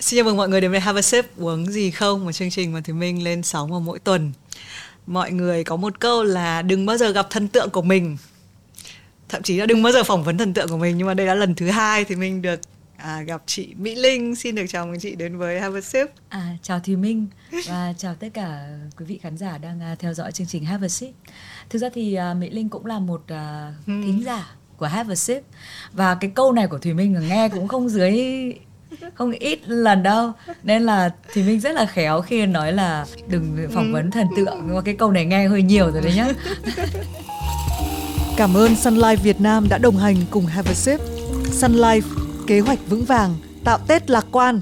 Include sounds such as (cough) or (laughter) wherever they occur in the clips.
Xin chào mừng mọi người đến với Have a Sip uống gì không một chương trình mà Thùy Minh lên sóng vào mỗi tuần. Mọi người có một câu là đừng bao giờ gặp thần tượng của mình. Thậm chí là đừng bao giờ phỏng vấn thần tượng của mình nhưng mà đây là lần thứ hai thì mình được à, gặp chị Mỹ Linh. Xin được chào mừng chị đến với Have a Sip. À, chào Thùy Minh và chào tất cả quý vị khán giả đang uh, theo dõi chương trình Have a Sip. Thực ra thì uh, Mỹ Linh cũng là một uh, thính giả của Have a Sip và cái câu này của Thùy Minh nghe cũng không dưới không ít lần đâu. Nên là thì minh rất là khéo khi nói là đừng phỏng vấn thần tượng. Nhưng mà cái câu này nghe hơi nhiều rồi đấy nhá. (laughs) Cảm ơn Sun Life Việt Nam đã đồng hành cùng Have a Sip. Sun Life, kế hoạch vững vàng, tạo Tết lạc quan.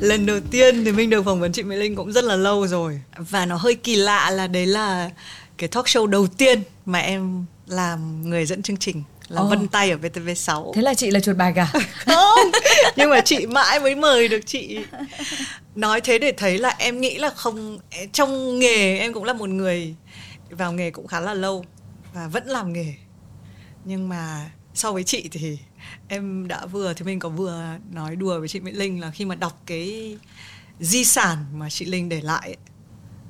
Lần đầu tiên thì mình được phỏng vấn chị Mỹ Linh cũng rất là lâu rồi. Và nó hơi kỳ lạ là đấy là cái talk show đầu tiên mà em làm người dẫn chương trình là oh. Vân Tay ở VTV6. Thế là chị là chuột bài cả? (laughs) không, nhưng mà chị mãi mới mời được chị. Nói thế để thấy là em nghĩ là không trong nghề em cũng là một người vào nghề cũng khá là lâu và vẫn làm nghề. Nhưng mà so với chị thì em đã vừa thì mình có vừa nói đùa với chị Mỹ Linh là khi mà đọc cái di sản mà chị Linh để lại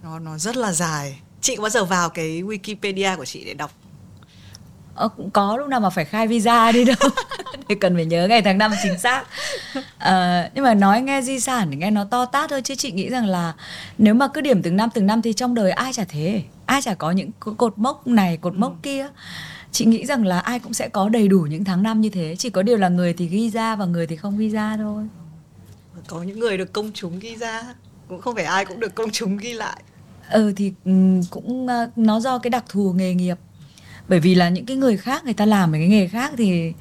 nó nó rất là dài. Chị có bao giờ vào cái Wikipedia của chị để đọc ờ, cũng có lúc nào mà phải khai visa đi đâu. (laughs) Thì cần phải nhớ ngày tháng năm chính xác. À, nhưng mà nói nghe di sản thì nghe nó to tát thôi chứ chị nghĩ rằng là nếu mà cứ điểm từng năm từng năm thì trong đời ai chả thế. Ai chả có những cột mốc này cột mốc ừ. kia. Chị nghĩ rằng là ai cũng sẽ có đầy đủ những tháng năm như thế. Chỉ có điều là người thì ghi ra và người thì không ghi ra thôi. Có những người được công chúng ghi ra cũng không phải ai cũng được công chúng ghi lại. Ừ thì cũng ờ, nó do cái đặc thù nghề nghiệp bởi vì là những cái người khác người ta làm cái nghề khác thì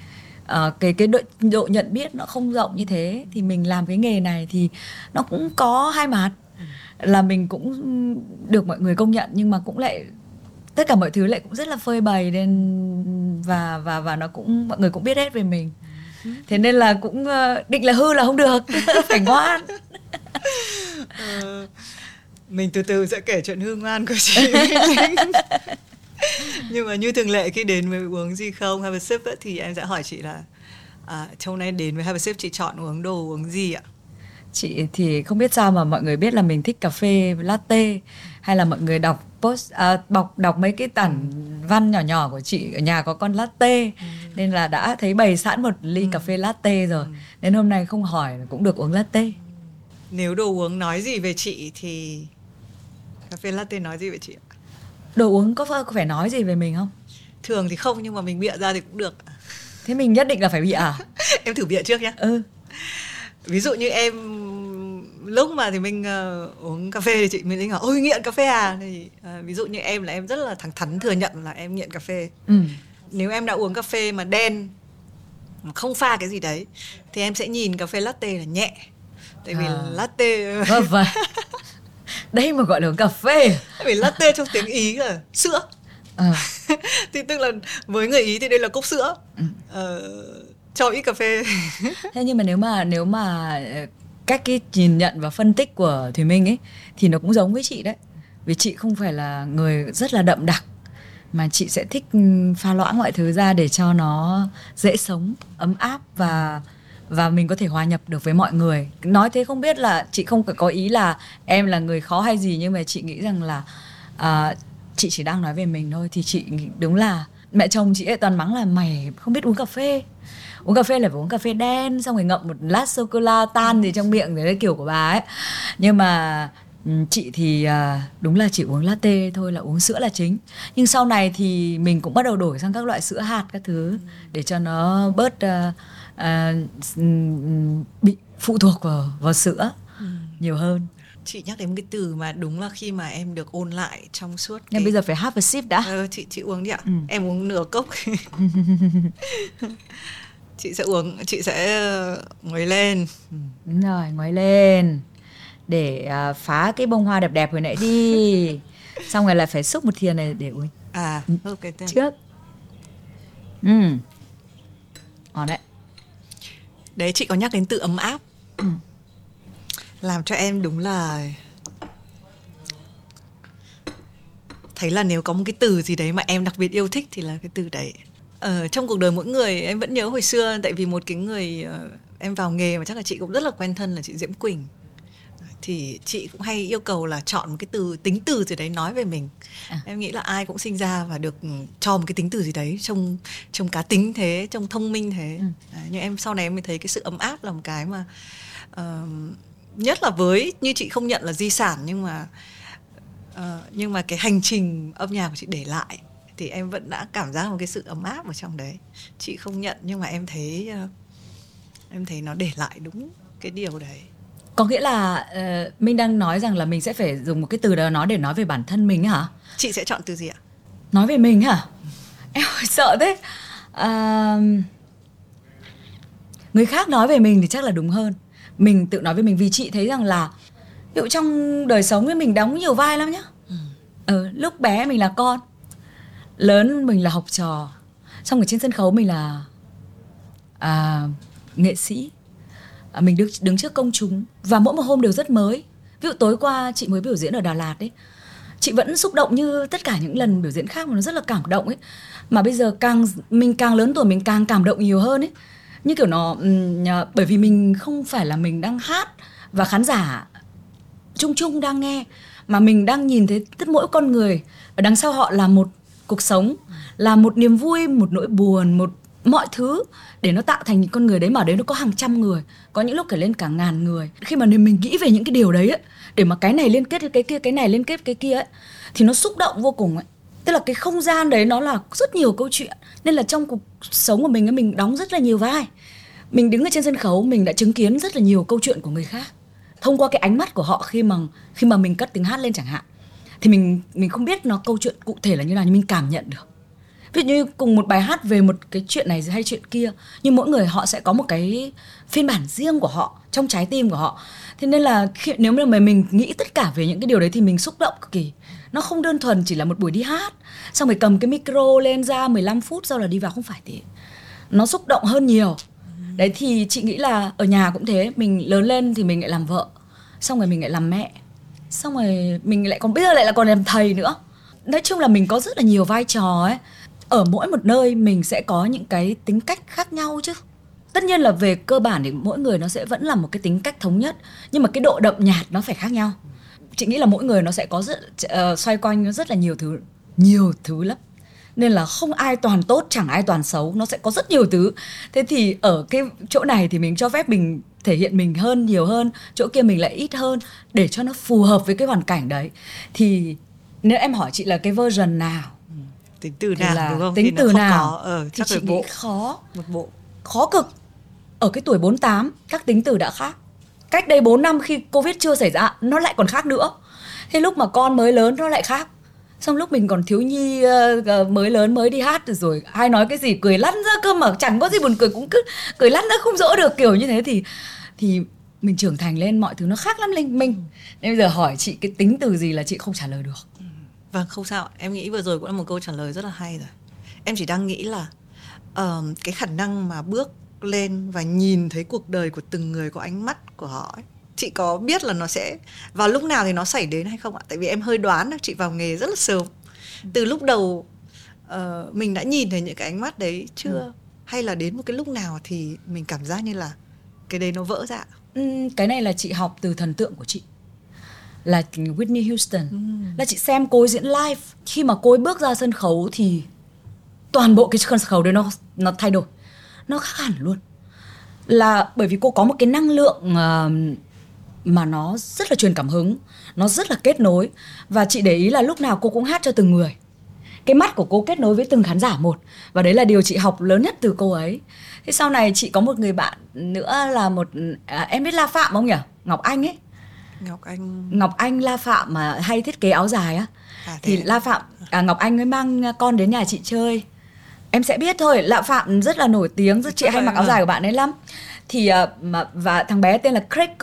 uh, cái cái độ, độ nhận biết nó không rộng như thế. Thì mình làm cái nghề này thì nó cũng có hai mặt. Là mình cũng được mọi người công nhận nhưng mà cũng lại tất cả mọi thứ lại cũng rất là phơi bày nên và và và nó cũng mọi người cũng biết hết về mình. Thế nên là cũng uh, định là hư là không được (laughs) phải ngoan. Uh, mình từ từ sẽ kể chuyện hư ngoan của chị (laughs) (laughs) nhưng mà như thường lệ khi đến với uống gì không have a sip ấy, thì em sẽ hỏi chị là à, hôm nay đến với have a sip chị chọn uống đồ uống gì ạ chị thì không biết sao mà mọi người biết là mình thích cà phê latte hay là mọi người đọc post à, bọc đọc mấy cái tản văn nhỏ nhỏ của chị ở nhà có con latte ừ. nên là đã thấy bày sẵn một ly ừ. cà phê latte rồi ừ. nên hôm nay không hỏi cũng được uống latte nếu đồ uống nói gì về chị thì cà phê latte nói gì về chị ạ đồ uống có phải nói gì về mình không? Thường thì không nhưng mà mình bịa ra thì cũng được. Thế mình nhất định là phải bịa à? (laughs) Em thử bịa trước nhé ừ. Ví dụ như em lúc mà thì mình uh, uống cà phê thì chị mình hỏi ôi nghiện cà phê à? Thì uh, ví dụ như em là em rất là thẳng thắn thừa nhận là em nghiện cà phê. Ừ. nếu em đã uống cà phê mà đen mà không pha cái gì đấy thì em sẽ nhìn cà phê latte là nhẹ. Tại vì à. latte vâng vâng (laughs) đây mà gọi là cà phê. Vì latte trong tiếng ý là sữa. À. (laughs) thì tức là với người ý thì đây là cốc sữa. Ừ. ờ, cho ít cà phê. (laughs) Thế nhưng mà nếu mà nếu mà ờ, các cái nhìn nhận và phân tích của thùy minh ấy thì nó cũng giống với chị đấy. Vì chị không phải là người rất là đậm đặc mà chị sẽ thích ừ, pha loãng mọi thứ ra để cho nó dễ sống ấm áp và và mình có thể hòa nhập được với mọi người. Nói thế không biết là chị không có ý là em là người khó hay gì nhưng mà chị nghĩ rằng là à, chị chỉ đang nói về mình thôi. Thì chị đúng là mẹ chồng chị ấy toàn mắng là mày không biết uống cà phê. Uống cà phê là phải uống cà phê đen xong rồi ngậm một lát sô cô la tan gì trong miệng đấy kiểu của bà ấy. Nhưng mà ừ, chị thì à, đúng là chỉ uống latte thôi là uống sữa là chính. Nhưng sau này thì mình cũng bắt đầu đổi sang các loại sữa hạt các thứ để cho nó bớt uh, à, bị phụ thuộc vào vào sữa ừ. nhiều hơn chị nhắc đến một cái từ mà đúng là khi mà em được ôn lại trong suốt cái... bây giờ phải have a sip đã ờ, chị chị uống đi ạ ừ. em uống nửa cốc (laughs) chị sẽ uống chị sẽ ờ, ngoáy lên ừ. đúng rồi ngoáy lên để uh, phá cái bông hoa đẹp đẹp hồi nãy đi (laughs) xong rồi lại phải xúc một thìa này để uống à ừ. ok tên. trước ừ ngon đấy đấy chị có nhắc đến từ ấm áp. Ừ. làm cho em đúng là thấy là nếu có một cái từ gì đấy mà em đặc biệt yêu thích thì là cái từ đấy. Ờ, trong cuộc đời mỗi người em vẫn nhớ hồi xưa tại vì một cái người uh, em vào nghề mà chắc là chị cũng rất là quen thân là chị Diễm Quỳnh thì chị cũng hay yêu cầu là chọn một cái từ tính từ gì đấy nói về mình à. em nghĩ là ai cũng sinh ra và được cho một cái tính từ gì đấy trong trong cá tính thế trong thông minh thế ừ. đấy, nhưng em sau này em mới thấy cái sự ấm áp là một cái mà uh, nhất là với như chị không nhận là di sản nhưng mà uh, nhưng mà cái hành trình âm nhạc của chị để lại thì em vẫn đã cảm giác một cái sự ấm áp ở trong đấy chị không nhận nhưng mà em thấy uh, em thấy nó để lại đúng cái điều đấy có nghĩa là uh, minh đang nói rằng là mình sẽ phải dùng một cái từ đó nói để nói về bản thân mình hả? Chị sẽ chọn từ gì ạ? Nói về mình hả? Em (laughs) sợ thế. Uh, người khác nói về mình thì chắc là đúng hơn. Mình tự nói về mình vì chị thấy rằng là ví dụ trong đời sống với mình đóng nhiều vai lắm nhá. Ừ. ừ, lúc bé mình là con lớn mình là học trò xong ở trên sân khấu mình là à, nghệ sĩ À, mình đứng đứng trước công chúng, và mỗi một hôm đều rất mới. Ví dụ tối qua chị mới biểu diễn ở Đà Lạt ấy, chị vẫn xúc động như tất cả những lần biểu diễn khác mà nó rất là cảm động ấy. Mà bây giờ càng, mình càng lớn tuổi mình càng cảm động nhiều hơn ấy. Như kiểu nó bởi vì mình không phải là mình đang hát và khán giả chung chung đang nghe, mà mình đang nhìn thấy tất mỗi con người. Ở đằng sau họ là một cuộc sống, là một niềm vui, một nỗi buồn, một mọi thứ để nó tạo thành những con người đấy mà đấy nó có hàng trăm người có những lúc phải lên cả ngàn người. Khi mà mình nghĩ về những cái điều đấy ấy, để mà cái này liên kết với cái kia cái này liên kết với cái kia ấy, thì nó xúc động vô cùng ấy. Tức là cái không gian đấy nó là rất nhiều câu chuyện nên là trong cuộc sống của mình ấy mình đóng rất là nhiều vai. Mình đứng ở trên sân khấu mình đã chứng kiến rất là nhiều câu chuyện của người khác. Thông qua cái ánh mắt của họ khi mà khi mà mình cất tiếng hát lên chẳng hạn thì mình mình không biết nó câu chuyện cụ thể là như nào nhưng mình cảm nhận được ví dụ như cùng một bài hát về một cái chuyện này hay chuyện kia nhưng mỗi người họ sẽ có một cái phiên bản riêng của họ trong trái tim của họ. Thế nên là khi, nếu mà mình nghĩ tất cả về những cái điều đấy thì mình xúc động cực kỳ. Nó không đơn thuần chỉ là một buổi đi hát xong rồi cầm cái micro lên ra 15 phút sau là đi vào không phải thế. Nó xúc động hơn nhiều. Đấy thì chị nghĩ là ở nhà cũng thế mình lớn lên thì mình lại làm vợ xong rồi mình lại làm mẹ xong rồi mình lại còn bây giờ lại là còn làm thầy nữa. Nói chung là mình có rất là nhiều vai trò ấy ở mỗi một nơi mình sẽ có những cái tính cách khác nhau chứ. Tất nhiên là về cơ bản thì mỗi người nó sẽ vẫn là một cái tính cách thống nhất nhưng mà cái độ đậm nhạt nó phải khác nhau. Chị nghĩ là mỗi người nó sẽ có rất uh, xoay quanh rất là nhiều thứ nhiều thứ lắm. Nên là không ai toàn tốt chẳng ai toàn xấu nó sẽ có rất nhiều thứ. Thế thì ở cái chỗ này thì mình cho phép mình thể hiện mình hơn nhiều hơn chỗ kia mình lại ít hơn để cho nó phù hợp với cái hoàn cảnh đấy. Thì nếu em hỏi chị là cái version nào tính từ nào là đúng không? Tính từ nào? Có, ờ, thì chị nghĩ khó. Một bộ. Khó cực. Ở cái tuổi 48, các tính từ đã khác. Cách đây 4 năm khi Covid chưa xảy ra, nó lại còn khác nữa. Thế lúc mà con mới lớn nó lại khác. Xong lúc mình còn thiếu nhi uh, mới lớn mới đi hát rồi ai nói cái gì cười lăn ra cơ mà chẳng có gì buồn cười cũng cứ cười lăn ra không dỗ được kiểu như thế thì thì mình trưởng thành lên mọi thứ nó khác lắm linh minh nên bây giờ hỏi chị cái tính từ gì là chị không trả lời được Vâng không sao. Em nghĩ vừa rồi cũng là một câu trả lời rất là hay rồi. Em chỉ đang nghĩ là uh, Cái khả năng mà bước lên Và nhìn thấy cuộc đời của từng người Có ánh mắt của họ ấy. Chị có biết là nó sẽ Vào lúc nào thì nó xảy đến hay không ạ? Tại vì em hơi đoán Chị vào nghề rất là sớm. Từ lúc đầu uh, Mình đã nhìn thấy những cái ánh mắt đấy chưa? Ừ. Hay là đến một cái lúc nào Thì mình cảm giác như là Cái đấy nó vỡ ra? Ừ, Cái này là chị học từ thần tượng của chị là Whitney Houston. Ừ. là chị xem cô ấy diễn live. Khi mà cô ấy bước ra sân khấu thì toàn bộ cái sân khấu đấy nó nó thay đổi. Nó khác hẳn luôn. Là bởi vì cô có một cái năng lượng uh, mà nó rất là truyền cảm hứng. Nó rất là kết nối. Và chị để ý là lúc nào cô cũng hát cho từng người. Cái mắt của cô kết nối với từng khán giả một. Và đấy là điều chị học lớn nhất từ cô ấy. Thế sau này chị có một người bạn nữa là một à, em biết la phạm không nhỉ? Ngọc anh ấy Ngọc Anh. Ngọc Anh La Phạm mà hay thiết kế áo dài á. À, thì La Phạm à, Ngọc Anh mới mang con đến nhà chị chơi. Em sẽ biết thôi La Phạm rất là nổi tiếng rất chị hay mặc áo dài của bạn ấy lắm. Thì uh, mà và thằng bé tên là Craig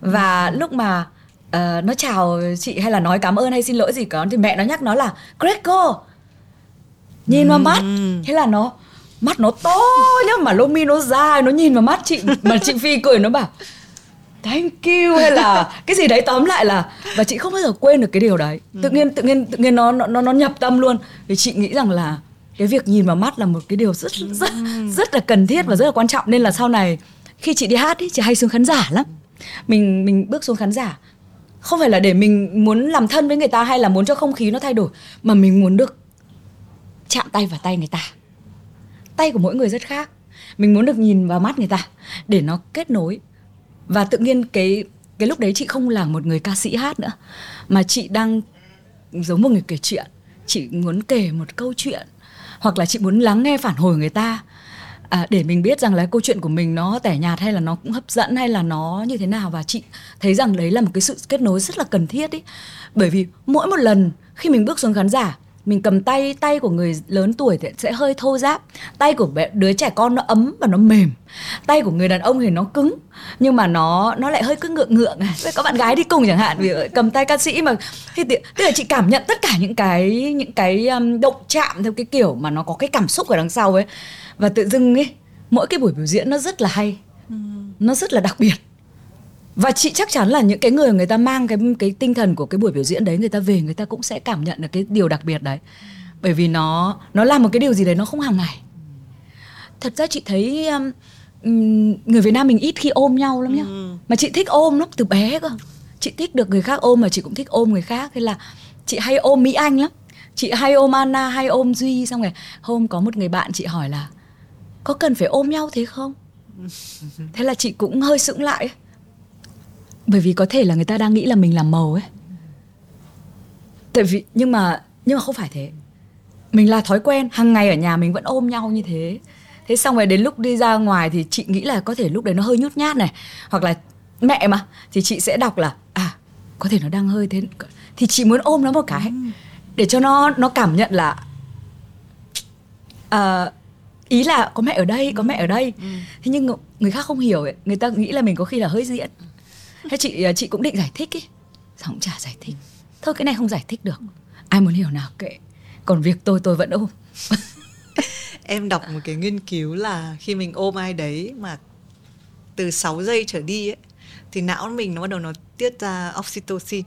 và ừ. lúc mà uh, nó chào chị hay là nói cảm ơn hay xin lỗi gì cả thì mẹ nó nhắc nó là Greco nhìn ừ. vào mắt. Thế là nó mắt nó to nhá mà lông mi nó dài nó nhìn vào mắt chị mà chị phi cười nó bảo thank you hay là cái gì đấy tóm lại là và chị không bao giờ quên được cái điều đấy. Ừ. tự nhiên tự nhiên tự nhiên nó nó nó nhập tâm luôn. Thì chị nghĩ rằng là cái việc nhìn vào mắt là một cái điều rất rất rất là cần thiết và rất là quan trọng. Nên là sau này khi chị đi hát ý chị hay xuống khán giả lắm. Mình mình bước xuống khán giả. Không phải là để mình muốn làm thân với người ta hay là muốn cho không khí nó thay đổi mà mình muốn được chạm tay vào tay người ta. Tay của mỗi người rất khác. Mình muốn được nhìn vào mắt người ta để nó kết nối và tự nhiên cái cái lúc đấy chị không là một người ca sĩ hát nữa mà chị đang giống một người kể chuyện. Chị muốn kể một câu chuyện hoặc là chị muốn lắng nghe phản hồi người ta. À, để mình biết rằng là câu chuyện của mình nó tẻ nhạt hay là nó cũng hấp dẫn hay là nó như thế nào. Và chị thấy rằng đấy là một cái sự kết nối rất là cần thiết ý. Bởi vì mỗi một lần khi mình bước xuống khán giả mình cầm tay tay của người lớn tuổi thì sẽ hơi thô ráp. Tay của đứa trẻ con nó ấm và nó mềm. Tay của người đàn ông thì nó cứng nhưng mà nó nó lại hơi cứ ngượng ngượng. (laughs) Với các bạn gái đi cùng chẳng hạn vì cầm tay ca sĩ mà thì tức là chị cảm nhận tất cả những cái những cái um, động chạm theo cái kiểu mà nó có cái cảm xúc ở đằng sau ấy. Và tự dưng ấy mỗi cái buổi biểu diễn nó rất là hay. Ừ. nó rất là đặc biệt và chị chắc chắn là những cái người người ta mang cái cái tinh thần của cái buổi biểu diễn đấy người ta về người ta cũng sẽ cảm nhận được cái điều đặc biệt đấy. Bởi vì nó nó làm một cái điều gì đấy nó không hàng ngày. Thật ra chị thấy um, người Việt Nam mình ít khi ôm nhau lắm nhá. Ừ. mà chị thích ôm lắm từ bé cơ. Chị thích được người khác ôm mà chị cũng thích ôm người khác. Thế là chị hay ôm Mỹ Anh lắm. Chị hay ôm Anna hay ôm Duy xong rồi hôm có một người bạn chị hỏi là có cần phải ôm nhau thế không? (laughs) Thế là chị cũng hơi sững lại bởi vì có thể là người ta đang nghĩ là mình làm màu ấy. Tại vì nhưng mà nhưng mà không phải thế. Mình là thói quen hàng ngày ở nhà mình vẫn ôm nhau như thế. Thế xong rồi đến lúc đi ra ngoài thì chị nghĩ là có thể lúc đấy nó hơi nhút nhát này. Hoặc là mẹ mà thì chị sẽ đọc là à có thể nó đang hơi thế. Thì chị muốn ôm nó một cái để cho nó nó cảm nhận là uh, ý là có mẹ ở đây có mẹ ở đây. Ừ. thế nhưng người khác không hiểu ấy. người ta nghĩ là mình có khi là hơi diễn thế chị chị cũng định giải thích ý. Xong cũng chả giải thích. Thôi cái này không giải thích được. Ai muốn hiểu nào kệ. Còn việc tôi tôi vẫn ôm. (laughs) Em đọc một cái nghiên cứu là khi mình ôm ai đấy mà từ 6 giây trở đi ấy thì não mình nó bắt đầu nó tiết ra oxytocin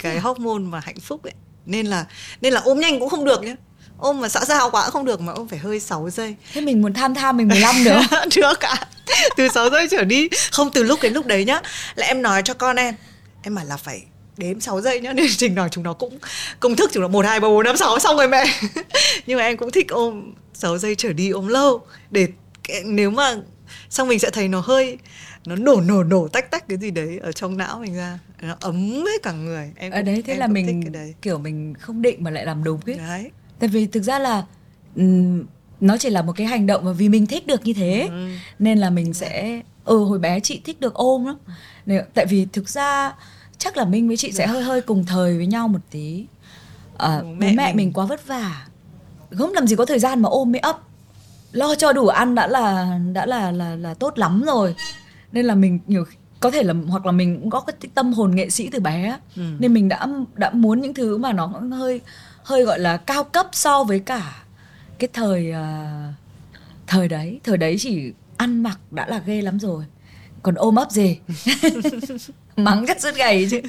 cái hormone mà hạnh phúc ấy. Nên là nên là ôm nhanh cũng không được nhé ôm mà xã giao quá cũng không được mà ôm phải hơi 6 giây. Thế mình muốn tham tham mình 15 nữa được (laughs) cả (laughs) từ 6 giây trở đi. Không từ lúc đến lúc đấy nhá. Là em nói cho con em em bảo là phải đếm 6 giây nhá. (laughs) Nên trình nào chúng nó cũng công thức chúng nó một hai ba bốn năm sáu xong rồi mẹ. (laughs) Nhưng mà em cũng thích ôm 6 giây trở đi ôm lâu. Để nếu mà xong mình sẽ thấy nó hơi nó nổ nổ nổ tách tách cái gì đấy ở trong não mình ra. Nó ấm hết cả người. Em ở đấy thế em là mình kiểu mình không định mà lại làm đúng ấy. Đấy. Tại vì thực ra là um, nó chỉ là một cái hành động mà vì mình thích được như thế ừ. nên là mình sẽ ừ hồi bé chị thích được ôm lắm tại vì thực ra chắc là minh với chị sẽ dạ. hơi hơi cùng thời với nhau một tí à, bố mẹ, mẹ mình. mình quá vất vả không làm gì có thời gian mà ôm mới ấp lo cho đủ ăn đã là đã là là là tốt lắm rồi nên là mình nhiều có thể là hoặc là mình cũng có cái tâm hồn nghệ sĩ từ bé ừ. nên mình đã đã muốn những thứ mà nó hơi hơi gọi là cao cấp so với cả cái thời uh, thời đấy thời đấy chỉ ăn mặc đã là ghê lắm rồi còn ôm ấp gì? (laughs) Mắng rất rất gầy chứ.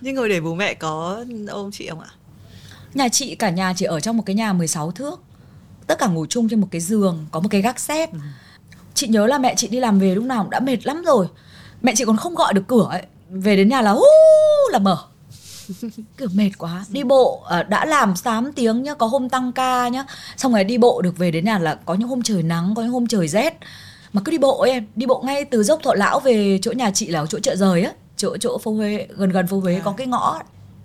Nhưng hồi để bố mẹ có ôm chị không ạ? Nhà chị cả nhà chỉ ở trong một cái nhà 16 thước. Tất cả ngủ chung trên một cái giường có một cái gác xếp. Ừ. chị nhớ là mẹ chị đi làm về lúc nào cũng đã mệt lắm rồi. Mẹ chị còn không gọi được cửa ấy. Về đến nhà là hú là mở kiểu mệt quá. Đi bộ à, đã làm 8 tiếng nhá có hôm tăng ca nhá. Xong rồi đi bộ được về đến nhà là có những hôm trời nắng có những hôm trời rét. Mà cứ đi bộ em đi bộ ngay từ dốc thọ lão về chỗ nhà chị là chỗ chợ rời á chỗ chỗ phố huế gần gần phố huế à. có cái ngõ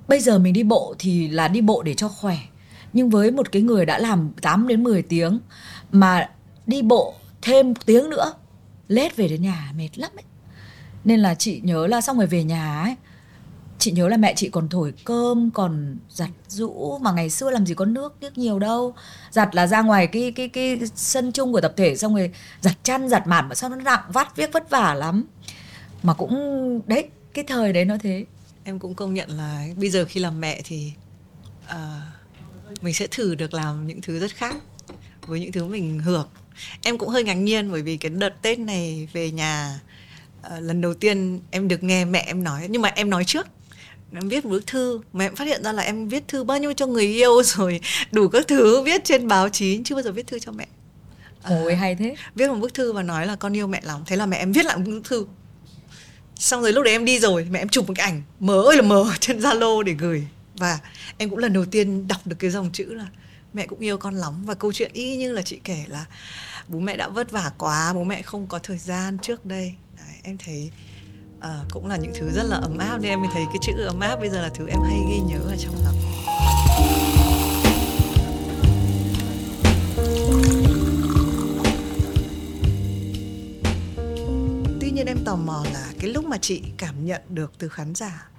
bây giờ mình đi bộ thì là đi bộ để cho khỏe. Nhưng với một cái người đã làm 8 đến 10 tiếng mà đi bộ thêm tiếng nữa lết về đến nhà mệt lắm ấy. Nên là chị nhớ là xong rồi về nhà ấy chị nhớ là mẹ chị còn thổi cơm còn giặt rũ mà ngày xưa làm gì có nước nước nhiều đâu. Giặt là ra ngoài cái cái cái sân chung của tập thể xong rồi giặt chăn giặt màn mà sao nó nặng vắt viết vất vả lắm. Mà cũng đấy cái thời đấy nó thế. Em cũng công nhận là bây giờ khi làm mẹ thì uh, mình sẽ thử được làm những thứ rất khác với những thứ mình hưởng. Em cũng hơi ngạc nhiên bởi vì cái đợt tết này về nhà uh, lần đầu tiên em được nghe mẹ em nói. Nhưng mà em nói trước em viết bức thư. Mà em phát hiện ra là em viết thư bao nhiêu cho người yêu (laughs) rồi đủ các thứ viết trên báo chí chưa bao giờ viết thư cho mẹ. Ôi hay thế. viết một bức thư và nói là con yêu mẹ lắm. Thế là mẹ em viết lại một bức thư. Xong rồi lúc đấy em đi rồi mẹ em chụp một cái ảnh. Mớ ơi là mớ (laughs) trên zalo để gửi. Và em cũng lần đầu tiên đọc được cái dòng chữ là mẹ cũng yêu con lắm. Và câu chuyện y như là chị kể là bố mẹ đã vất vả quá bố mẹ không có thời gian trước đây. Đấy, em thấy à, cũng là những thứ rất là ấm áp nên em mới thấy cái chữ ấm áp bây giờ là thứ em hay ghi nhớ ở trong lòng tuy nhiên em tò mò là cái lúc mà chị cảm nhận được từ khán giả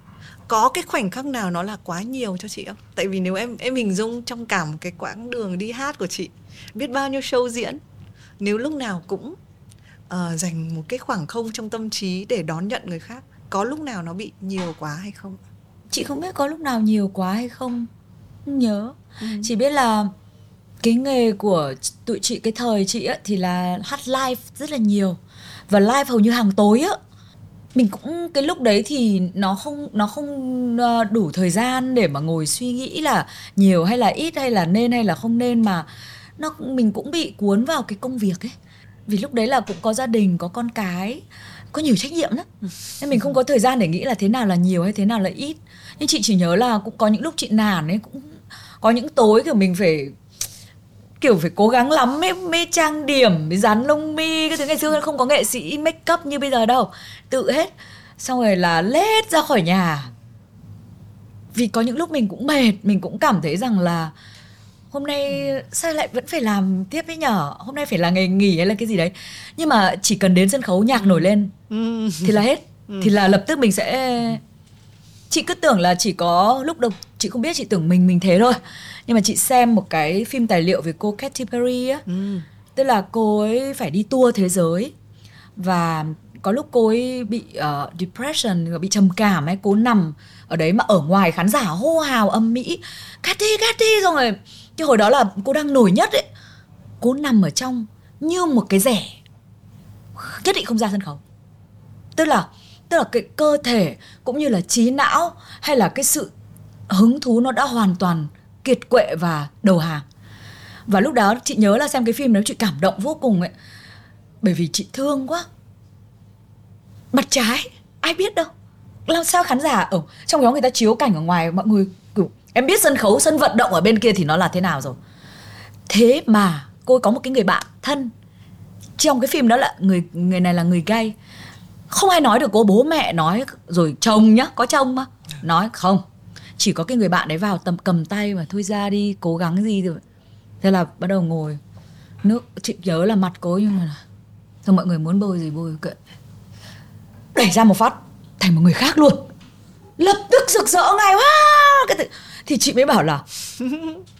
có cái khoảnh khắc nào nó là quá nhiều cho chị không? Tại vì nếu em em hình dung trong cả một cái quãng đường đi hát của chị, biết bao nhiêu show diễn, nếu lúc nào cũng uh, dành một cái khoảng không trong tâm trí để đón nhận người khác, có lúc nào nó bị nhiều quá hay không? Chị không biết có lúc nào nhiều quá hay không, không nhớ. Ừ. Chỉ biết là cái nghề của tụi chị cái thời chị á thì là hát live rất là nhiều và live hầu như hàng tối á mình cũng cái lúc đấy thì nó không nó không ờ, đủ thời gian để mà ngồi suy nghĩ là nhiều hay là ít hay là nên hay là không nên mà nó mình cũng bị cuốn vào cái công việc ấy vì lúc đấy là cũng có gia đình, có con cái, có nhiều trách nhiệm lắm. Nên mình không có thời gian để nghĩ là thế nào là nhiều hay thế nào là ít. Nhưng chị chỉ nhớ là cũng có những lúc chị nản ấy, cũng có những tối kiểu mình phải, kiểu phải cố gắng lắm mới mới trang điểm mới dán lông mi cái thứ. Ngày xưa không có nghệ sĩ make up như bây giờ đâu, tự hết. Xong rồi là lết ra khỏi nhà. Vì có những lúc mình cũng mệt, mình cũng cảm thấy rằng là hôm nay sao lại vẫn phải làm tiếp với nhở? Hôm nay phải là ngày nghỉ hay là cái gì đấy? Nhưng mà chỉ cần đến sân khấu nhạc nổi lên ừ. thì là hết. Ừ. thì là lập tức mình sẽ chị cứ tưởng là chỉ có lúc đầu chị không biết chị tưởng mình mình thế thôi. Nhưng mà chị xem một cái phim tài liệu về cô Katy Perry á. Ừ. tức là cô ấy phải đi tour thế giới. Và có lúc cô ấy bị uh, depression bị trầm cảm ấy cô nằm ở đấy mà ở ngoài khán giả hô hào âm mỹ Katy Katy! Rồi cái hồi đó là cô đang nổi nhất ấy. Cô nằm ở trong như một cái rẻ nhất định không ra sân khấu. Tức là tức là cái cơ thể cũng như là trí não hay là cái sự hứng thú nó đã hoàn toàn kiệt quệ và đầu hàng. Và lúc đó chị nhớ là xem cái phim đó chị cảm động vô cùng ấy. Bởi vì chị thương quá. Mặt trái, ai biết đâu. Làm sao khán giả ở trong đó người ta chiếu cảnh ở ngoài, mọi người em biết sân khấu, sân vận động ở bên kia thì nó là thế nào rồi. Thế mà cô có một cái người bạn thân. Trong cái phim đó là người người này là người gay. Không ai nói được, cô bố mẹ nói, rồi chồng nhá, có chồng mà. Nói, không, chỉ có cái người bạn đấy vào tầm, cầm tay mà thôi ra đi, cố gắng gì rồi thế là bắt đầu ngồi. Nước, chị nhớ là mặt cố nhưng mà xong mọi người muốn bôi gì bôi kệ. Đẩy ra một phát, thành một người khác luôn. Lập tức rực rỡ ngay, wow! cái tự thì chị mới bảo là,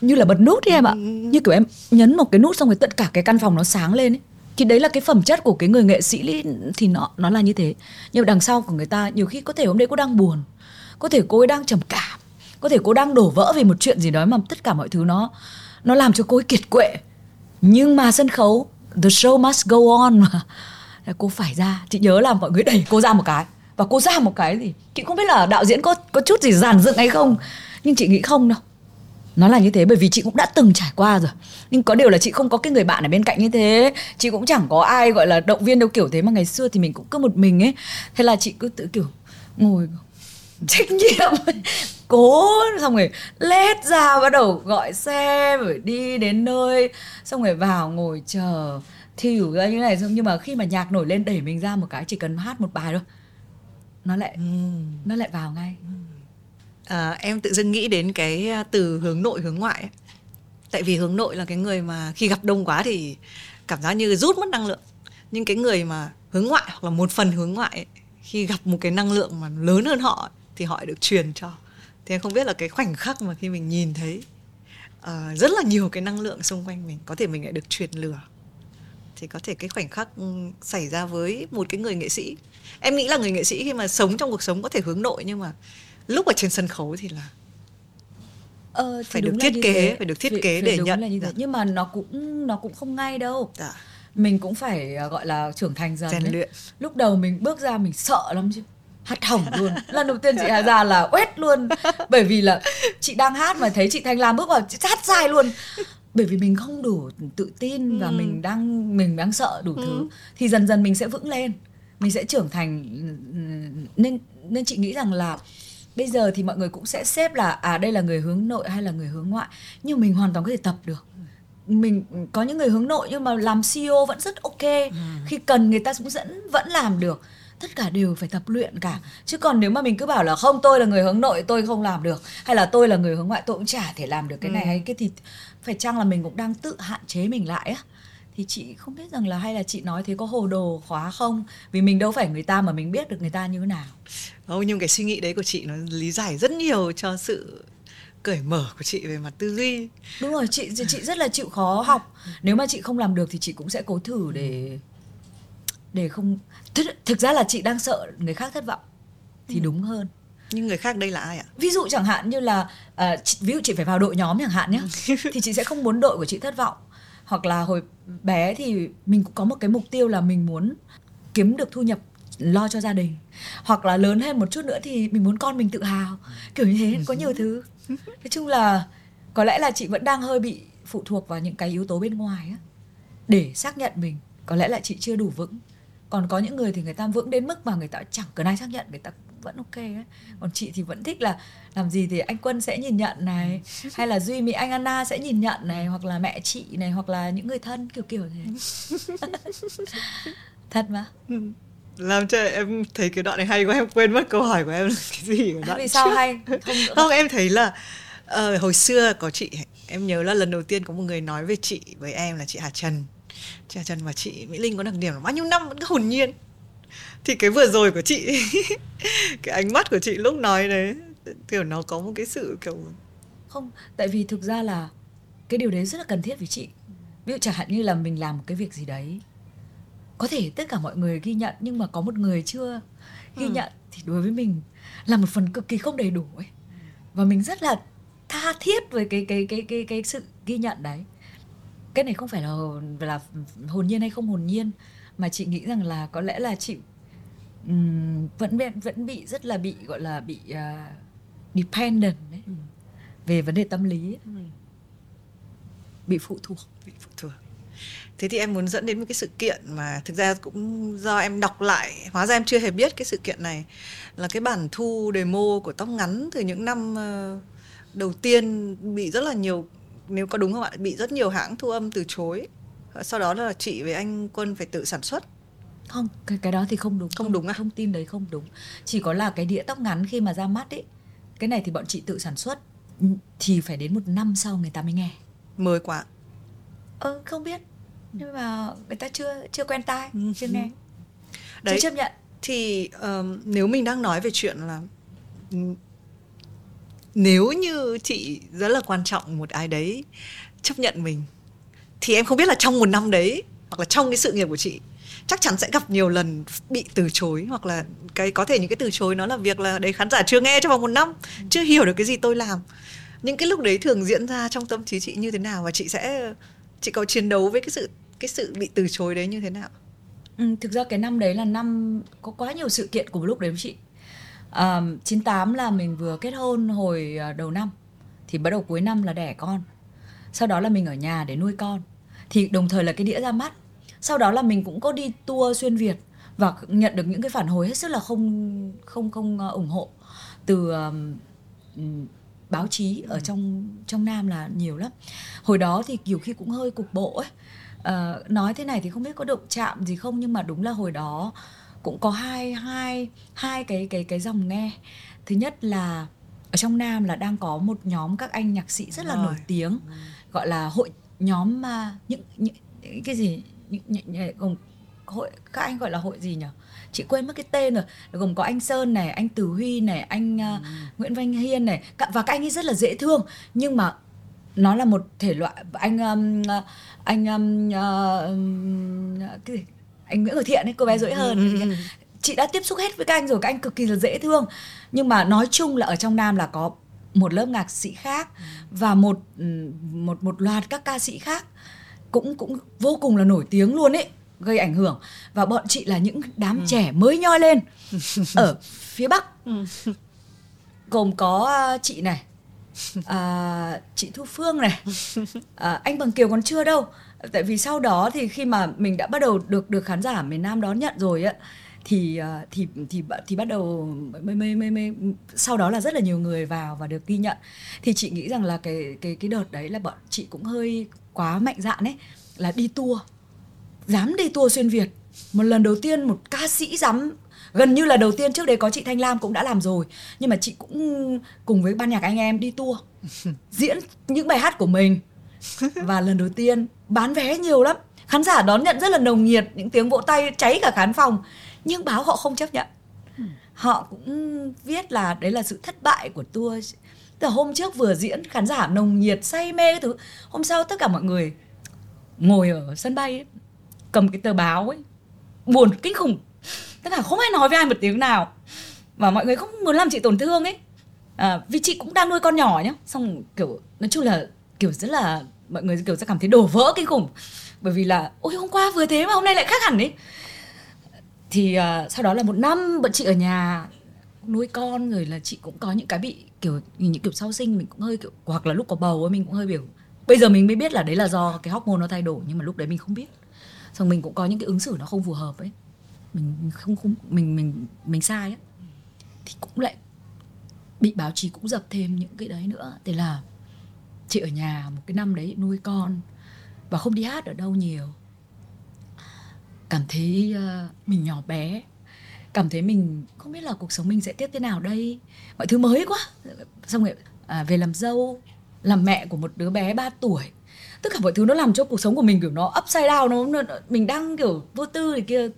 như là bật nút đi em ạ. Như kiểu em nhấn một cái nút xong rồi tất cả cái căn phòng nó sáng lên ấy. Thì đấy là cái phẩm chất của cái người nghệ sĩ thì nó nó là như thế. Nhưng đằng sau của người ta nhiều khi có thể hôm đấy cô đang buồn, có thể cô ấy đang trầm cảm, có thể cô đang đổ vỡ vì một chuyện gì đó mà tất cả mọi thứ nó nó làm cho cô ấy kiệt quệ. Nhưng mà sân khấu, the show must go on mà. Cô phải ra. Chị nhớ là mọi người đẩy cô ra một cái. Và cô ra một cái gì? Chị không biết là đạo diễn có có chút gì giàn dựng hay không nhưng chị nghĩ không đâu. Nó là như thế bởi vì chị cũng đã từng trải qua rồi. Nhưng có điều là chị không có cái người bạn ở bên cạnh như thế. Chị cũng chẳng có ai gọi là động viên đâu kiểu thế mà ngày xưa thì mình cũng cứ một mình ấy. Thế là chị cứ tự kiểu ngồi trách nhiệm. (laughs) Cố xong rồi lết ra bắt đầu gọi xe rồi đi đến nơi. Xong rồi vào ngồi chờ. Thỉu ra như này xong nhưng mà khi mà nhạc nổi lên đẩy mình ra một cái chỉ cần hát một bài thôi. Nó lại ừ. nó lại vào ngay à, em tự dưng nghĩ đến cái à, từ hướng nội hướng ngoại ấy. tại vì hướng nội là cái người mà khi gặp đông quá thì cảm giác như rút mất năng lượng. Nhưng cái người mà hướng ngoại hoặc là một phần hướng ngoại ấy, khi gặp một cái năng lượng mà lớn hơn họ thì họ được truyền cho. Thì em không biết là cái khoảnh khắc mà khi mình nhìn thấy uh, rất là nhiều cái năng lượng xung quanh mình có thể mình lại được truyền lửa. Thì có thể cái khoảnh khắc xảy ra với một cái người nghệ sĩ. Em nghĩ là người nghệ sĩ khi mà sống trong cuộc sống có thể hướng nội nhưng mà lúc ở trên sân khấu thì là ờ, phải được thiết kế phải được thiết kế phải, để nhận là như thế. Dạ. nhưng mà nó cũng nó cũng không ngay đâu. Dạ. mình cũng phải à, gọi là trưởng thành dần rèn luyện. Lúc đầu mình bước ra mình sợ lắm chứ. Hát hỏng luôn. Lần đầu tiên chị Hà ra là quét luôn. Bởi vì là chị đang hát mà thấy chị Thanh Lam bước vào chị hát sai luôn. Bởi vì mình không đủ tự tin và Ừ. mình đang mình đang sợ đủ Ừ. thứ thì dần dần mình sẽ vững lên. Mình sẽ trưởng thành. Nên nên chị nghĩ rằng là bây giờ thì mọi người cũng sẽ xếp là à đây là người hướng nội hay là người hướng ngoại. Nhưng mình hoàn toàn có thể tập được. Mình có những người hướng nội nhưng mà làm CEO vẫn rất ok. Khi cần người ta cũng vẫn vẫn làm được. Tất cả đều phải tập luyện cả. Chứ còn nếu mà mình cứ bảo là không tôi là người hướng nội tôi không làm được. Hay là tôi là người hướng ngoại tôi cũng chả thể làm được cái này hay cái thì phải chăng là mình cũng đang tự hạn chế mình lại á thì chị không biết rằng là hay là chị nói thế có hồ đồ khóa không? Vì mình đâu phải người ta mà mình biết được người ta như thế nào. Không, nhưng cái suy nghĩ đấy của chị nó lý giải rất nhiều cho sự cởi mở của chị về mặt tư duy. Đúng rồi chị chị rất là chịu khó học. Nếu mà chị không làm được thì chị cũng sẽ cố thử để để không thực, thực ra là chị đang sợ người khác thất vọng. Thì đúng hơn. Nhưng người khác đây là ai ạ? Ví dụ chẳng hạn như là chị, ví dụ chị phải vào đội nhóm chẳng hạn nhé thì chị sẽ không muốn đội của chị thất vọng hoặc là hồi bé thì mình cũng có một cái mục tiêu là mình muốn kiếm được thu nhập lo cho gia đình. Hoặc là lớn hơn một chút nữa thì mình muốn con mình tự hào. Kiểu như thế có nhiều thứ. (laughs) Nói chung là có lẽ là chị vẫn đang hơi bị phụ thuộc vào những cái yếu tố bên ngoài á. Để xác nhận mình có lẽ là chị chưa đủ vững. Còn có những người thì người ta vững đến mức mà người ta chẳng cần ai xác nhận người ta vẫn ok ấy. Còn chị thì vẫn thích là làm gì thì anh quân sẽ nhìn nhận này (laughs) hay là duy mỹ anh anna sẽ nhìn nhận này hoặc là mẹ chị này hoặc là những người thân kiểu kiểu thế. (laughs) Thật mà. Làm cho em thấy cái đoạn này hay quá em quên mất câu hỏi của em là (laughs) cái gì ở đoạn vì sao trước. hay? Không không em thấy là ờ, hồi xưa có chị em nhớ là lần đầu tiên có một người nói về chị với em là chị Hà Trần. Chị Hà Trần và chị Mỹ Linh có đặc điểm là bao nhiêu năm vẫn cứ hồn nhiên thì cái vừa rồi của chị (laughs) cái ánh mắt của chị lúc nói đấy kiểu nó có một cái sự kiểu không tại vì thực ra là cái điều đấy rất là cần thiết với chị. Ví dụ chẳng hạn như là mình làm một cái việc gì đấy có thể tất cả mọi người ghi nhận nhưng mà có một người chưa ghi Ừ. nhận thì đối với mình là một phần cực kỳ không đầy đủ ấy. Và mình rất là tha thiết với cái cái cái cái cái sự ghi nhận đấy. Cái này không phải là là hồn nhiên hay không hồn nhiên mà chị nghĩ rằng là có lẽ là chị ừm, vẫn vẫn bị rất là bị gọi là bị à, dependent đấy. Về vấn đề tâm lý ấy. bị phụ thuộc. Bị phụ thuộc. Thế thì em muốn dẫn đến một cái sự kiện mà thực ra cũng do em đọc lại hóa ra em chưa hề biết cái sự kiện này là cái bản thu demo của tóc ngắn từ những năm ờ, đầu tiên bị rất là nhiều nếu có đúng không ạ? Bị rất nhiều hãng thu âm từ chối. Sau đó là chị với anh quân phải tự sản xuất không cái cái đó thì không đúng. Không đúng à? thông tin đấy không đúng. Chỉ có là cái đĩa tóc ngắn khi mà ra mắt ấy cái này thì bọn chị tự sản xuất ừ, thì phải đến một năm sau người ta mới nghe. Mới quá. Ờ không biết. Nhưng mà người ta chưa chưa quen tai Ừ. chưa nghe. Đấy chưa chấp nhận. thì ờm, nếu mình đang nói về chuyện là nếu như chị rất là quan trọng một ai đấy chấp nhận mình thì em không biết là trong một năm đấy hoặc là trong cái sự nghiệp của chị chắc chắn sẽ gặp nhiều lần bị từ chối hoặc là cái có thể những cái từ chối nó là việc là đấy khán giả chưa nghe trong vòng một năm chưa hiểu được cái gì tôi làm những cái lúc đấy thường diễn ra trong tâm trí chị như thế nào và chị sẽ chị có chiến đấu với cái sự cái sự bị từ chối đấy như thế nào Ừ, thực ra cái năm đấy là năm có quá nhiều sự kiện cùng lúc đấy với chị. À, 98 là mình vừa kết hôn hồi ờ, đầu năm thì bắt đầu cuối năm là đẻ con. Sau đó là mình ở nhà để nuôi con. Thì đồng thời là cái đĩa ra mắt. Sau đó là mình cũng có đi tour xuyên Việt và nhận được những cái phản hồi hết sức là không không không à, ủng hộ từ ừm, báo chí ở trong trong Nam là nhiều lắm. Hồi đó thì nhiều khi cũng hơi cục bộ ấy. Ờ, nói thế này thì không biết có động chạm gì không nhưng mà đúng là hồi đó cũng có hai hai hai cái cái cái dòng nghe thứ nhất là ở trong nam là đang có một nhóm các anh nhạc sĩ rất là Rồi. nổi tiếng gọi là hội nhóm mà những, những, cái gì gồm hội các anh gọi là hội gì nhỉ? Chị quên mất cái tên rồi. Gồm có anh sơn này anh từ huy này anh à, nguyễn văn hiên này. Và các anh ấy rất là dễ thương. Nhưng mà nó là một thể loại anh um, uh, anh um, uh, cái gì? Anh Nguyễn Ngọc Thiện ấy cô bé dỗi hơn. Chị đã tiếp xúc hết với các anh rồi các anh cực kỳ là dễ thương. Nhưng mà nói chung là ở trong Nam là có một lớp nhạc sĩ khác và một một một loạt các ca sĩ khác cũng cũng vô cùng là nổi tiếng luôn ấy gây ảnh hưởng. Và bọn chị là những đám trẻ mới nhoi lên. (laughs) Ở phía Bắc. Gồm có uh, chị này à, chị Thu Phương này à, anh Bằng Kiều còn chưa đâu. Tại vì sau đó thì khi mà mình đã bắt đầu được được khán giả miền Nam đón nhận rồi á thì à, thì thì thì bắt đầu mới mới mới mới sau đó là rất là nhiều người vào và được ghi nhận. Thì chị nghĩ rằng là cái cái cái đợt đấy là bọn chị cũng hơi quá mạnh dạn ấy, là đi tour, dám đi tour xuyên Việt. Một lần đầu tiên một ca sĩ dám, gần như là đầu tiên trước đấy có chị Thanh Lam cũng đã làm rồi, nhưng mà chị cũng cùng với ban nhạc anh em đi tour, (laughs) diễn những bài hát của mình. Và lần đầu tiên bán vé nhiều lắm. Khán giả đón nhận rất là nồng nhiệt, những tiếng vỗ tay cháy cả khán phòng. Nhưng báo họ không chấp nhận. Họ cũng viết là đấy là sự thất bại của tour từ hôm trước vừa diễn khán giả nồng nhiệt say mê cái thứ. Hôm sau tất cả mọi người ngồi ở sân bay ấy, cầm cái tờ báo ấy buồn kinh khủng. Tất cả không ai nói với ai một tiếng nào. Và mọi người không muốn làm chị tổn thương ấy. À, vì chị cũng đang nuôi con nhỏ nhá. Xong kiểu nói chung là kiểu rất là mọi người kiểu sẽ cảm thấy đổ vỡ kinh khủng. Bởi vì là ôi hôm qua vừa thế mà hôm nay lại khác hẳn ấy thì uh, sau đó là một năm bọn chị ở nhà nuôi con rồi là chị cũng có những cái bị kiểu những kiểu sau sinh mình cũng hơi kiểu hoặc là lúc có bầu ấy mình cũng hơi biểu bây giờ mình mới biết là đấy là do cái hormone nó thay đổi nhưng mà lúc đấy mình không biết. Xong mình cũng có những cái ứng xử nó không phù hợp ấy. Mình không không mình mình mình sai ấy thì cũng lại bị báo chí cũng dập thêm những cái đấy nữa. Thế là chị ở nhà một cái năm đấy nuôi con và không đi hát ở đâu nhiều. Cảm thấy uh, mình nhỏ bé. Cảm thấy mình không biết là cuộc sống mình sẽ tiếp thế nào đây mọi thứ mới quá. Xong rồi à, về làm dâu làm mẹ của một đứa bé 3 tuổi. Tất cả mọi thứ nó làm cho cuộc sống của mình kiểu nó upside down nó, nó mình đang kiểu vô tư thì kia.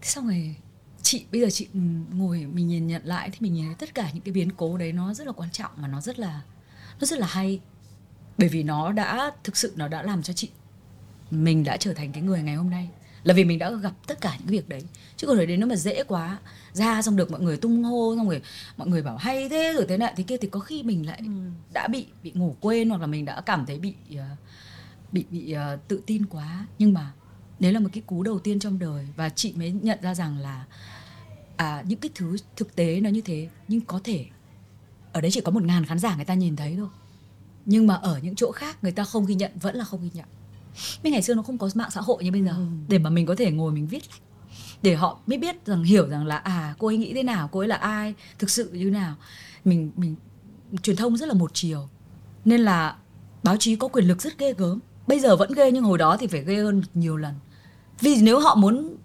Thế xong rồi chị bây giờ chị ừ, ngồi mình nhìn nhận lại thì mình nhìn thấy tất cả những cái biến cố đấy nó rất là quan trọng mà nó rất là nó rất là hay. Bởi vì nó đã thực sự nó đã làm cho chị mình đã trở thành cái người ngày hôm nay là vì mình đã gặp tất cả những việc đấy. Chứ còn hồi đấy nếu mà dễ quá ra xong được mọi người tung hô xong rồi mọi người bảo hay thế rồi thế này thế kia thì có khi mình lại ừ. đã bị bị ngủ quên hoặc là mình đã cảm thấy bị uh, bị bị uh, tự tin quá. Nhưng mà đấy là một cái cú đầu tiên trong đời. Và chị mới nhận ra rằng là à những cái thứ thực tế nó như thế nhưng có thể ở đấy chỉ có một ngàn khán giả người ta nhìn thấy thôi. Nhưng mà ở những chỗ khác người ta không ghi nhận vẫn là không ghi nhận bên ngày xưa nó không có mạng xã hội như bây giờ. Ừ. để mà mình có thể ngồi mình viết để họ mới biết rằng hiểu rằng là à cô ấy nghĩ thế nào cô ấy là ai thực sự như nào. Mình mình truyền thông rất là một chiều. Nên là báo chí có quyền lực rất ghê gớm. Bây giờ vẫn ghê nhưng hồi đó thì phải ghê hơn nhiều lần. Vì nếu họ muốn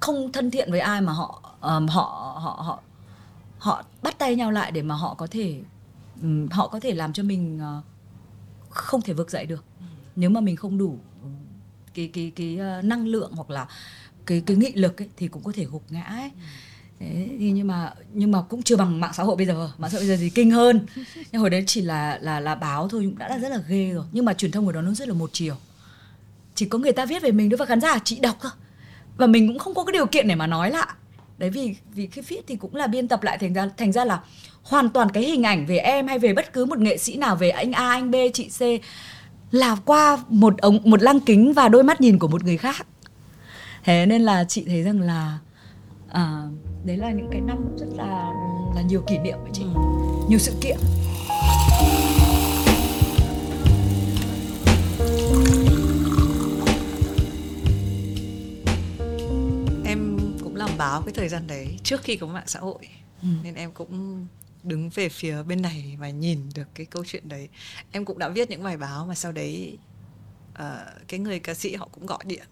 không thân thiện với ai mà họ um, họ họ họ họ bắt tay nhau lại để mà họ có thể um, họ có thể làm cho mình uh, không thể vực dậy được nếu mà mình không đủ cái cái cái uh, năng lượng hoặc là cái cái nghị lực ấy, thì cũng có thể gục ngã ấy. Thế, nhưng mà nhưng mà cũng chưa bằng mạng xã hội bây giờ. Mạng xã hội bây giờ thì kinh hơn. Nhưng hồi đấy chỉ là là là báo thôi cũng đã là rất là ghê rồi. Nhưng mà truyền thông của đó nó rất là một chiều. Chỉ có người ta viết về mình thôi và khán giả chị đọc thôi. Và mình cũng không có cái điều kiện để mà nói lại. Đấy vì vì cái viết thì cũng là biên tập lại thành ra thành ra là hoàn toàn cái hình ảnh về em hay về bất cứ một nghệ sĩ nào về anh A anh B chị C là qua một ống một lăng kính và đôi mắt nhìn của một người khác thế nên là chị thấy rằng là à, đấy là những cái năm rất là là nhiều kỷ niệm với chị ừ. nhiều sự kiện em cũng làm báo cái thời gian đấy trước khi có mạng xã hội ừ. nên em cũng đứng về phía bên này và nhìn được cái câu chuyện đấy. Em cũng đã viết những bài báo mà sau đấy uh, cái người ca sĩ họ cũng gọi điện.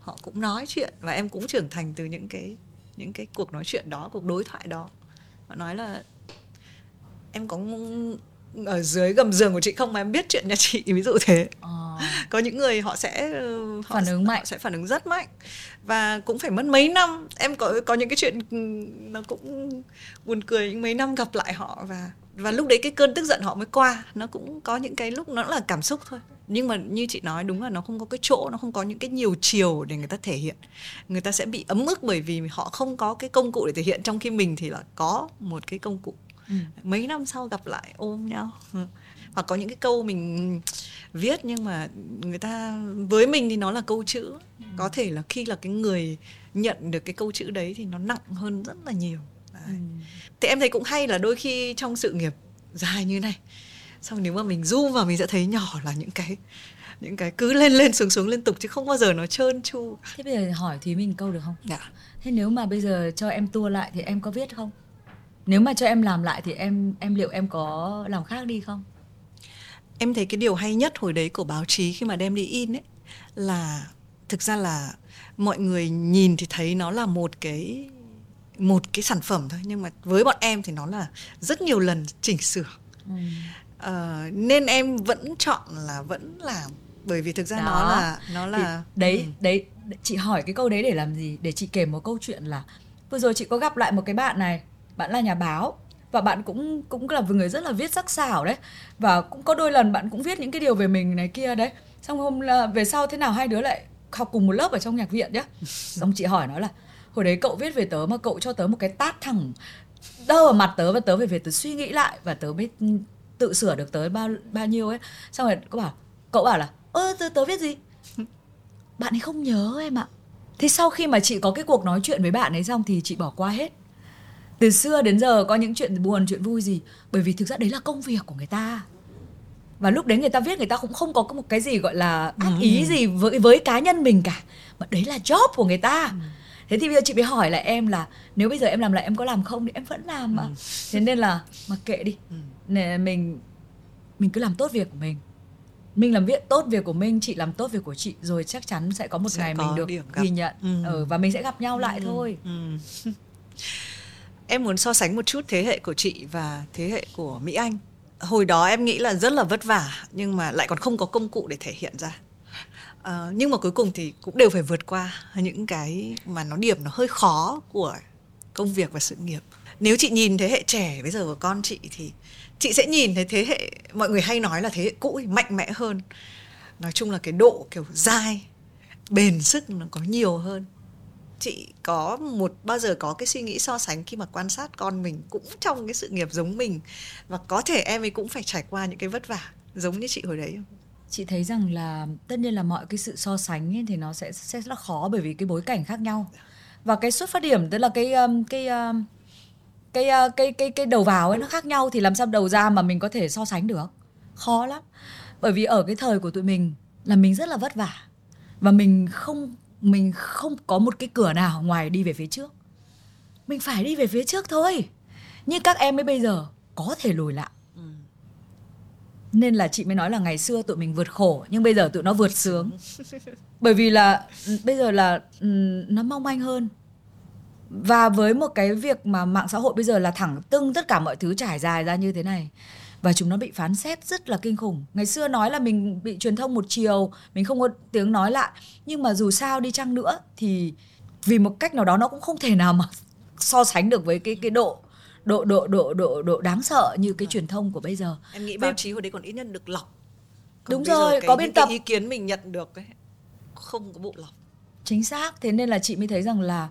Họ cũng nói chuyện và em cũng trưởng thành từ những cái những cái cuộc nói chuyện đó cuộc đối thoại đó. Họ nói là em có ở dưới gầm giường của chị không mà em biết chuyện nhà chị (laughs) ví dụ thế. À. có những người họ sẽ họ, phản ứng mạnh. họ sẽ phản ứng rất mạnh và cũng phải mất mấy năm. Em có có những cái chuyện nó cũng buồn cười những mấy năm gặp lại họ và và lúc đấy cái cơn tức giận họ mới qua. Nó cũng có những cái lúc nó là cảm xúc thôi. Nhưng mà như chị nói đúng là nó không có cái chỗ nó không có những cái nhiều chiều để người ta thể hiện. Người ta sẽ bị ấm ức bởi vì họ không có cái công cụ để thể hiện. Trong khi mình thì là có một cái công cụ ừ. mấy năm sau gặp lại ôm nhau ừ. hoặc có những cái câu mình viết nhưng mà người ta với mình thì nó là câu chữ ừ. có thể là khi là cái người nhận được cái câu chữ đấy thì nó nặng hơn rất là nhiều đấy. Ừ. thì em thấy cũng hay là đôi khi trong sự nghiệp dài như này xong nếu mà mình zoom vào mình sẽ thấy nhỏ là những cái những cái cứ lên lên xuống xuống liên tục chứ không bao giờ nó trơn tru thế bây giờ hỏi thúy mình câu được không dạ thế nếu mà bây giờ cho em tua lại thì em có viết không nếu mà cho em làm lại thì em em liệu em có làm khác đi không em thấy cái điều hay nhất hồi đấy của báo chí khi mà đem đi in ấy là thực ra là mọi người nhìn thì thấy nó là một cái một cái sản phẩm thôi nhưng mà với bọn em thì nó là rất nhiều lần chỉnh sửa ừ. Ờ, nên em vẫn chọn là vẫn làm bởi vì thực ra Đó. nó là nó Thì là đấy ừ. đấy chị hỏi cái câu đấy để làm gì để chị kể một câu chuyện là vừa rồi chị có gặp lại một cái bạn này bạn là nhà báo và bạn cũng cũng là người rất là viết sắc sảo đấy. Và cũng có đôi lần bạn cũng viết những cái điều về mình này kia đấy. Xong hôm là về sau thế nào hai đứa lại học cùng một lớp ở trong nhạc viện nhá. (laughs) Xong chị hỏi nó là hồi đấy cậu viết về tớ mà cậu cho tớ một cái tát thẳng đơ vào mặt tớ và tớ về về tớ suy nghĩ lại và tớ mới tự sửa được tới bao bao nhiêu ấy. Xong rồi cậu bảo cậu bảo là ơ tớ, tớ viết gì? Bạn ấy không nhớ em ạ. Thế sau khi mà chị có cái cuộc nói chuyện với bạn ấy xong thì chị bỏ qua hết từ xưa đến giờ có những chuyện buồn chuyện vui gì bởi vì thực ra đấy là công việc của người ta. Và lúc đấy người ta viết người ta cũng không có một cái gì gọi là ác ý gì với với cá nhân mình cả. Mà đấy là job của người ta. Thế thì bây giờ chị mới hỏi lại em là nếu bây giờ em làm lại em có làm không thì em vẫn làm mà. Thế nên là mặc kệ đi. Nè, mình mình cứ làm tốt việc của mình. Mình làm việc tốt việc của mình chị làm tốt việc của chị rồi chắc chắn sẽ có một Sẽ ngày mình được ghi nhận. Ừ. ừ, và mình sẽ gặp nhau lại thôi. Ừ. (laughs) em muốn so sánh một chút thế hệ của chị và thế hệ của Mỹ Anh. Hồi đó em nghĩ là rất là vất vả nhưng mà lại còn không có công cụ để thể hiện ra. Ờ, nhưng mà cuối cùng thì cũng đều phải vượt qua những cái mà nó điểm nó hơi khó của công việc và sự nghiệp. Nếu chị nhìn thế hệ trẻ bây giờ của con chị thì chị sẽ nhìn thấy thế hệ mọi người hay nói là thế hệ cũ mạnh mẽ hơn. Nói chung là cái độ kiểu dai, bền sức nó có nhiều hơn chị có một, bao giờ có cái suy nghĩ so sánh khi mà quan sát con mình cũng trong cái sự nghiệp giống mình? Và có thể em ấy cũng phải trải qua những cái vất vả giống như chị hồi đấy không? chị thấy rằng là tất nhiên là mọi cái sự so sánh ấy thì nó sẽ sẽ rất là khó bởi vì cái bối cảnh khác nhau. Và cái xuất phát điểm, tức là cái um, cái um, cái uh, cái cái cái đầu vào ấy nó khác nhau thì làm sao đầu ra mà mình có thể so sánh được? Khó lắm. Bởi vì ở cái thời của tụi mình là mình rất là vất vả và mình không mình không có một cái cửa nào ngoài đi về phía trước. Mình phải đi về phía trước thôi. Như các em ấy bây giờ có thể lùi lại. Nên là chị mới nói là ngày xưa tụi mình vượt khổ nhưng bây giờ tụi nó vượt sướng. Bởi vì là ừ, bây giờ là ừ, nó mong manh hơn. Và với một cái việc mà mạng xã hội bây giờ là thẳng tưng tất cả mọi thứ trải dài ra như thế này và chúng nó bị phán xét rất là kinh khủng. Ngày xưa nói là mình bị truyền thông một chiều mình không có tiếng nói lại. Nhưng mà dù sao đi chăng nữa thì vì một cách nào đó nó cũng không thể nào mà (laughs) so sánh được với cái cái độ độ độ độ độ độ đáng sợ như cái truyền thông của bây giờ. Em nghĩ báo chí hồi đấy còn ít nhất được lọc. Còn Đúng rồi, cái- có biên những cái tập. ý kiến mình nhận được ấy không có bộ lọc. Chính xác thế nên là chị mới thấy rằng là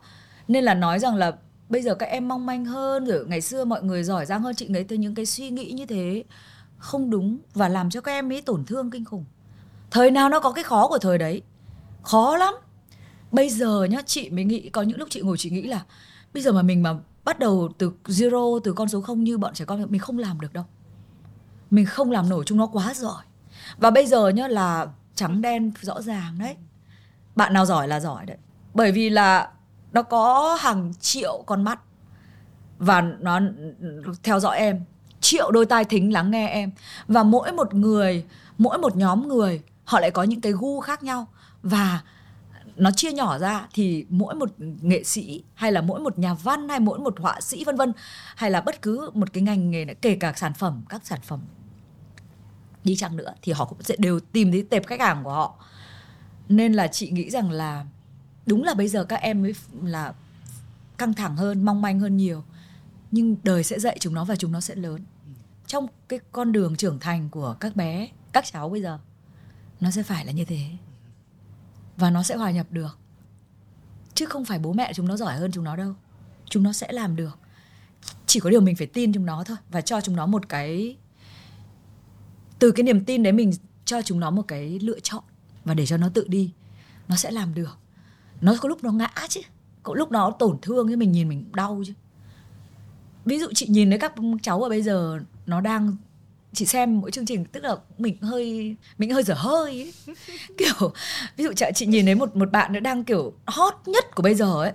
nên là nói rằng là bây giờ các em mong manh hơn rồi ngày xưa mọi người giỏi giang hơn chị nghĩ từ những cái suy nghĩ như thế. Không đúng và làm cho các em ấy tổn thương kinh khủng. Thời nào nó có cái khó của thời đấy? Khó lắm. Bây giờ nhá, chị mới nghĩ, có những lúc chị ngồi chị nghĩ là bây giờ mà mình mà bắt đầu từ zero, từ con số không như bọn trẻ con, mình không làm được đâu. Mình không làm nổi chúng nó quá giỏi. Và bây giờ nhá là trắng đen rõ ràng đấy. Bạn nào giỏi là giỏi đấy. Bởi vì là nó có hàng triệu con mắt. Và nó theo dõi em. Triệu đôi tai thính lắng nghe em. Và mỗi một người mỗi một nhóm người họ lại có những cái gu khác nhau. Và nó chia nhỏ ra thì mỗi một nghệ sĩ hay là mỗi một nhà văn hay mỗi một họa sĩ vân vân hay là bất cứ một cái ngành nghề này, kể cả sản phẩm các sản phẩm đi chăng nữa thì họ cũng sẽ đều tìm thấy tệp khách hàng của họ. Nên là chị nghĩ rằng là đúng là bây giờ các em mới là căng thẳng hơn, mong manh hơn nhiều. Nhưng đời sẽ dạy chúng nó và chúng nó sẽ lớn. Trong cái con đường trưởng thành của các bé, các cháu bây giờ, nó sẽ phải là như thế. Và nó sẽ hòa nhập được. Chứ không phải bố mẹ chúng nó giỏi hơn chúng nó đâu. Chúng nó sẽ làm được. Chỉ có điều mình phải tin chúng nó thôi và cho chúng nó một cái, từ cái niềm tin đấy mình cho chúng nó một cái lựa chọn và để cho nó tự đi. Nó sẽ làm được nó có lúc nó ngã chứ. Có lúc nó tổn thương chứ mình nhìn mình đau chứ. Ví dụ chị nhìn thấy các cháu ở bây giờ, nó đang, chị xem mỗi chương trình, tức là mình hơi mình hơi dở hơi ấy. (laughs) kiểu, ví dụ chị nhìn thấy một một bạn nó đang kiểu hot nhất của bây giờ ấy.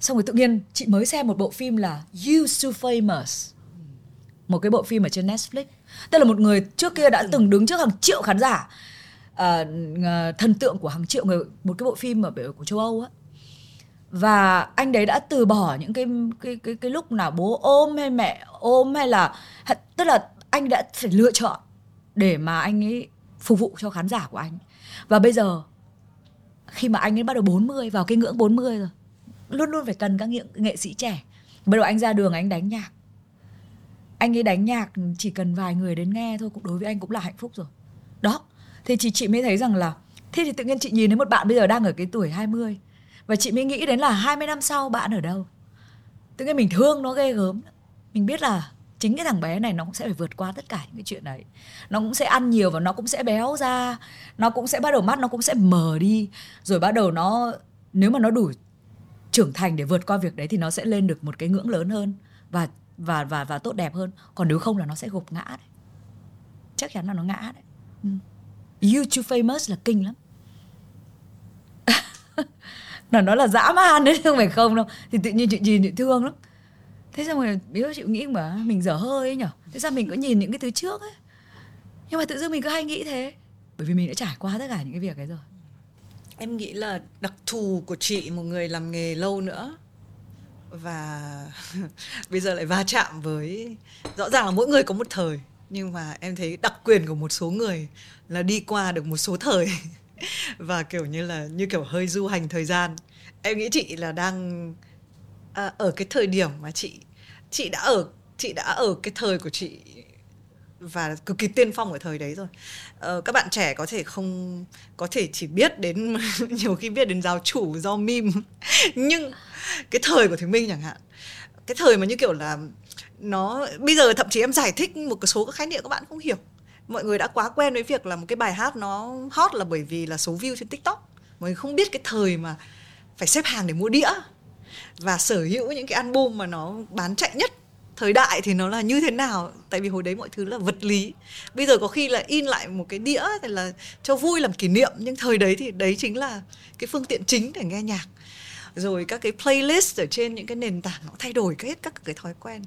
Xong rồi tự nhiên chị mới xem một bộ phim là You So Famous một cái bộ phim ở trên Netflix. Tức là một người trước kia đã từng đứng trước hàng triệu khán giả uh, thần tượng của hàng triệu người một cái bộ phim ở của châu Âu á. Và anh đấy đã từ bỏ những cái cái cái cái lúc nào bố ôm hay mẹ ôm hay là tức là anh đã phải lựa chọn để mà anh ấy phục vụ cho khán giả của anh. Và bây giờ khi mà anh ấy bắt đầu 40 vào cái ngưỡng 40 rồi luôn luôn phải cần các nghệ, nghệ sĩ trẻ. Bắt đầu anh ra đường anh đánh nhạc. Anh ấy đánh nhạc chỉ cần vài người đến nghe thôi cũng đối với anh cũng là hạnh phúc rồi. Đó thì chị chị mới thấy rằng là, thế thì tự nhiên chị nhìn thấy một bạn bây giờ đang ở cái tuổi 20 và chị mới nghĩ đến là 20 năm sau bạn ở đâu. Tự nhiên mình thương nó ghê gớm. Mình biết là chính cái thằng bé này nó cũng sẽ phải vượt qua tất cả những cái chuyện đấy. Nó cũng sẽ ăn nhiều và nó cũng sẽ béo ra. Nó cũng sẽ bắt đầu mắt nó cũng sẽ mờ đi. Rồi bắt đầu nó, nếu mà nó đủ trưởng thành để vượt qua việc đấy thì nó sẽ lên được một cái ngưỡng lớn hơn và và và và tốt đẹp hơn. Còn nếu không là nó sẽ gục ngã đấy. Chắc chắn là nó ngã đấy. Ừ. YouTube famous là kinh lắm. (laughs) Là nó là dã man đấy không phải không đâu. Thì tự nhiên chị nhìn chị thương lắm. Thế xong rồi biết chị nghĩ mà, mình dở hơi ấy nhở. Thế sao mình có nhìn những cái thứ trước ấy? Nhưng mà tự dưng mình cứ hay nghĩ thế. Bởi vì mình đã trải qua tất cả những cái việc ấy rồi. Em nghĩ là đặc thù của chị, một người làm nghề lâu nữa. Và (laughs) bây giờ lại va chạm với, rõ ràng là mỗi người có một thời nhưng mà em thấy đặc quyền của một số người là đi qua được một số thời. (laughs) Và kiểu như là như kiểu hơi du hành thời gian. Em nghĩ chị là đang à, ở cái thời điểm mà chị chị đã ở chị đã ở cái thời của chị và cực kỳ tiên phong ở thời đấy rồi. Ờ, các bạn trẻ có thể không có thể chỉ biết đến (laughs) nhiều khi biết đến giáo chủ do meme. (laughs) Nhưng cái thời của thúy minh chẳng hạn cái thời mà như kiểu là nó, bây giờ thậm chí em giải thích một số các khái niệm các bạn không hiểu. Mọi người đã quá quen với việc là một cái bài hát nó hot là bởi vì là số view trên tiktok. Mọi người không biết cái thời mà phải xếp hàng để mua đĩa và sở hữu những cái album mà nó bán chạy nhất. Thời đại thì nó là như thế nào? Tại vì hồi đấy mọi thứ là vật lý. Bây giờ có khi là in lại một cái đĩa thì là cho vui làm kỷ niệm, nhưng thời đấy thì đấy chính là cái phương tiện chính để nghe nhạc rồi các cái playlist ở trên những cái nền tảng nó thay đổi hết các cái thói quen.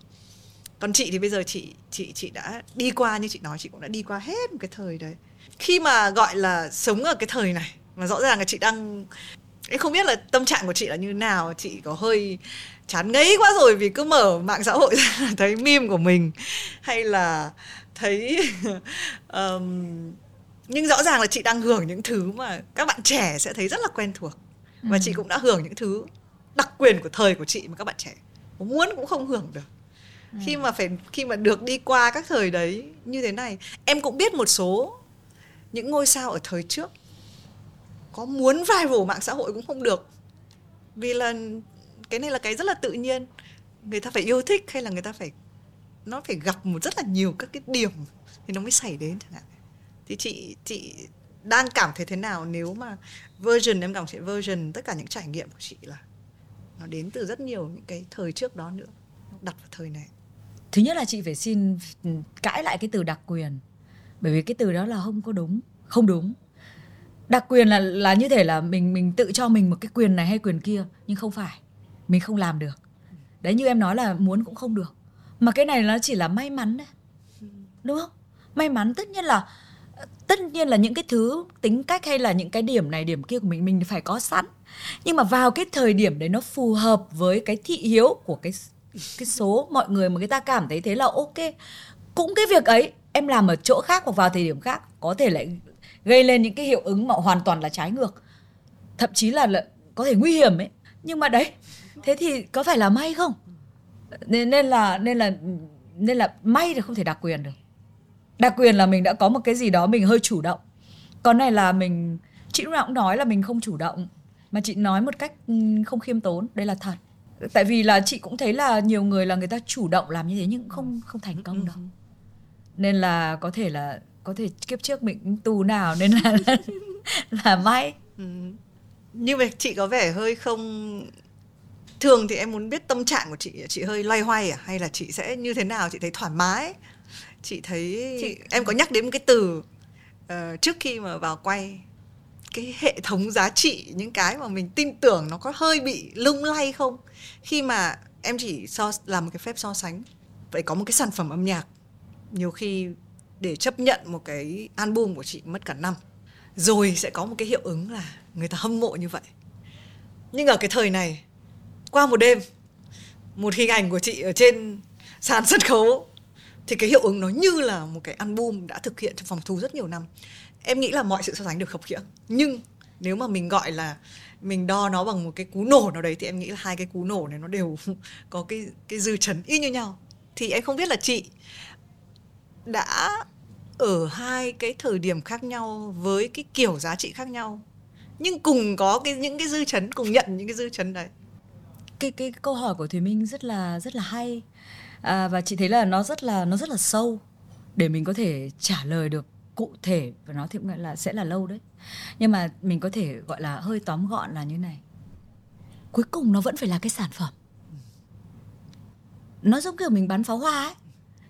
Còn chị thì bây giờ chị chị chị đã đi qua như chị nói chị cũng đã đi qua hết một cái thời đấy. Khi mà gọi là sống ở cái thời này mà rõ ràng là chị đang em không biết là tâm trạng của chị là như nào chị có hơi chán ngấy quá rồi vì cứ mở mạng xã hội (laughs) ra thấy meme của mình hay là thấy (laughs) um, nhưng rõ ràng là chị đang hưởng những thứ mà các bạn trẻ sẽ thấy rất là quen thuộc và ừ. chị cũng đã hưởng những thứ đặc quyền của thời của chị mà các bạn trẻ muốn cũng không hưởng được ừ. khi mà phải khi mà được đi qua các thời đấy như thế này em cũng biết một số những ngôi sao ở thời trước có muốn viral mạng xã hội cũng không được vì là cái này là cái rất là tự nhiên người ta phải yêu thích hay là người ta phải nó phải gặp một rất là nhiều các cái điểm thì nó mới xảy đến chẳng hạn thì chị chị đang cảm thấy thế nào nếu mà version, em cảm thấy version tất cả những trải nghiệm của chị là nó đến từ rất nhiều những cái thời trước đó nữa đặt vào thời này. Thứ nhất là chị phải xin cãi lại cái từ đặc quyền, bởi vì cái từ đó là không có đúng, không đúng. Đặc quyền là là như thể là mình mình tự cho mình một cái quyền này hay quyền kia, nhưng không phải, mình không làm được. Đấy, như em nói là muốn cũng không được. Mà cái này nó chỉ là may mắn đấy, đúng không? May mắn tất nhiên là tất nhiên là những cái thứ tính cách hay là những cái điểm này điểm kia của mình mình phải có sẵn. Nhưng mà vào cái thời điểm đấy nó phù hợp với cái thị hiếu của cái cái số mọi người mà người ta cảm thấy thế là ok. Cũng cái việc ấy em làm ở chỗ khác hoặc vào thời điểm khác có thể lại gây lên những cái hiệu ứng mà hoàn toàn là trái ngược. Thậm chí là, là có thể nguy hiểm ấy. Nhưng mà đấy thế thì có phải là may không? Nên nên là nên là nên là may thì không thể đặc quyền được đặc quyền là mình đã có một cái gì đó mình hơi chủ động. Còn này là mình chị lúc nào cũng nói là mình không chủ động mà chị nói một cách ừ, không khiêm tốn. Đây là thật. Tại vì là chị cũng thấy là nhiều người là người ta chủ động làm như thế nhưng không không thành công đâu. nên là có thể là có thể kiếp trước mình tù nào nên là là, là may. Ừ. như vậy chị có vẻ hơi không thường thì em muốn biết tâm trạng của chị chị hơi loay hoay à? Hay là chị sẽ như thế nào? Chị thấy thoải mái chị thấy chị... em có nhắc đến một cái từ uh, trước khi mà vào quay cái hệ thống giá trị những cái mà mình tin tưởng nó có hơi bị lung lay không? Khi mà em chỉ so làm một cái phép so sánh vậy có một cái sản phẩm âm nhạc nhiều khi để chấp nhận một cái album của chị mất cả năm rồi sẽ có một cái hiệu ứng là người ta hâm mộ như vậy. Nhưng ở cái thời này qua một đêm một hình ảnh của chị ở trên sàn sân khấu thì cái hiệu ứng nó như là một cái album đã thực hiện trong phòng thu rất nhiều năm. Em nghĩ là mọi sự so sánh được khập khiễng. Nhưng nếu mà mình gọi là mình đo nó bằng một cái cú nổ nào đấy thì em nghĩ là hai cái cú nổ này nó đều (laughs) có cái cái dư chấn y như nhau. Thì em không biết là chị đã ở hai cái thời điểm khác nhau với cái kiểu giá trị khác nhau, nhưng cùng có cái, những cái dư chấn, cùng nhận những cái dư chấn đấy. Cái cái câu hỏi của thùy minh rất là rất là hay à, và chị thấy là nó rất là nó rất là sâu để mình có thể trả lời được cụ thể và nó thì cũng là sẽ là lâu đấy. Nhưng mà mình có thể gọi là hơi tóm gọn là như này. Cuối cùng nó vẫn phải là cái sản phẩm. Nó giống kiểu mình bắn pháo hoa ấy.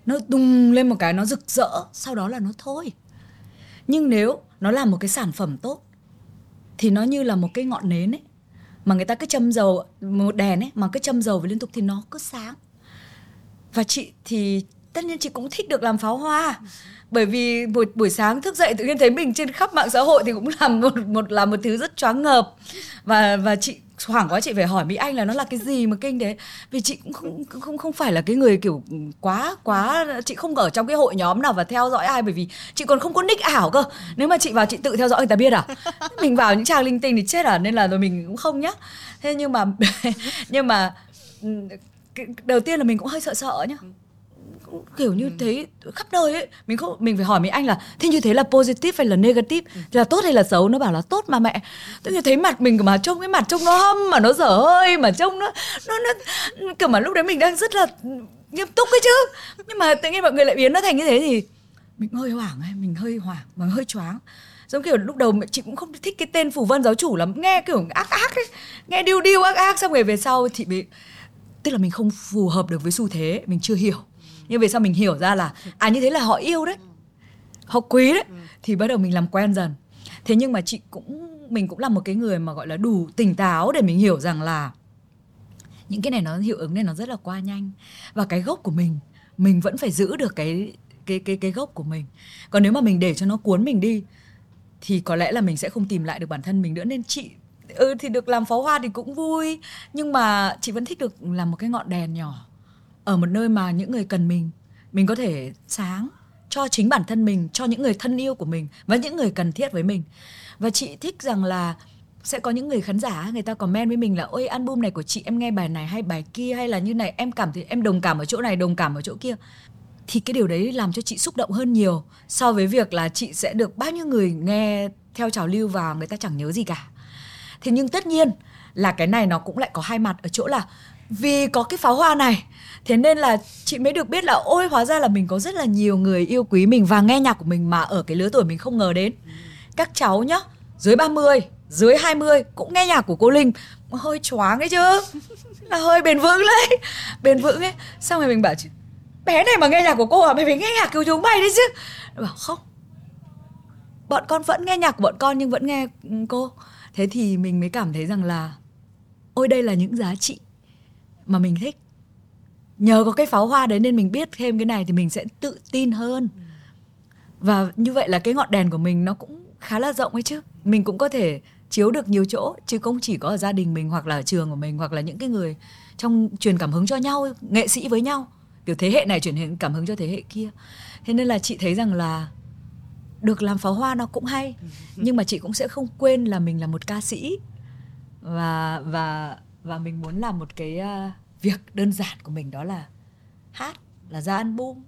Nó tung lên một cái nó rực rỡ sau đó là nó thôi. Nhưng nếu nó là một cái sản phẩm tốt thì nó như là một cái ngọn nến ấy mà người ta cứ châm dầu một đèn ấy mà cứ châm dầu và liên tục thì nó cứ sáng và chị thì tất nhiên chị cũng thích được làm pháo hoa. Bởi vì buổi buổi sáng thức dậy tự nhiên thấy mình trên khắp mạng xã hội thì cũng làm một một, là một thứ rất choáng ngợp. Và và chị, hoảng quá chị phải hỏi mỹ anh là nó là cái gì mà kinh đấy. Vì chị cũng không không không phải là cái người kiểu quá quá, chị không ở trong cái hội nhóm nào và theo dõi ai, bởi vì chị còn không có nick ảo cơ. Nếu mà chị vào chị tự theo dõi người ta biết à? Mình vào những trang linh tinh thì chết à? Nên là rồi mình cũng không nhá. Thế nhưng mà (laughs) nhưng mà ừ, đầu tiên là mình cũng hơi sợ sợ nhá. Kiểu như ừ. thế khắp nơi ấy mình không mình phải hỏi mấy anh là thế như thế là positive hay là negative? Ừ. là tốt hay là xấu? Nó bảo là tốt mà mẹ. Tự nhiên thấy mặt mình mà trông cái mặt trông nó hâm mà nó dở hơi mà trông nó nó nó kiểu mà lúc đấy mình đang rất là nghiêm túc ấy chứ. Nhưng mà tự nhiên mọi người lại biến nó thành như thế thì mình hơi hoảng ấy mình hơi hoảng và hơi choáng. Giống kiểu lúc đầu chị cũng không thích cái tên phù vân giáo chủ lắm nghe kiểu ác ác ấy nghe điêu điêu ác ác xong rồi về sau thì bị tức là mình không phù hợp được với xu thế, mình chưa hiểu. Nhưng về sau mình hiểu ra là à như thế là họ yêu đấy. Họ quý đấy. Thì bắt đầu mình làm quen dần. Thế nhưng mà chị cũng, mình cũng là một cái người mà gọi là đủ tỉnh táo để mình hiểu rằng là những cái này nó hiệu ứng này nó rất là qua nhanh. Và cái gốc của mình mình vẫn phải giữ được cái cái cái cái gốc của mình. Còn nếu mà mình để cho nó cuốn mình đi, thì có lẽ là mình sẽ không tìm lại được bản thân mình nữa. Nên chị ừ thì được làm pháo hoa thì cũng vui. Nhưng mà chị vẫn thích được làm một cái ngọn đèn nhỏ ở một nơi mà những người cần mình. Mình có thể sáng cho chính bản thân mình, cho những người thân yêu của mình và những người cần thiết với mình. Và chị thích rằng là sẽ có những người khán giả, người ta comment với mình là, ôi, album này của chị, em nghe bài này hay, bài kia hay là như này, em cảm thấy, em đồng cảm ở chỗ này, đồng cảm ở chỗ kia. Thì cái điều đấy làm cho chị xúc động hơn nhiều so với việc là chị sẽ được bao nhiêu người nghe theo trào lưu và người ta chẳng nhớ gì cả thế nhưng tất nhiên là cái này nó cũng lại có hai mặt, ở chỗ là vì có cái pháo hoa này, thế nên là chị mới được biết là ôi, hóa ra là mình có rất là nhiều người yêu quý mình và nghe nhạc của mình mà ở cái lứa tuổi mình không ngờ đến. Các cháu nhá, dưới 30 dưới 20 cũng nghe nhạc của cô Linh. Hơi choáng ấy chứ, là hơi bền vững đấy, bền vững ấy. Xong rồi mình bảo chứ bé này mà nghe nhạc của cô à mày phải nghe nhạc cứu chúng mày đấy chứ. Bảo, không, bọn con vẫn nghe nhạc của bọn con nhưng vẫn nghe ừ, cô thế thì mình mới cảm thấy rằng là, ôi, đây là những giá trị mà mình thích. Nhờ có cái pháo hoa đấy nên mình biết thêm cái này thì mình sẽ tự tin hơn. Và như vậy là cái ngọn đèn của mình nó cũng khá là rộng ấy chứ. Mình cũng có thể chiếu được nhiều chỗ, chứ không chỉ có ở gia đình mình hoặc là ở trường của mình hoặc là những cái người trong truyền cảm hứng cho nhau, nghệ sĩ với nhau. Kiểu thế hệ này truyền cảm hứng cho thế hệ kia. Thế nên là chị thấy rằng là được làm pháo hoa nó cũng hay nhưng mà chị cũng sẽ không quên là mình là một ca sĩ. Và và và mình muốn làm một cái uh, việc đơn giản của mình đó là hát là ra album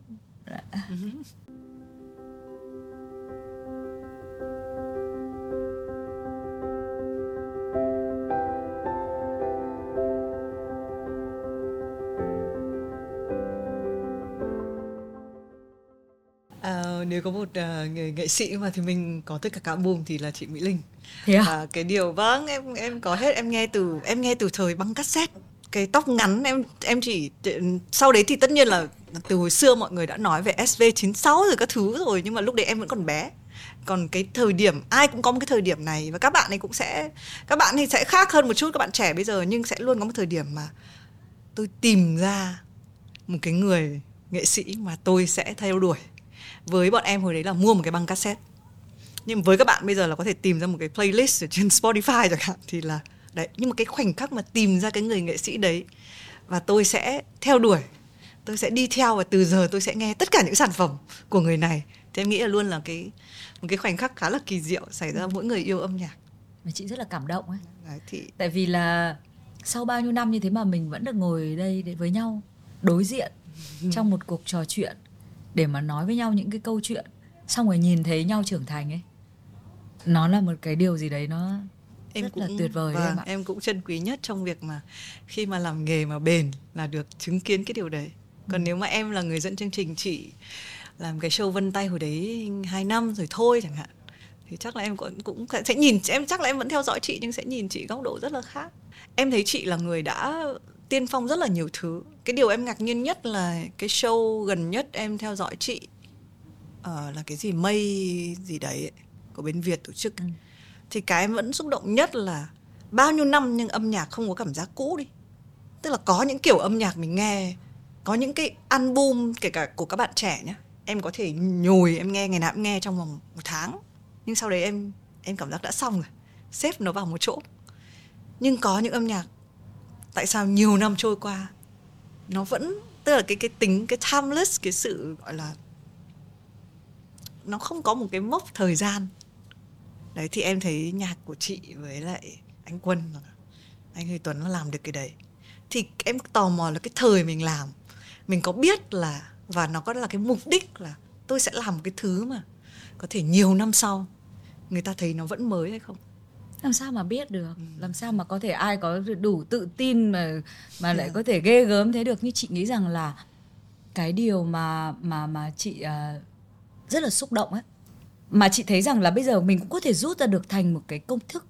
Nếu có một uh, nghệ, nghệ sĩ mà thì mình có tất cả các album thì là chị Mỹ Linh. Thế à? à? cái điều vâng em em có hết em nghe từ em nghe từ thời băng cassette cái tóc ngắn em em chỉ sau đấy thì tất nhiên là từ hồi xưa mọi người đã nói về SV96 rồi các thứ rồi nhưng mà lúc đấy em vẫn còn bé còn cái thời điểm ai cũng có một cái thời điểm này và các bạn ấy cũng sẽ các bạn thì sẽ khác hơn một chút các bạn trẻ bây giờ nhưng sẽ luôn có một thời điểm mà tôi tìm ra một cái người nghệ sĩ mà tôi sẽ theo đuổi với bọn em hồi đấy là mua một cái băng cassette. Nhưng với các bạn bây giờ là có thể tìm ra một cái playlist ở trên (laughs) Spotify chẳng hạn thì là đấy nhưng mà cái khoảnh khắc mà tìm ra cái người nghệ sĩ đấy và tôi sẽ theo đuổi tôi sẽ đi theo và từ giờ tôi sẽ nghe tất cả những sản phẩm của người này thì em nghĩ là luôn là cái một cái khoảnh khắc khá là kỳ diệu xảy ra mỗi người yêu âm nhạc. Và chị rất là cảm động ấy. Đấy, thì tại vì là sau bao nhiêu năm như thế mà mình vẫn được ngồi đây để với nhau đối diện trong một cuộc trò chuyện để mà nói với nhau những cái câu chuyện xong rồi nhìn thấy nhau trưởng thành ấy. Nó là một cái điều gì đấy nó em rất cũng, là tuyệt vời vâng, em ạ. em cũng trân quý nhất trong việc mà khi mà làm nghề mà bền là được chứng kiến cái điều đấy. Còn ừ. nếu mà em là người dẫn chương trình chị làm cái show vân tay hồi đấy hai năm rồi thôi chẳng hạn thì chắc là em cũng cũng sẽ nhìn em chắc là em vẫn theo dõi chị nhưng sẽ nhìn chị góc độ rất là khác. Em thấy chị là người đã tiên phong rất là nhiều thứ. Cái điều em ngạc nhiên nhất là cái show gần nhất em theo dõi chị uh, là cái gì mây gì đấy ấy, của bên việt tổ chức ừ. thì cái em vẫn xúc động nhất là bao nhiêu năm nhưng âm nhạc không có cảm giác cũ đi. Tức là có những kiểu âm nhạc mình nghe có những cái album kể cả của các bạn trẻ nhé em có thể nhồi em nghe ngày nào cũng nghe trong vòng một tháng. Nhưng sau đấy em em cảm giác đã xong rồi xếp nó vào một chỗ. Nhưng có những âm nhạc tại sao nhiều năm trôi qua nó vẫn, tức là cái cái tính, cái timeless, cái sự, gọi là, nó không có một cái mốc thời gian. Đấy, thì em thấy nhạc của chị với lại anh quân, anh Huy Tuấn nó làm được cái đấy. Thì em tò mò là cái thời mình làm, mình có biết là, và nó có là cái mục đích là tôi sẽ làm một cái thứ mà có thể nhiều năm sau người ta thấy nó vẫn mới hay không? Làm sao mà biết được? Ừ. làm sao mà có thể ai có đủ tự tin mà mà lại có thể ghê gớm thế được? Như chị nghĩ rằng là cái điều mà mà mà chị uh, rất là xúc động ấy mà chị thấy rằng là bây giờ mình cũng có thể rút ra được thành một cái công thức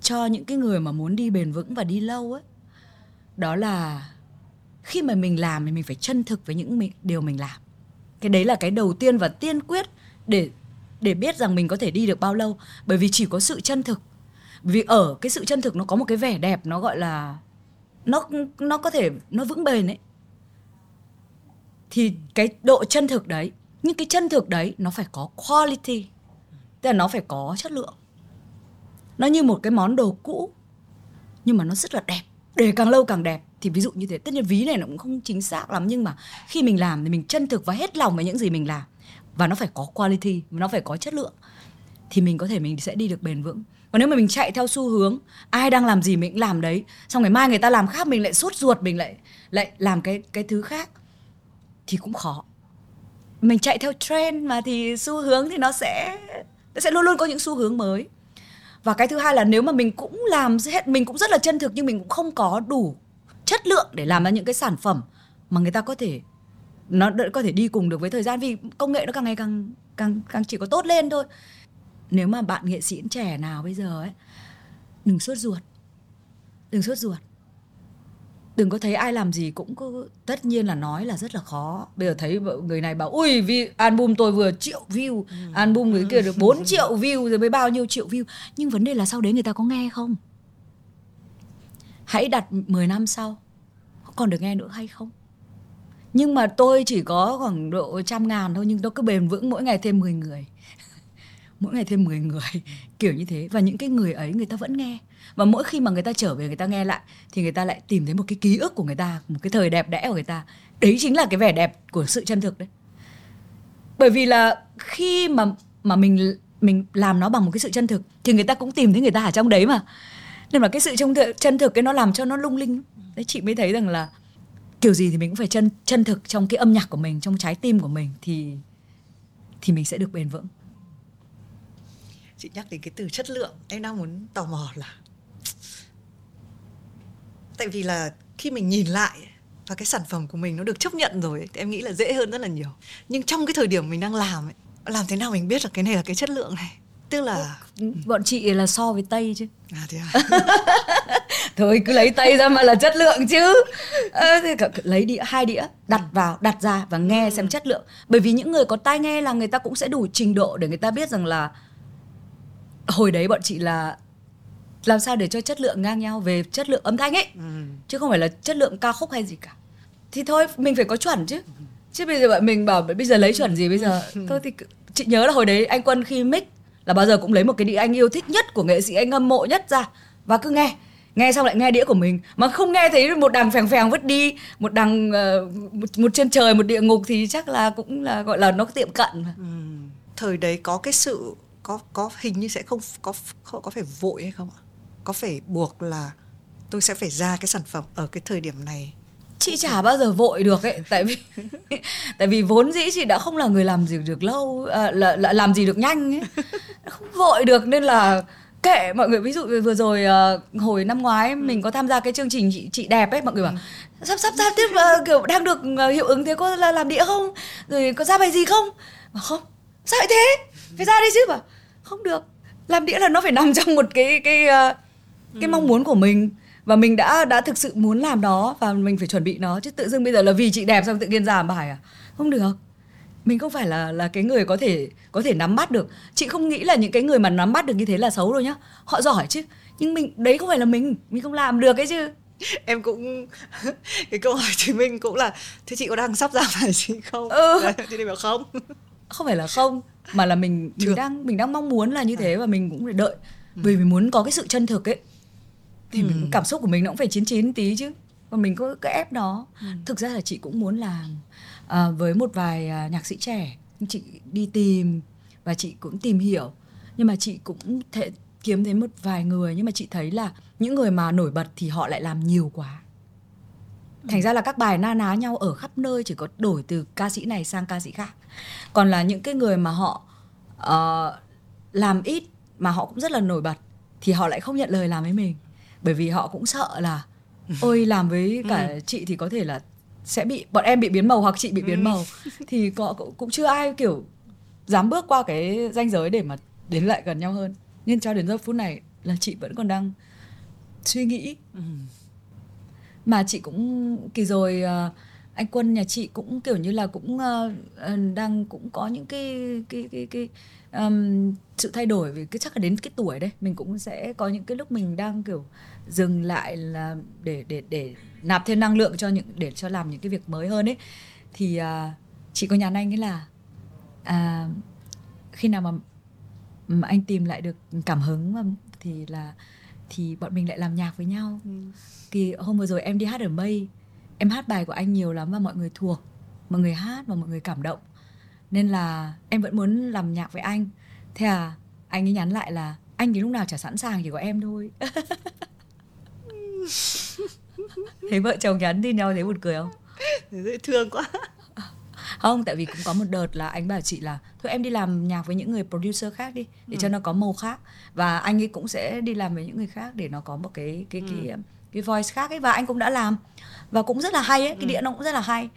cho những cái người mà muốn đi bền vững và đi lâu ấy. Đó là khi mà mình làm thì mình phải chân thực với những điều mình làm. Cái đấy là cái đầu tiên và tiên quyết để để biết rằng mình có thể đi được bao lâu. Bởi vì chỉ có sự chân thực vì ở cái sự chân thực nó có một cái vẻ đẹp nó gọi là nó nó có thể, nó vững bền ấy. Thì cái độ chân thực đấy, nhưng cái chân thực đấy nó phải có quality, tức là nó phải có chất lượng. Nó như một cái món đồ cũ, nhưng mà nó rất là đẹp. Để càng lâu càng đẹp, thì ví dụ như thế. Tất nhiên ví này nó cũng không chính xác lắm, nhưng mà khi mình làm thì mình chân thực và hết lòng với những gì mình làm. Và nó phải có quality, nó phải có chất lượng. Thì mình có thể mình sẽ đi được bền vững còn nếu mà mình chạy theo xu hướng, ai đang làm gì mình cũng làm đấy. Xong ngày mai người ta làm khác mình lại sốt ruột, mình lại lại làm cái cái thứ khác, thì cũng khó. Mình chạy theo trend mà thì xu hướng thì nó sẽ nó sẽ luôn luôn có những xu hướng mới. Và cái thứ hai là nếu mà mình cũng làm hết, mình cũng rất là chân thực nhưng mình cũng không có đủ chất lượng để làm ra những cái sản phẩm mà người ta có thể, nó có thể đi cùng được với thời gian. Vì công nghệ nó càng ngày càng càng càng chỉ có tốt lên thôi nếu mà bạn nghệ sĩ trẻ nào bây giờ ấy đừng sốt ruột. Đừng sốt ruột. Đừng có thấy ai làm gì cũng có tất nhiên là nói là rất là khó. Bây giờ thấy người này bảo ui vì album tôi vừa triệu view ừ. album người kia được 4 triệu view rồi mới bao nhiêu triệu view. Nhưng vấn đề là sau đấy người ta có nghe không? Hãy đặt 10 năm sau còn được nghe nữa hay không? Nhưng mà tôi chỉ có khoảng độ trăm ngàn thôi nhưng nó cứ bền vững mỗi ngày thêm 10 người mỗi ngày thêm 10 người, (laughs) kiểu như thế. Và những cái người ấy, người ta vẫn nghe. Và mỗi khi mà người ta trở về, người ta nghe lại, thì người ta lại tìm thấy một cái ký ức của người ta, một cái thời đẹp đẽ của người ta. Đấy chính là cái vẻ đẹp của sự chân thực đấy. Bởi vì là khi mà mà mình mình làm nó bằng một cái sự chân thực, thì người ta cũng tìm thấy người ta ở trong đấy mà. Nên là cái sự trong chân thực cái nó làm cho nó lung linh. Đấy, chị mới thấy rằng là kiểu gì thì mình cũng phải chân chân thực trong cái âm nhạc của mình, trong trái tim của mình, thì thì mình sẽ được bền vững chị nhắc đến cái từ chất lượng em đang muốn tò mò là tại vì là khi mình nhìn lại và cái sản phẩm của mình nó được chấp nhận rồi thì em nghĩ là dễ hơn rất là nhiều. Nhưng trong cái thời điểm mình đang làm ấy, làm thế nào mình biết là cái này là cái chất lượng này? Tức là bọn chị là so với tây chứ? À thế à? (laughs) Thôi cứ lấy tây ra mà là chất lượng chứ. Cả- lấy đĩa hai đĩa đặt vào đặt ra và nghe xem chất lượng. Bởi vì những người có tai nghe là người ta cũng sẽ đủ trình độ để người ta biết rằng là hồi đấy bọn chị là làm sao để cho chất lượng ngang nhau về chất lượng âm thanh ấy ừ. chứ không phải là chất lượng ca khúc hay gì cả thì thôi mình phải có chuẩn chứ chứ bây giờ bọn mình bảo bây giờ lấy chuẩn gì bây giờ (laughs) thôi thì chị nhớ là hồi đấy anh quân khi mix là bao giờ cũng lấy một cái đĩa anh yêu thích nhất của nghệ sĩ anh hâm mộ nhất ra và cứ nghe nghe xong lại nghe đĩa của mình mà không nghe thấy một đằng phèng phèng vứt đi một đằng ờ, một, một trên trời một địa ngục thì chắc là cũng là gọi là nó tiệm cận mà. Ừ. thời đấy có cái sự có có hình như sẽ không có có, có phải vội hay không ạ? Có phải buộc là tôi sẽ phải ra cái sản phẩm ở cái thời điểm này? Chị chả bao giờ vội được ấy tại vì (laughs) tại vì vốn dĩ chị đã không là người làm gì được lâu à, là, là làm gì được nhanh ấy. (laughs) Không vội được nên là kệ mọi người. Ví dụ vừa rồi ờ, hồi năm ngoái mình có tham gia cái chương trình chị chị đẹp ấy mọi người bảo sắp sắp ra tiếp ờ, kiểu đang được ờ, hiệu ứng thế có là làm đĩa không? Rồi có ra bài gì không? Mà không. Sao lại thế? Phải ra đi chứ. Mà không được. Làm đĩa là nó phải nằm (laughs) trong một cái cái ờ, cái mong muốn của mình. Và mình đã đã thực sự muốn làm nó và mình phải chuẩn bị nó. Chứ tự dưng bây giờ là vì chị đẹp xong tự nhiên làm bài à? Không được. Mình không phải là là cái người có thể có thể nắm bắt được. Chị không nghĩ là những cái người mà nắm bắt được như thế là xấu đâu nhá. Họ giỏi chứ. Nhưng mình đấy không phải là mình. Mình không làm được ấy chứ. (laughs) Em cũng (laughs) cái câu hỏi chị Minh cũng là thế chị có đang sắp ra bài gì không? Ừ. Đấy, chị bảo không. Không phải là không mà là mình Chưa. mình đang mình đang mong muốn là như thế và mình cũng phải đợi. Vì mình muốn có cái sự chân thực ấy. Thì mình, cảm xúc của mình nó cũng phải chín chín tí chứ. Còn mình có cái ép nó thực ra là chị cũng muốn làm à, với một vài à, nhạc sĩ trẻ. Chị đi tìm và chị cũng tìm hiểu. Nhưng mà chị cũng thể kiếm thấy một vài người. Nhưng mà chị thấy là những người mà nổi bật thì họ lại làm nhiều quá. Thành ra là các bài na ná nhau ở khắp nơi chỉ có đổi từ ca sĩ này sang ca sĩ khác còn là những cái người mà họ ờ, làm ít mà họ cũng rất là nổi bật thì họ lại không nhận lời làm với mình. Bởi vì họ cũng sợ là (laughs) ôi làm với cả chị thì có thể là sẽ bị bọn em bị biến màu hoặc chị bị biến màu. Thì có cũng, chưa ai kiểu dám bước qua cái ranh giới để mà đến lại gần nhau hơn. Nhưng cho đến giờ phút này là chị vẫn còn đang suy nghĩ. Mà chị cũng kỳ rồi ờ, anh quân nhà chị cũng kiểu như là cũng ờ, đang cũng có những cái cái cái cái ừm, sự thay đổi vì cái chắc là đến cái tuổi đây mình cũng sẽ có những cái lúc mình đang kiểu dừng lại là để để để nạp thêm năng lượng cho những để cho làm những cái việc mới hơn ấy. Thì à, chị có nhắn anh ấy là à, khi nào mà mà anh tìm lại được cảm hứng mà thì là thì bọn mình lại làm nhạc với nhau. Kỳ hôm vừa rồi em đi hát ở mây em hát bài của anh nhiều lắm và mọi người thuộc mọi người hát và mọi người cảm động. Nên là em vẫn muốn làm nhạc với anh. Thế à anh ấy nhắn lại là anh thì lúc nào chả sẵn sàng chỉ có em thôi. (laughs) Thấy vợ chồng nhắn tin nhau thấy buồn cười không? Dễ thương quá. Không tại vì cũng có một đợt là anh bảo chị là thôi em đi làm nhạc với những người producer khác đi để cho nó có màu khác. Và anh ấy cũng sẽ đi làm với những người khác để nó có một cái cái cái cái voice khác ấy và anh cũng đã làm. Và cũng rất là hay ấy cái đĩa nó cũng rất là hay.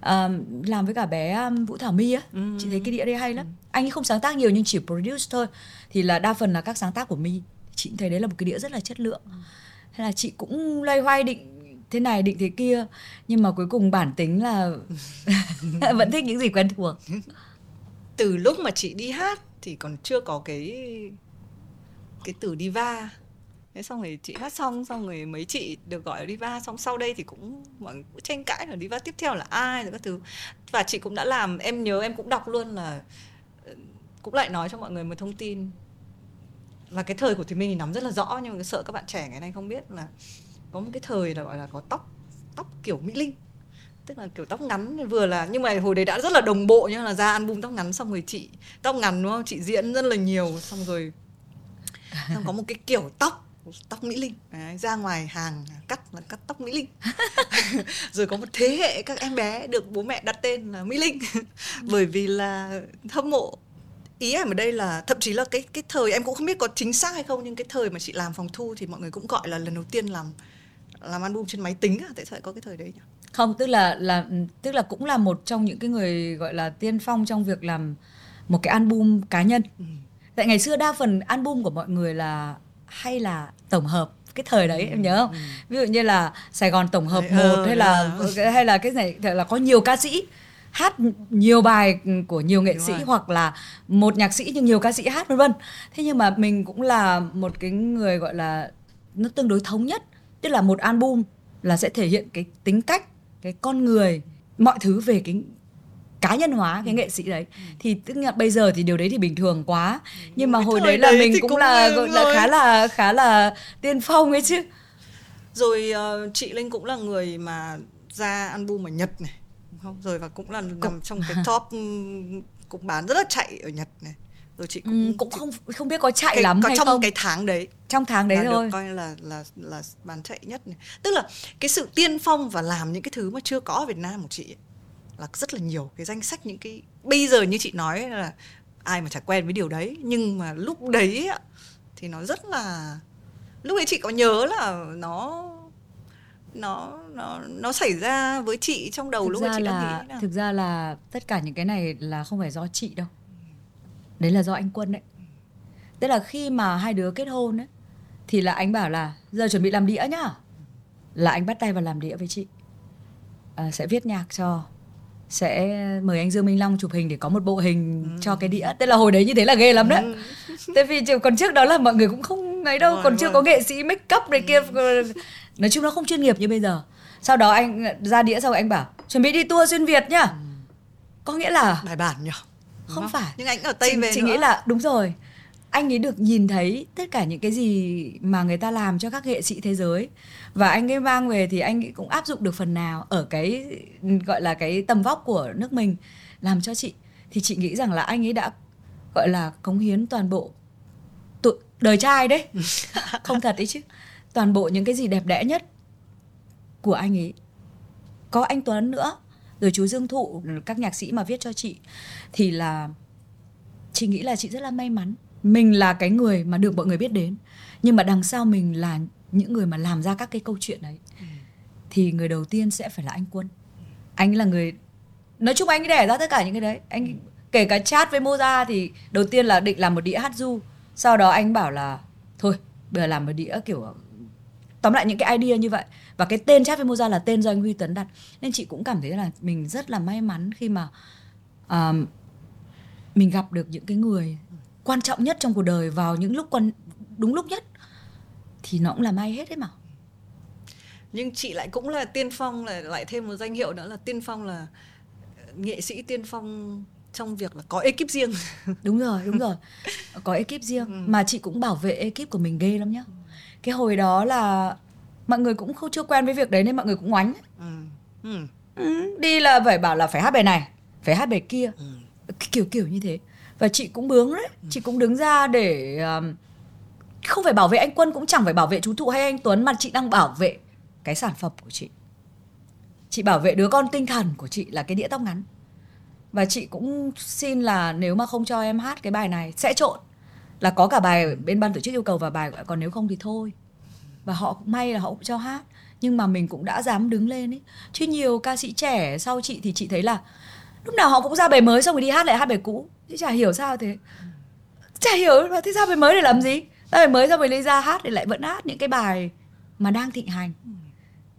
À, làm với cả bé Vũ Thảo My á. Chị thấy cái đĩa đấy hay lắm. Anh ấy không sáng tác nhiều nhưng chỉ produce thôi. Thì là đa phần là các sáng tác của My. Chị thấy đấy là một cái đĩa rất là chất lượng. Thế là chị cũng loay hoay định thế này định thế kia. Nhưng mà cuối cùng bản tính là (laughs) vẫn thích những gì quen thuộc. Từ lúc mà chị đi hát thì còn chưa có cái cái từ diva thế xong rồi chị hát xong xong rồi mấy chị được gọi là diva. Xong sau đây thì cũng mọi người cũng tranh cãi là diva tiếp theo là ai rồi các thứ. Và chị cũng đã làm, em nhớ em cũng đọc luôn là ừ, cũng lại nói cho mọi người một thông tin. Là cái thời của Thùy Minh thì nắm rất là rõ, nhưng mà sợ các bạn trẻ ngày nay không biết là có một cái thời là gọi là có tóc tóc kiểu mỹ linh. Tức là kiểu tóc ngắn, vừa là, nhưng mà hồi đấy đã rất là đồng bộ, nhưng là ra album tóc ngắn xong rồi chị, tóc ngắn đúng không? Chị diễn rất là nhiều, xong rồi, xong có một cái kiểu tóc tóc mỹ linh. Đấy, ra ngoài hàng cắt là cắt tóc mỹ linh. (laughs) Rồi có một thế hệ các em bé được bố mẹ đặt tên là mỹ linh. (laughs) Bởi vì là hâm mộ ý em ở đây là thậm chí là cái cái thời em cũng không biết có chính xác hay không nhưng cái thời mà chị làm phòng thu thì mọi người cũng gọi là lần đầu tiên làm làm album trên máy tính à? tại sao lại có cái thời đấy nhỉ? Không tức là là tức là cũng là một trong những cái người gọi là tiên phong trong việc làm một cái album cá nhân. Ừ. tại tại ngày xưa đa phần album của mọi người là hay là tổng hợp cái thời đấy em nhớ không? Ví dụ như là Sài Gòn tổng hợp Ừ, một hay là hay là cái này là có nhiều ca sĩ hát nhiều bài của nhiều nghệ Đúng sĩ rồi. hoặc là một nhạc sĩ nhưng nhiều ca sĩ hát vân vân. Thế nhưng mà mình cũng là một cái người gọi là nó tương đối thống nhất. Tức là một album là sẽ thể hiện cái tính cách cái con người mọi thứ về cái cá nhân hóa cái nghệ sĩ đấy. Thì tức là bây giờ thì điều đấy thì bình thường quá. Nhưng mà Cái hồi thời đấy là đấy mình cũng, cũng là là gọi là khá là khá là tiên phong ấy chứ. Rồi ờ, chị linh cũng là người mà ra album ở nhật này không? Rồi và cũng là nằm trong cái top cũng bán rất là chạy ở nhật này. Rồi chị cũng cũng, cũng chị- không không biết có chạy cái, lắm có hay trong không. cái tháng đấy trong tháng đấy thôi. coi là là là bán chạy nhất này. Tức là cái sự tiên phong và làm những cái thứ mà chưa có ở Việt Nam của chị ấy, là rất là nhiều cái danh sách những cái bây giờ như chị nói là ai mà chả quen với điều đấy nhưng mà lúc đấy thì nó rất là lúc ấy chị có nhớ là nó nó nó nó xảy ra với chị trong đầu thực lúc ra chị đang là nghĩ là thực ra là tất cả những cái này là không phải do chị đâu. Đấy là do anh quân đấy. Tức là khi mà hai đứa kết hôn ấy thì là anh bảo là giờ chuẩn bị làm đĩa nhá. Là anh bắt tay vào làm đĩa với chị. À, sẽ viết nhạc cho sẽ mời anh Dương Minh Long chụp hình để có một bộ hình cho cái đĩa. Tức là hồi đấy như thế là ghê lắm đấy. (laughs) Tại vì còn trước đó là mọi người cũng không ấy đâu rồi, còn chưa rồi. có nghệ sĩ make up này kia. Nói chung nó không chuyên nghiệp như bây giờ. Sau đó anh ra đĩa sau anh bảo chuẩn bị đi tour xuyên Việt nhá. Có nghĩa là bài bản nhỉ? Đúng không? phải. nhưng anh ở tây chị, về chị nữa. nghĩ là đúng rồi anh ấy được nhìn thấy tất cả những cái gì mà người ta làm cho các nghệ sĩ thế giới. Và anh ấy mang về thì anh ấy cũng áp dụng được phần nào ở cái gọi là cái tầm vóc của nước mình làm cho chị. Thì chị nghĩ rằng là anh ấy đã gọi là cống hiến toàn bộ tụ, đời trai đấy. (laughs) Không thật đấy chứ. Toàn bộ những cái gì đẹp đẽ nhất của anh ấy. Có anh Tuấn nữa rồi chú Dương Thụ các nhạc sĩ mà viết cho chị. Thì là chị nghĩ là chị rất là may mắn mình là cái người mà được mọi người biết đến. Nhưng mà đằng sau mình là những người mà làm ra các cái câu chuyện đấy. Thì người đầu tiên sẽ phải là anh quân. Anh là người nói chung anh đẻ ra tất cả những cái đấy. Anh kể cả chat với Moza thì đầu tiên là định làm một đĩa hát du sau đó anh bảo là thôi bây giờ làm một đĩa kiểu tóm lại những cái idea như vậy. Và cái tên chat với Moza là tên do anh Huy Tuấn đặt. Nên chị cũng cảm thấy là mình rất là may mắn khi mà à, mình gặp được những cái người quan trọng nhất trong cuộc đời vào những lúc quan đúng lúc nhất thì nó cũng là may hết đấy mà. Nhưng chị lại cũng là tiên phong là lại thêm một danh hiệu nữa là tiên phong là nghệ sĩ tiên phong trong việc là có ekip riêng. (laughs) Đúng rồi đúng rồi. Có ekip riêng. Mà chị cũng bảo vệ ekip của mình ghê lắm nhá. Cái hồi đó là mọi người cũng không chưa quen với việc đấy nên mọi người cũng ngoánh. Ừ. Ừ. ừ, đi là phải bảo là phải hát bài này phải hát bài kia. Ừ. kiểu kiểu như thế và chị cũng bướng đấy. Chị cũng đứng ra để um, không phải bảo vệ anh quân cũng chẳng phải bảo vệ chú thụ hay anh tuấn mà chị đang bảo vệ cái sản phẩm của chị. Chị bảo vệ đứa con tinh thần của chị là cái đĩa tóc ngắn. Và chị cũng xin là nếu mà không cho em hát cái bài này sẽ trộn. Là có cả bài bên ban tổ chức yêu cầu và bài còn nếu không thì thôi. Và họ cũng may là họ cũng cho hát. Nhưng mà mình cũng đã dám đứng lên ấy chứ nhiều ca sĩ trẻ sau chị thì chị thấy là lúc nào họ cũng ra bài mới xong rồi đi hát lại hát bài cũ chứ chả hiểu sao thế. Chả hiểu là thế ra bài mới để làm gì? Ra bài mới xong rồi lấy ra hát thì lại vẫn hát những cái bài mà đang thịnh hành.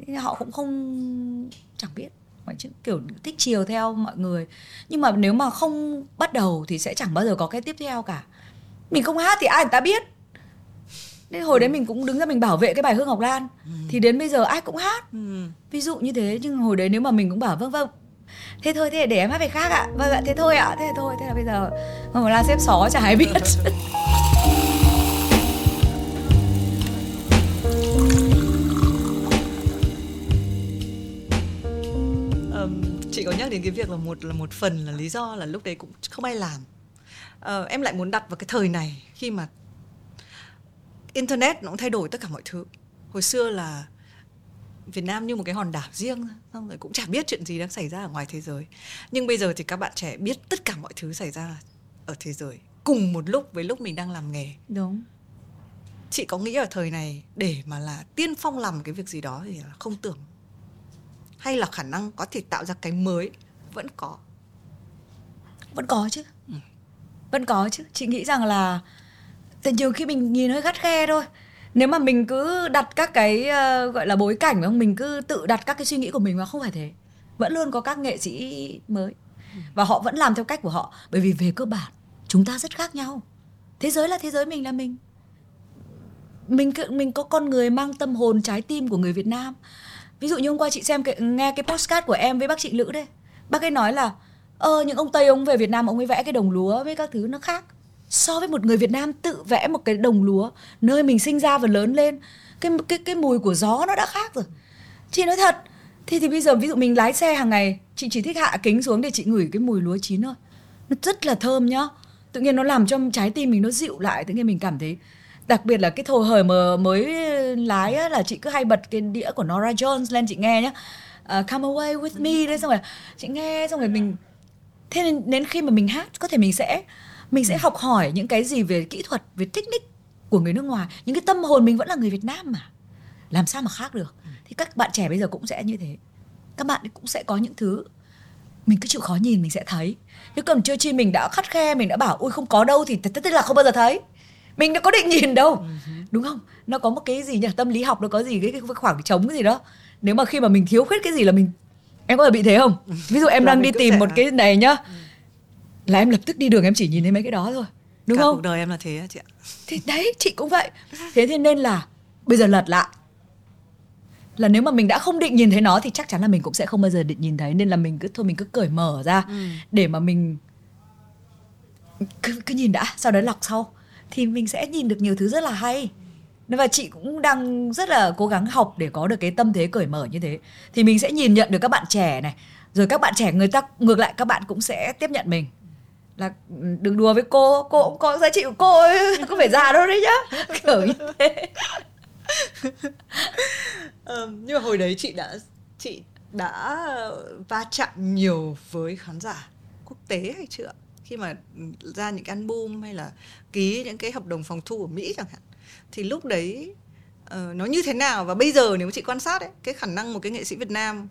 Thế họ cũng không chẳng biết. Mọi kiểu thích chiều theo mọi người. Nhưng mà nếu mà không bắt đầu thì sẽ chẳng bao giờ có cái tiếp theo cả. Mình không hát thì ai người ta biết. Nên hồi đấy mình cũng đứng ra mình bảo vệ cái bài hương ngọc lan. Thì đến bây giờ ai cũng hát. Ừ. ví dụ như thế nhưng hồi đấy nếu mà mình cũng bảo vâng vâng thế thôi thế để em hát về khác ạ. Vâng ạ thế thôi ạ thế thôi thế là bây giờ mà la xếp xó chả ai biết. (laughs) Chị có nhắc đến cái việc là một là một phần là lý do là lúc đấy cũng không ai làm. À, em lại muốn đặt vào cái thời này khi mà internet nó cũng thay đổi tất cả mọi thứ. Hồi xưa là Việt Nam như một cái hòn đảo riêng xong rồi cũng chả biết chuyện gì đang xảy ra ở ngoài thế giới. Nhưng bây giờ thì các bạn trẻ biết tất cả mọi thứ xảy ra ở thế giới cùng một lúc với lúc mình đang làm nghề. Đúng. Chị có nghĩ ở thời này để mà là tiên phong làm cái việc gì đó thì là không tưởng. Hay là khả năng có thể tạo ra cái mới vẫn có? Vẫn có chứ. Vẫn có chứ. Chị nghĩ rằng là từ nhiều khi mình nhìn hơi gắt khe thôi nếu mà mình cứ đặt các cái uh, gọi là bối cảnh không? Mình cứ tự đặt các cái suy nghĩ của mình mà không phải thế. Vẫn luôn có các nghệ sĩ mới. Và họ vẫn làm theo cách của họ. Bởi vì về cơ bản chúng ta rất khác nhau. Thế giới là thế giới mình là mình. Mình mình có con người mang tâm hồn trái tim của người Việt Nam. Ví dụ như hôm qua chị xem cái, nghe cái postcard của em với bác chị Lữ đây. Bác ấy nói là ơ những ông Tây ông về Việt Nam ông ấy vẽ cái đồng lúa với các thứ nó khác so với một người Việt Nam tự vẽ một cái đồng lúa nơi mình sinh ra và lớn lên cái cái cái mùi của gió nó đã khác rồi. Chị nói thật thì thì bây giờ ví dụ mình lái xe hàng ngày chị chỉ thích hạ kính xuống để chị ngửi cái mùi lúa chín thôi. Nó rất là thơm nhá. Tự nhiên nó làm cho trái tim mình nó dịu lại tự nhiên mình cảm thấy đặc biệt là cái thồ hời mà mới lái á, là chị cứ hay bật cái đĩa của Nora Jones lên chị nghe nhá. Uh, Come away with me đấy xong rồi chị nghe xong rồi mình thế nên đến khi mà mình hát có thể mình sẽ mình sẽ học hỏi những cái gì về kỹ thuật về technique của người nước ngoài. Những cái tâm hồn mình vẫn là người Việt Nam mà. Làm sao mà khác được? Thì các bạn trẻ bây giờ cũng sẽ như thế. Các bạn cũng sẽ có những thứ mình cứ chịu khó nhìn mình sẽ thấy. Chứ còn chưa chi mình đã khắt khe mình đã bảo ui không có đâu thì tức là không bao giờ thấy. Mình đã có định nhìn đâu. Ừ đúng không? Nó có một cái gì nhỉ? Tâm lý học nó có gì? Cái, cái khoảng trống cái gì đó. Nếu mà khi mà mình thiếu khuyết cái gì là mình em có bị thế không? Ví dụ em đang đi tìm một cái này nhá. Ừ. là em lập tức đi đường em chỉ nhìn thấy mấy cái đó thôi. Đúng Cả không? cuộc đời em là thế chị ạ. Thì đấy chị cũng vậy. Thế thế nên là bây giờ lật lại. Là nếu mà mình đã không định nhìn thấy nó thì chắc chắn là mình cũng sẽ không bao giờ định nhìn thấy. Nên là mình cứ thôi mình cứ cởi mở ra ừ. để mà mình cứ, cứ nhìn đã sau đấy lọc sau. Thì mình sẽ nhìn được nhiều thứ rất là hay. Và chị cũng đang rất là cố gắng học để có được cái tâm thế cởi mở như thế. Thì mình sẽ nhìn nhận được các bạn trẻ này. Rồi các bạn trẻ người ta ngược lại các bạn cũng sẽ tiếp nhận mình là ừ, đừng đùa với cô cô cũng có giá trị của cô ấy. (laughs) Có phải già đâu đấy nhá. (laughs) Kiểu như thế. Um, (laughs) nhưng mà hồi đấy chị đã chị đã va chạm nhiều với khán giả quốc tế hay chưa? Khi mà ra những cái album hay là ký những cái hợp đồng phòng thu ở Mỹ chẳng hạn. Thì lúc đấy uh, nó như thế nào? Và bây giờ nếu chị quan sát ấy cái khả năng một cái nghệ sĩ Việt Nam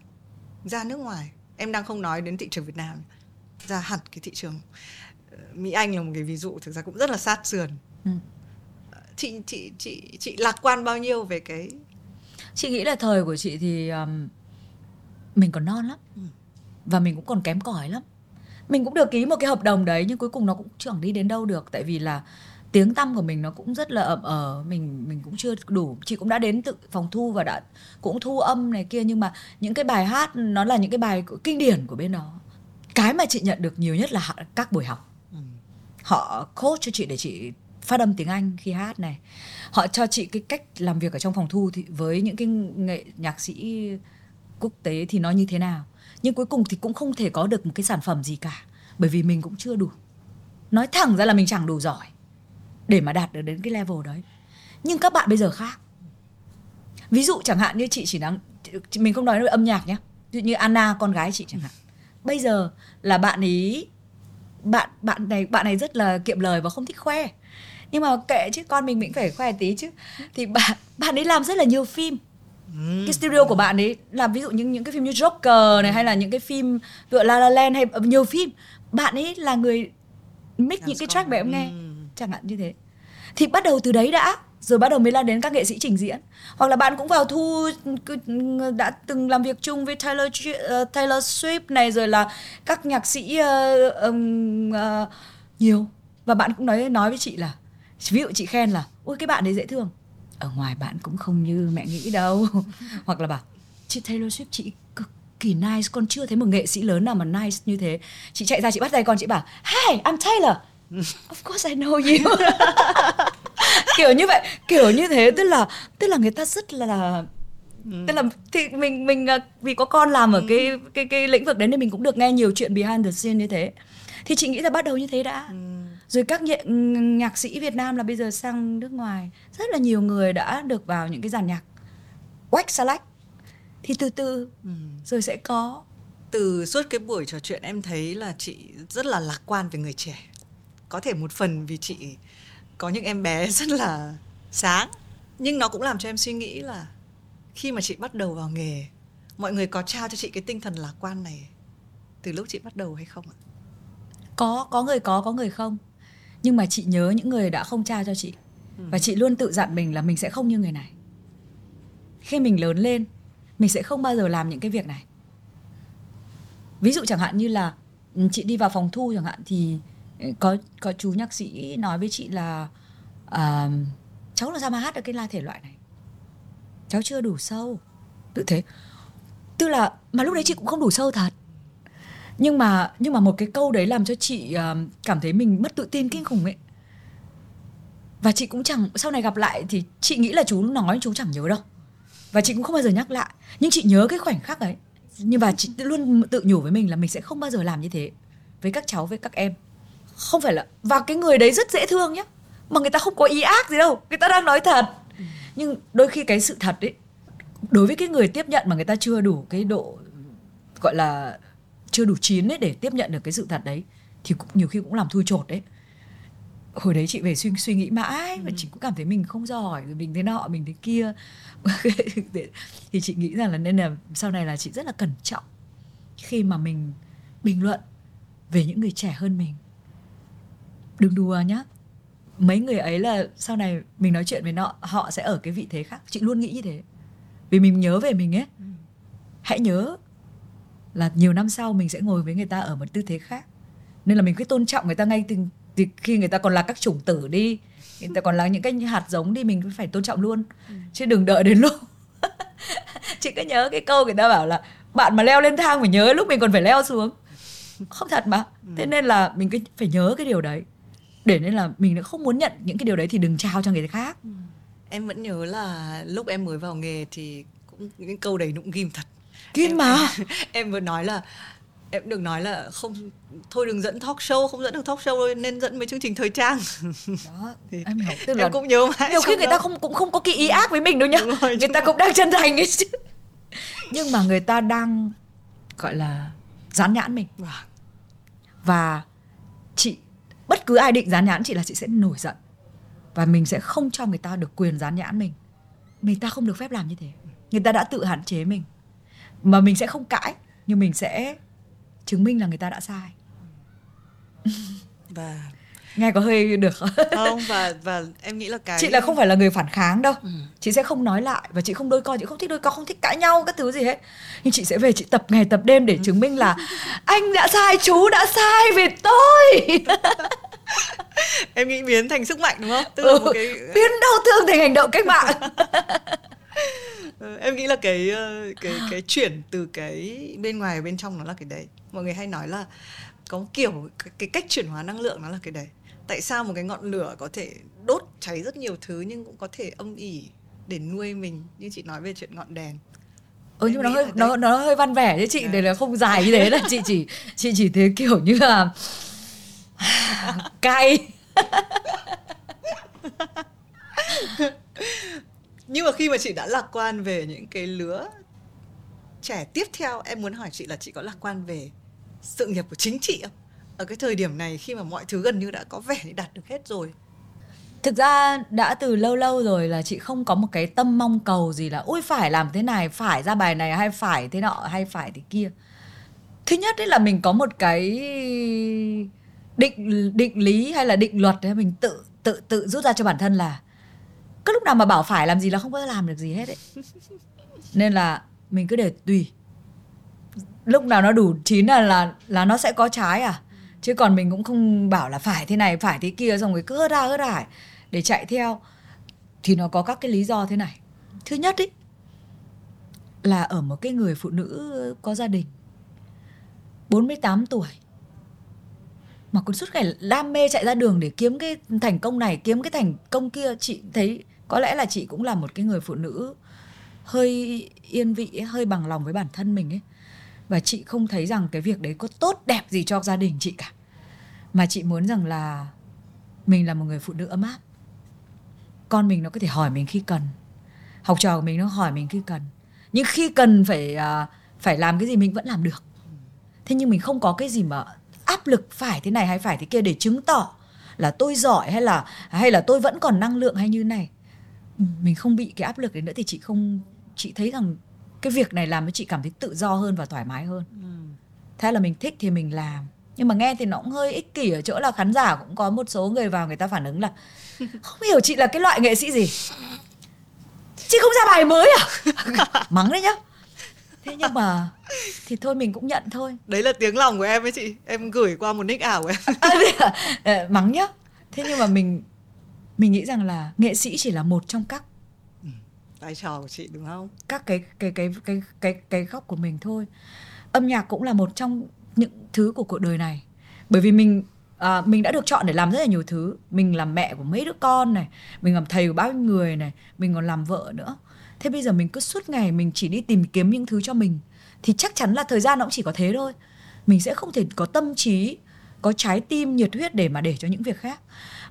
ra nước ngoài em đang không nói đến thị trường Việt Nam ra hẳn cái thị trường. Uh, Mỹ Anh là một cái ví dụ thực ra cũng rất là sát sườn. Ừ. chị chị chị chị lạc quan bao nhiêu về cái chị nghĩ là thời của chị thì um, mình còn non lắm. Ừ. và mình cũng còn kém cỏi lắm. Mình cũng được ký một cái hợp đồng đấy nhưng cuối cùng nó cũng chẳng đi đến đâu được. Tại vì là tiếng tăm của mình nó cũng rất là ẩm ở mình mình cũng chưa đủ. Chị cũng đã đến tự phòng thu và đã cũng thu âm này kia nhưng mà những cái bài hát nó là những cái bài kinh điển của bên đó cái mà chị nhận được nhiều nhất là các buổi học. Ừ. họ coach cho chị để chị phát âm tiếng Anh khi hát này. Họ cho chị cái cách làm việc ở trong phòng thu thì với những cái nghệ nhạc sĩ quốc tế thì nó như thế nào. Nhưng cuối cùng thì cũng không thể có được một cái sản phẩm gì cả bởi vì mình cũng chưa đủ. Nói thẳng ra là mình chẳng đủ giỏi để mà đạt được đến cái level đấy. Nhưng các bạn bây giờ khác. Ví dụ chẳng hạn như chị chỉ đang mình không nói về âm nhạc nhé ví dụ như Anna con gái chị chẳng hạn bây giờ là bạn ấy bạn bạn này bạn này rất là kiệm lời và không thích khoe. Nhưng mà kệ chứ con mình mình phải khoe tí chứ. Thì bạn bạn ấy làm rất là nhiều phim. Ừ. cái studio của bạn ấy làm ví dụ những những cái phim như Joker này hay là những cái phim tựa La La Land hay nhiều phim. Bạn ấy là người mix những cái track để em nghe. Ừ. chẳng hạn như thế. Thì bắt đầu từ đấy đã rồi bắt đầu mới là đến các nghệ sĩ trình diễn. Hoặc là bạn cũng vào thu đã từng làm việc chung với Taylor uh, Taylor Swift này rồi là các nhạc sĩ uh, um, uh, nhiều. Và bạn cũng nói nói với chị là ví dụ chị khen là ôi cái bạn đấy dễ thương. Ở ngoài bạn cũng không như mẹ nghĩ đâu. (laughs) Hoặc là bảo chị Taylor Swift chị cực kỳ nice con chưa thấy một nghệ sĩ lớn nào mà nice như thế. Chị chạy ra chị bắt tay con chị bảo hi I'm Taylor. (laughs) Of course I know you (laughs) kiểu như vậy kiểu như thế tức là tức là người ta rất là Ừ. tức là thì mình mình à, vì có con làm ở ừ. cái cái cái lĩnh vực đấy nên mình cũng được nghe nhiều chuyện behind the scene như thế thì chị nghĩ là bắt đầu như thế đã ừ. rồi các nhạc, nhạc sĩ Việt Nam là bây giờ sang nước ngoài rất là nhiều người đã được vào những cái dàn nhạc quách select thì từ từ ừ. rồi sẽ có từ suốt cái buổi trò chuyện em thấy là chị rất là lạc quan về người trẻ có thể một phần vì chị có những em bé (laughs) rất là sáng. Nhưng nó cũng làm cho em suy nghĩ là khi mà chị bắt đầu vào nghề mọi người có trao cho chị cái tinh thần lạc quan này từ lúc chị bắt đầu hay không ạ? Có có người có có người không. Nhưng mà chị nhớ những người đã không trao cho chị. Và chị luôn tự dặn mình là mình sẽ không như người này. Khi mình lớn lên mình sẽ không bao giờ làm những cái việc này. Ví dụ chẳng hạn như là ừ, chị đi vào phòng thu chẳng hạn thì ừ, có có chú nhạc sĩ nói với chị là à, cháu làm sao mà hát được cái la thể loại này? Cháu chưa đủ sâu. Tự thế. Tức là mà lúc đấy chị cũng không đủ sâu thật. Nhưng mà nhưng mà một cái câu đấy làm cho chị uh, cảm thấy mình mất tự tin kinh khủng ấy. Và chị cũng chẳng sau này gặp lại thì chị nghĩ là chú nói chú chẳng nhớ đâu. Và chị cũng không bao giờ nhắc lại. Nhưng chị nhớ cái khoảnh khắc ấy. Nhưng mà chị luôn tự nhủ với mình là mình sẽ không bao giờ làm như thế với các cháu với các em không phải là và cái người đấy rất dễ thương nhá. Mà người ta không có ý ác gì đâu. Người ta đang nói thật. Nhưng đôi khi cái sự thật ấy đối với cái người tiếp nhận mà người ta chưa đủ cái độ gọi là chưa đủ chín ấy để tiếp nhận được cái sự thật đấy thì cũng nhiều khi cũng làm thui chột đấy. Hồi đấy chị về suy suy nghĩ mãi và chị cũng cảm thấy mình không giỏi rồi mình thế nọ mình thế kia. (laughs) Thì chị nghĩ rằng là nên là sau này là chị rất là cẩn trọng khi mà mình bình luận về những người trẻ hơn mình đừng đùa nhá. Mấy người ấy là sau này mình nói chuyện với họ họ sẽ ở cái vị thế khác. Chị luôn nghĩ như thế. Vì mình nhớ về mình ấy. Hãy nhớ là nhiều năm sau mình sẽ ngồi với người ta ở một tư thế khác. Nên là mình cứ tôn trọng người ta ngay từ, từ khi người ta còn là các chủng tử đi. Người ta còn là những cái hạt giống đi mình phải tôn trọng luôn. Ừ. chứ đừng đợi đến lúc (laughs) chị cứ nhớ cái câu người ta bảo là bạn mà leo lên thang phải nhớ lúc mình còn phải leo xuống. Không thật mà. Ừ. thế nên là mình cứ phải nhớ cái điều đấy để nên là mình không muốn nhận những cái điều đấy thì đừng trao cho người khác. Ừ. em vẫn nhớ là lúc em mới vào nghề thì cũng những câu đấy cũng ghim thật. Ghim mà. em, (laughs) em vừa nói là em đừng nói là không thôi đừng dẫn talk show không dẫn được talk show nên dẫn mấy chương trình thời trang. (laughs) Đó (laughs) thì em hiểu. Tức là em cũng nhớ mãi nhiều khi người đó. ta không cũng không có cái ý ác với mình đâu nhá. Rồi, người ta cũng đang chân thành ấy chứ. Nhưng mà người ta đang gọi là dán nhãn mình. Vâng. và bất cứ ai định dán nhãn chị là chị sẽ nổi giận. Và mình sẽ không cho người ta được quyền dán nhãn mình. Người ta không được phép làm như thế. Người ta đã tự hạn chế mình. Mà mình sẽ không cãi, nhưng mình sẽ chứng minh là người ta đã sai. Và nghe có hơi được. Không và và em nghĩ là cái chị là không phải là người phản kháng đâu. Ừ. chị sẽ không nói lại và chị không đôi co chị không thích đôi co không thích cãi nhau các thứ gì hết. Nhưng chị sẽ về chị tập ngày tập đêm để chứng minh là (laughs) anh đã sai chú đã sai về tôi. (laughs) Em nghĩ biến thành sức mạnh đúng không? Tức là ừ, một cái biến đau thương thành hành động cách mạng. Ừ, (laughs) em nghĩ là cái ờ, cái cái chuyển từ cái bên ngoài bên trong nó là cái đấy. Mọi người hay nói là có kiểu cái, cái cách chuyển hóa năng lượng nó là cái đấy tại sao một cái ngọn lửa có thể đốt cháy rất nhiều thứ nhưng cũng có thể âm ỉ để nuôi mình? Như chị nói về chuyện ngọn đèn. Ừ nhưng mà nó hơi nó nó hơi văn vẻ chứ chị để là không dài như thế là chị chỉ chị chỉ thế kiểu như là (laughs) cay. (laughs) Nhưng mà khi mà chị đã lạc quan về những cái lứa trẻ tiếp theo em muốn hỏi chị là chị có lạc quan về sự nghiệp của chính chị không ở cái thời điểm này khi mà mọi thứ gần như đã có vẻ như đạt được hết rồi. Thực ra đã từ lâu lâu rồi là chị không có một cái tâm mong cầu gì là ui phải làm thế này phải ra bài này hay phải thế nọ hay phải thế kia. Thứ nhất đấy là mình có một cái định định lý hay là định luật đấy mình tự tự tự rút ra cho bản thân là cứ lúc nào mà bảo phải làm gì là không có làm được gì hết ấy. (laughs) Nên là mình cứ để tùy. Lúc nào nó đủ chín là là là nó sẽ có trái à chứ còn mình cũng không bảo là phải thế này, phải thế kia, xong rồi cứ hớt ra, hớt hải để chạy theo. Thì nó có các cái lý do thế này. Thứ nhất ý, là ở một cái người phụ nữ có gia đình 48 tuổi, mà còn suốt ngày đam mê chạy ra đường để kiếm cái thành công này, kiếm cái thành công kia. Chị thấy, có lẽ là chị cũng là một cái người phụ nữ hơi yên vị, hơi bằng lòng với bản thân mình ấy và chị không thấy rằng cái việc đấy có tốt, đẹp gì cho gia đình chị cả. Mà chị muốn rằng là mình là một người phụ nữ ấm áp. Con mình nó có thể hỏi mình khi cần. Học trò của mình nó hỏi mình khi cần. Nhưng khi cần phải à, phải làm cái gì mình vẫn làm được. Thế nhưng mình không có cái gì mà áp lực phải thế này hay phải thế kia để chứng tỏ là tôi giỏi hay là hay là tôi vẫn còn năng lượng hay như này. Mình không bị cái áp lực đấy nữa thì chị không, chị thấy rằng cái việc này làm cho chị cảm thấy tự do hơn và thoải mái hơn. Ừ. thế là mình thích thì mình làm. Nhưng mà nghe thì nó cũng hơi ích kỷ ở chỗ là khán giả cũng có một số người vào người ta phản ứng là (laughs) không hiểu chị là cái loại nghệ sĩ gì? Chị không ra bài mới à? (laughs) Mắng đấy nhá. Thế nhưng mà thì thôi mình cũng nhận thôi. Đấy là tiếng lòng của em ấy chị. Em gửi qua một nick ảo của em. (laughs) À, à? Ờ, mắng nhá. Thế nhưng mà mình mình nghĩ rằng là nghệ sĩ chỉ là một trong các vai trò của chị đúng không? Các cái cái cái cái cái cái góc của mình thôi. Âm nhạc cũng là một trong những thứ của cuộc đời này. Bởi vì mình à, mình đã được chọn để làm rất là nhiều thứ. Mình làm mẹ của mấy đứa con này mình làm thầy của bao nhiêu người này mình còn làm vợ nữa. Thế bây giờ mình cứ suốt ngày mình chỉ đi tìm kiếm những thứ cho mình thì chắc chắn là thời gian nó cũng chỉ có thế thôi. Mình sẽ không thể có tâm trí có trái tim nhiệt huyết để mà để cho những việc khác.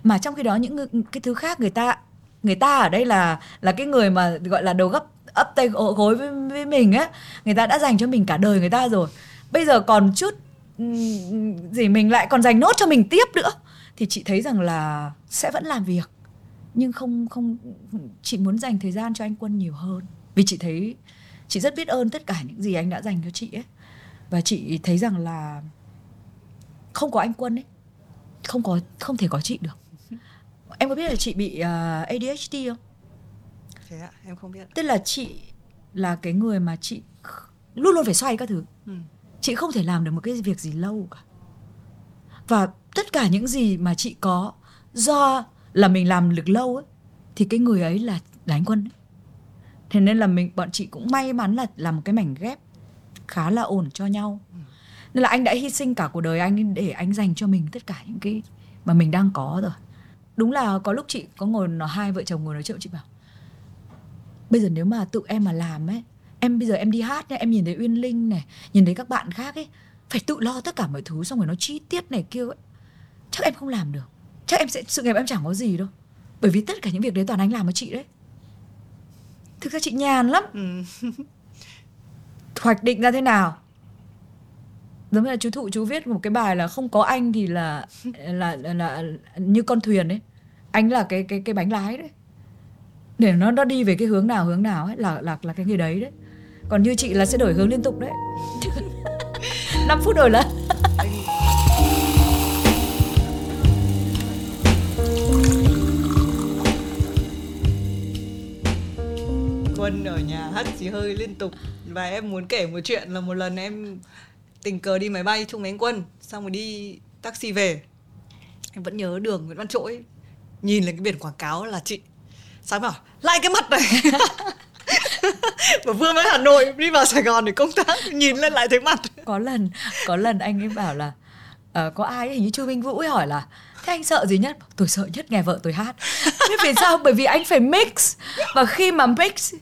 Mà trong khi đó những cái thứ khác người ta người ta ở đây là là cái người mà gọi là đầu gấp ấp tay gối với, với mình á. Người ta đã dành cho mình cả đời người ta rồi. Bây giờ còn chút gì mình lại còn dành nốt cho mình tiếp nữa. Thì chị thấy rằng là sẽ vẫn làm việc. Nhưng không không chị muốn dành thời gian cho anh quân nhiều hơn. Vì chị thấy chị rất biết ơn tất cả những gì anh đã dành cho chị ấy. Và chị thấy rằng là không có anh quân ấy không có không thể có chị được em có biết là chị bị uh, ADHD không? Thế ạ em không biết tức là chị là cái người mà chị luôn luôn phải xoay các thứ. Ừ. chị không thể làm được một cái việc gì lâu cả. Và tất cả những gì mà chị có do là mình làm được lâu ấy thì cái người ấy là anh quân ấy. thế nên là mình bọn chị cũng may mắn là làm một cái mảnh ghép khá là ổn cho nhau. Nên là anh đã hy sinh cả cuộc đời anh để anh dành cho mình tất cả những cái mà mình đang có rồi đúng là có lúc chị có ngồi nó hai vợ chồng ngồi nói chuyện chị bảo bây giờ nếu mà tự em mà làm ấy em bây giờ em đi hát nhá em nhìn thấy uyên linh này nhìn thấy các bạn khác ấy phải tự lo tất cả mọi thứ xong rồi nó chi tiết này kia ấy. Chắc em không làm được. Chắc em sẽ sự nghiệp em chẳng có gì đâu. Bởi vì tất cả những việc đấy toàn anh làm với chị đấy. Thực ra chị nhàn lắm. Ừ. (laughs) hoạch định ra thế nào giống như là chú thụ chú viết một cái bài là không có anh thì là là là, là như con thuyền ấy. Anh là cái cái cái bánh lái đấy. Để nó nó đi về cái hướng nào hướng nào ấy là là là cái người đấy đấy. Còn như chị là sẽ đổi hướng liên tục đấy. (laughs) 5 phút đổi lần. Quân ở nhà hắt xì hơi liên tục. Và em muốn kể một chuyện là một lần em tình cờ đi máy bay chung với anh quân xong rồi đi taxi về. Em vẫn nhớ đường Nguyễn Văn Trỗi nhìn lên cái biển quảng cáo là chị sáng bảo lại cái mặt này. (laughs) Và vừa mới Hà Nội đi vào Sài Gòn để công tác nhìn lên lại thấy mặt. Có lần có lần anh ấy bảo là uh, có ai ấy, hình như Chu Minh Vũ ấy hỏi là thế anh sợ gì nhất? Tôi sợ nhất nghe vợ tôi hát. Biết vì sao? Bởi vì anh phải mix. Và khi mà mix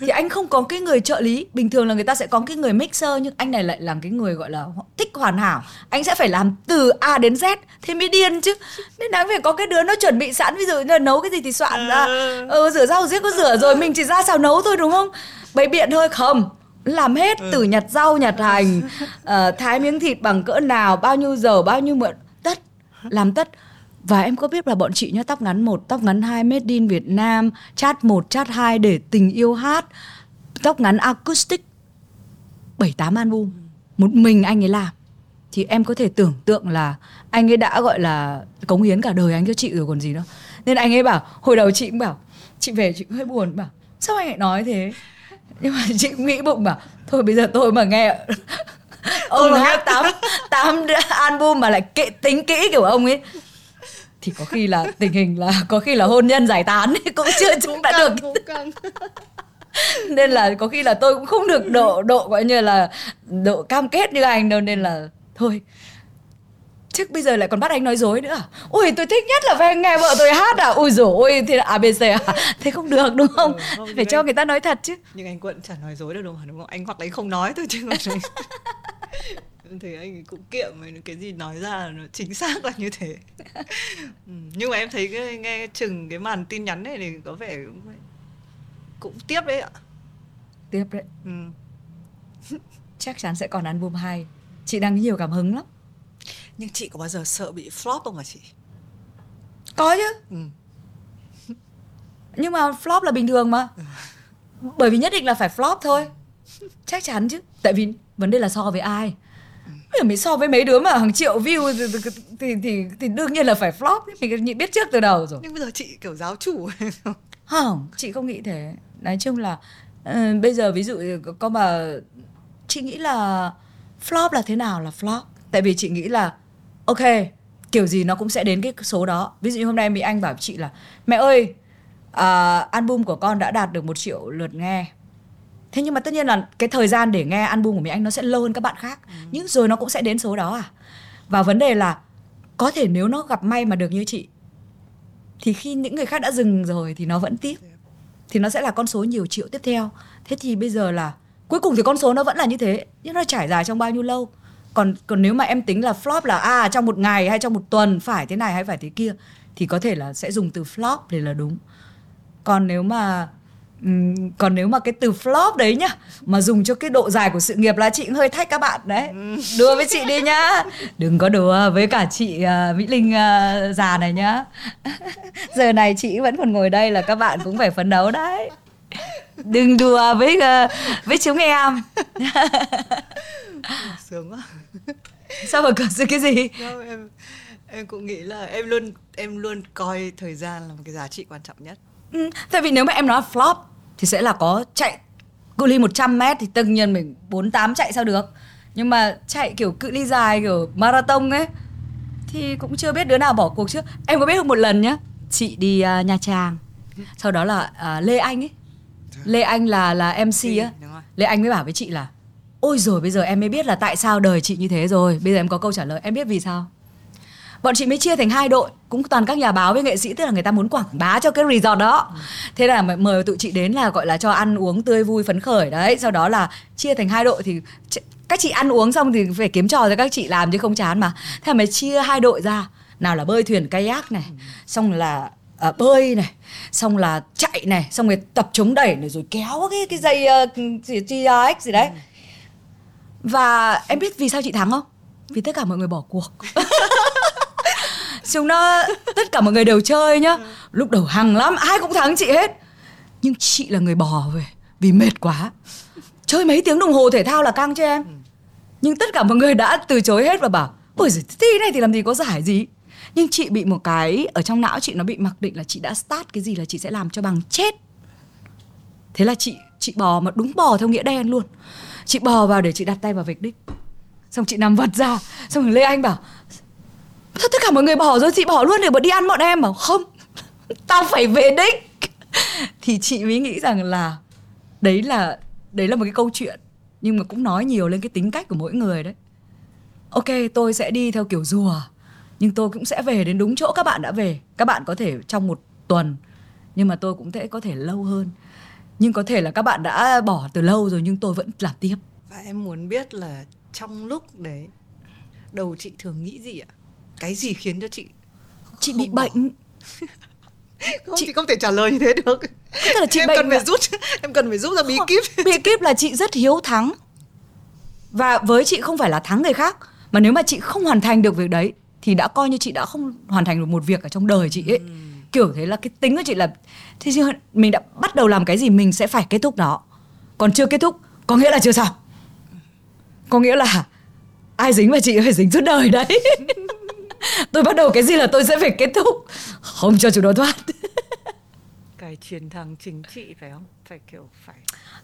thì anh không có cái người trợ lý. Bình thường là người ta sẽ có cái người mixer nhưng anh này lại là cái người gọi là thích hoàn hảo. Anh sẽ phải làm từ A đến Z thế mới điên chứ. Nên đáng phải có cái đứa nó chuẩn bị sẵn. Ví dụ như là nấu cái gì thì soạn ra. Ừ, rửa rau giết có rửa rồi mình chỉ ra xào nấu thôi đúng không? Bày biện thôi không làm hết từ nhặt rau nhặt hành ờ, thái miếng thịt bằng cỡ nào bao nhiêu dầu bao nhiêu mượn. Tất. Làm tất và em có biết là bọn chị nhá tóc ngắn một tóc ngắn hai made in Việt Nam chat một chat hai để tình yêu hát tóc ngắn acoustic bảy tám album. Một mình anh ấy làm. Thì em có thể tưởng tượng là anh ấy đã gọi là cống hiến cả đời anh cho chị rồi còn gì nữa. Nên anh ấy bảo hồi đầu chị cũng bảo chị về chị cũng hơi buồn bảo sao anh lại nói thế? Nhưng mà chị cũng nghĩ bụng bảo thôi bây giờ tôi mà nghe ông (laughs) hát tám (laughs) tám album mà lại kệ, tính kỹ kiểu ông ấy thì có khi là tình hình là có khi là hôn nhân giải tán cũng chưa cũng đã được (laughs) nên là có khi là tôi cũng không được độ độ gọi như là độ cam kết như anh đâu nên là thôi. Chứ bây giờ lại còn bắt anh nói dối nữa à? ui tôi thích nhất là phải nghe vợ tôi hát à? Ui dồi ôi thế là abc à? (laughs) Thế không được đúng không? Ừ, không, phải cho anh- người ta nói thật chứ. Nhưng anh Quận chả nói dối được đúng không? Đúng không? Anh hoặc là anh không nói thôi chứ còn (laughs) thấy anh ấy cũng kiệm với cái gì nói ra là nó chính xác là như thế. (laughs) Ừ. nhưng mà em thấy cái, nghe chừng cái màn tin nhắn này thì có vẻ cũng, cũng tiếp đấy ạ. Tiếp đấy. Ừ. (laughs) chắc chắn sẽ còn album 2 chị đang nhiều cảm hứng lắm. Nhưng chị có bao giờ sợ bị flop không hả chị? Có chứ. Ừ. nhưng mà flop là bình thường mà. Bởi vì nhất định là phải flop thôi. Chắc chắn chứ. Tại vì vấn đề là so với ai mình so với mấy đứa mà hàng triệu view thì, thì, thì, thì, đương nhiên là phải flop. Mình biết trước từ đầu rồi. Nhưng bây giờ chị kiểu giáo chủ (laughs) không chị không nghĩ thế. Nói chung là uh, bây giờ ví dụ có mà chị nghĩ là flop là thế nào là flop. Tại vì chị nghĩ là ok kiểu gì nó cũng sẽ đến cái số đó. Ví dụ như hôm nay mỹ anh bảo chị là mẹ ơi uh, album của con đã đạt được một triệu lượt nghe thế nhưng mà tất nhiên là cái thời gian để nghe album của mỹ anh nó sẽ lâu hơn các bạn khác. Ừ. nhưng rồi nó cũng sẽ đến số đó à? Và vấn đề là có thể nếu nó gặp may mà được như chị thì khi những người khác đã dừng rồi thì nó vẫn tiếp. Thì nó sẽ là con số nhiều triệu tiếp theo. Thế thì bây giờ là cuối cùng thì con số nó vẫn là như thế nhưng nó trải dài trong bao nhiêu lâu? Còn còn nếu mà em tính là flop là à trong một ngày hay trong một tuần phải thế này hay phải thế kia thì có thể là sẽ dùng từ flop để là đúng. Còn nếu mà còn nếu mà cái từ flop đấy nhá mà dùng cho cái độ dài của sự nghiệp là chị cũng hơi thách các bạn đấy. Đùa với chị đi nhá. Đừng có đùa với cả chị uh, mỹ linh uh, già này nhá. (laughs) Giờ này chị vẫn còn ngồi đây là các bạn cũng phải phấn đấu đấy. Đừng đùa với uh, với chúng em. (laughs) Sướng quá. Sao mà cần cái gì? Đâu, em em cũng nghĩ là em luôn em luôn coi thời gian là một cái giá trị quan trọng nhất ừ, tại vì nếu mà em nói flop thì sẽ là có chạy cự ly 100 mét thì tất nhiên mình 48 chạy sao được. Nhưng mà chạy kiểu cự ly dài kiểu marathon ấy thì cũng chưa biết đứa nào bỏ cuộc trước em có biết một lần nhá chị đi uh, nha trang. Sau đó là uh, lê anh ấy. Lê anh là là mc á. lê anh mới bảo với chị là ôi rồi bây giờ em mới biết là tại sao đời chị như thế rồi. Bây giờ em có câu trả lời em biết vì sao bọn chị mới chia thành hai đội cũng toàn các nhà báo với nghệ sĩ tức là người ta muốn quảng bá cho cái resort đó. Thế là mời tụi chị đến là gọi là cho ăn uống tươi vui phấn khởi đấy. Sau đó là chia thành hai đội thì các chị ăn uống xong thì phải kiếm trò cho các chị làm chứ không chán mà. Thế là mới chia hai đội ra. Nào là bơi thuyền kayak này xong là à, bơi này xong là chạy này xong rồi tập chống đẩy này rồi kéo cái cái dây uh, gì, TRX gì đấy. Và em biết vì sao chị thắng không? Vì tất cả mọi người bỏ cuộc. (laughs) chúng nó tất cả mọi người đều chơi nhá. Lúc đầu hằng lắm ai cũng thắng chị hết. Nhưng chị là người bò về vì mệt quá. Chơi mấy tiếng đồng hồ thể thao là căng cho em. Nhưng tất cả mọi người đã từ chối hết và bảo ôi giời thi này thì làm gì có giải gì? Nhưng chị bị một cái ở trong não chị nó bị mặc định là chị đã start cái gì là chị sẽ làm cho bằng chết. Thế là chị chị bò mà đúng bò theo nghĩa đen luôn. Chị bò vào để chị đặt tay vào vạch đích. Xong chị nằm vật ra xong rồi lê anh bảo Thôi, tất cả mọi người bỏ rồi, chị bỏ luôn để bọn đi ăn bọn em bảo, không, tao phải về đích. Thì chị mới nghĩ rằng là đấy là đấy là một cái câu chuyện, nhưng mà cũng nói nhiều lên cái tính cách của mỗi người đấy. Ok, tôi sẽ đi theo kiểu rùa, nhưng tôi cũng sẽ về đến đúng chỗ các bạn đã về. Các bạn có thể trong một tuần, nhưng mà tôi cũng sẽ có thể lâu hơn. Nhưng có thể là các bạn đã bỏ từ lâu rồi, nhưng tôi vẫn làm tiếp. Và em muốn biết là trong lúc đấy, đầu chị thường nghĩ gì ạ? Cái gì khiến cho chị chị bị bỏ. bệnh. (laughs) Không chị... chị không thể trả lời như thế được. Tức là chị em bệnh cần phải rút em cần phải rút ra bí kíp. bí kíp là chị rất hiếu thắng. Và với chị không phải là thắng người khác mà nếu mà chị không hoàn thành được việc đấy thì đã coi như chị đã không hoàn thành được một việc ở trong đời chị ấy. Ừ. kiểu thế là cái tính của chị là thì mình đã bắt đầu làm cái gì mình sẽ phải kết thúc nó còn chưa kết thúc có nghĩa là chưa xong. Có nghĩa là ai dính vào chị phải dính suốt đời đấy (laughs) (laughs) tôi bắt đầu cái gì là tôi sẽ phải kết thúc. Không cho chủ đó thoát. (laughs) Cái chiến thắng chính trị phải không? Phải kiểu phải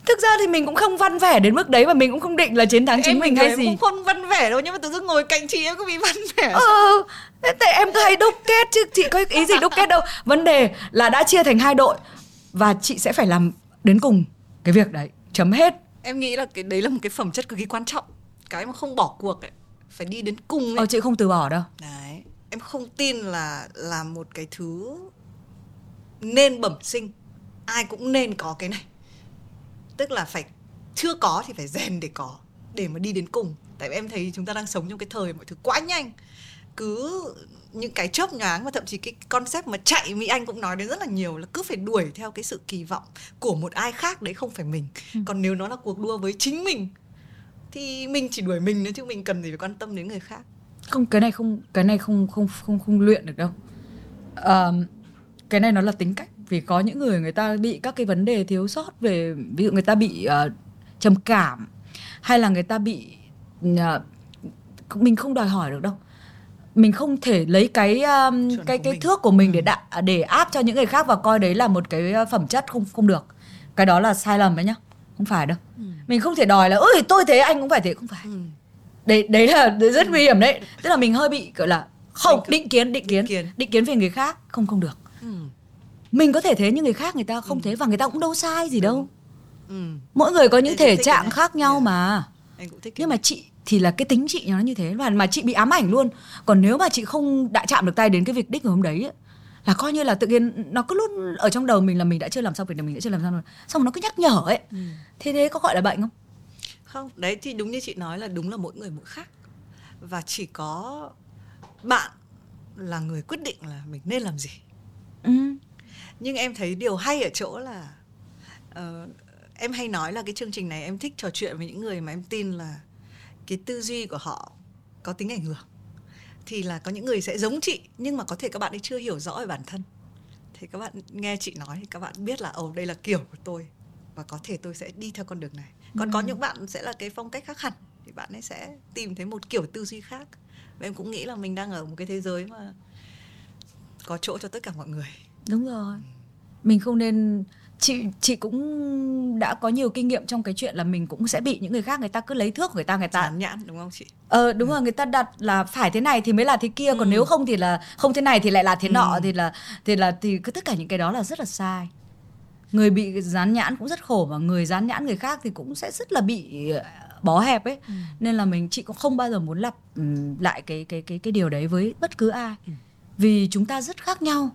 thực ra thì mình cũng không văn vẻ đến mức đấy và mình cũng không định là chiến thắng chính em mình hay gì. cũng không văn vẻ đâu nhưng mà tự dưng ngồi cạnh chị em có bị văn vẻ. Ờ tại em cứ hay đúc kết chứ chị có ý gì đúc kết đâu. Vấn đề là đã chia thành hai đội và chị sẽ phải làm đến cùng cái việc đấy. Chấm hết. Em nghĩ là cái đấy là một cái phẩm chất cực kỳ quan trọng. Cái mà không bỏ cuộc ấy phải đi đến cùng ấy. Ờ chị không từ bỏ đâu. Đấy, em không tin là là một cái thứ nên bẩm sinh. Ai cũng nên có cái này. Tức là phải chưa có thì phải rèn để có để mà đi đến cùng. Tại vì em thấy chúng ta đang sống trong cái thời mọi thứ quá nhanh. Cứ những cái chớp nhoáng và thậm chí cái concept mà chạy Mỹ Anh cũng nói đến rất là nhiều là cứ phải đuổi theo cái sự kỳ vọng của một ai khác đấy không phải mình. Ừ. Còn nếu nó là cuộc đua với chính mình thì mình chỉ đuổi mình nữa chứ mình cần gì phải quan tâm đến người khác. Không cái này không cái này không không không không luyện được đâu. Um, cái này nó là tính cách. Vì có những người người ta bị các cái vấn đề thiếu sót về ví dụ người ta bị uh, trầm cảm hay là người ta bị uh, mình không đòi hỏi được đâu. Mình không thể lấy cái um, Chuẩn cái cái mình. thước của mình để đạ, để áp cho những người khác và coi đấy là một cái uh, phẩm chất không không được. Cái đó là sai lầm đấy nhá không phải đâu. Mình không thể đòi là ơi tôi thế anh cũng phải thế. Không phải. Ừ. đấy đấy là rất nguy hiểm đấy. Tức là mình hơi bị gọi là không cứ- định kiến định kiến định kiến. định kiến về người khác không không được. Ừ. mình có thể thế nhưng người khác người ta không thế và người ta cũng đâu sai gì đâu. Ừ. mỗi người có những thể trạng khác nhau Yeah. mà. Anh cũng thích nhưng mà chị thì là cái tính chị nó như thế và mà chị bị ám ảnh luôn. Còn nếu mà chị không đã chạm được tay đến cái việc đích ngày hôm đấy ấy, là coi như là tự nhiên nó cứ luôn ở trong đầu mình là mình đã chưa làm xong việc này mình đã chưa làm xong rồi. Xong rồi nó cứ nhắc nhở ấy. Ừ. thế thế có gọi là bệnh không? Không đấy thì đúng như chị nói là đúng là mỗi người mỗi khác. Và chỉ có bạn là người quyết định là mình nên làm gì. Ừ. nhưng em thấy điều hay ở chỗ là ờ, em hay nói là cái chương trình này em thích trò chuyện với những người mà em tin là cái tư duy của họ có tính ảnh hưởng thì là có những người sẽ giống chị nhưng mà có thể các bạn ấy chưa hiểu rõ về bản thân. Thì các bạn nghe chị nói thì các bạn biết là ồ đây là kiểu của tôi và có thể tôi sẽ đi theo con đường này. Còn có những bạn sẽ là cái phong cách khác hẳn thì bạn ấy sẽ tìm thấy một kiểu tư duy khác. Và em cũng nghĩ là mình đang ở một cái thế giới mà có chỗ cho tất cả mọi người. Đúng rồi. Mình không nên chị chị cũng đã có nhiều kinh nghiệm trong cái chuyện là mình cũng sẽ bị những người khác người ta cứ lấy thước của người ta người ta Chán nhãn đúng không chị? Ờ đúng rồi người ta đặt là phải thế này thì mới là thế kia còn Ừ. nếu không thì là không thế này thì lại là thế nọ Ừ. thì là thì là thì cứ tất cả những cái đó là rất là sai. Người bị dán nhãn cũng rất khổ và người dán nhãn người khác thì cũng sẽ rất là bị ờ, bó hẹp ấy. Nên là mình chị cũng không bao giờ muốn lặp ừm, lại cái cái cái cái điều đấy với bất cứ ai. Vì chúng ta rất khác nhau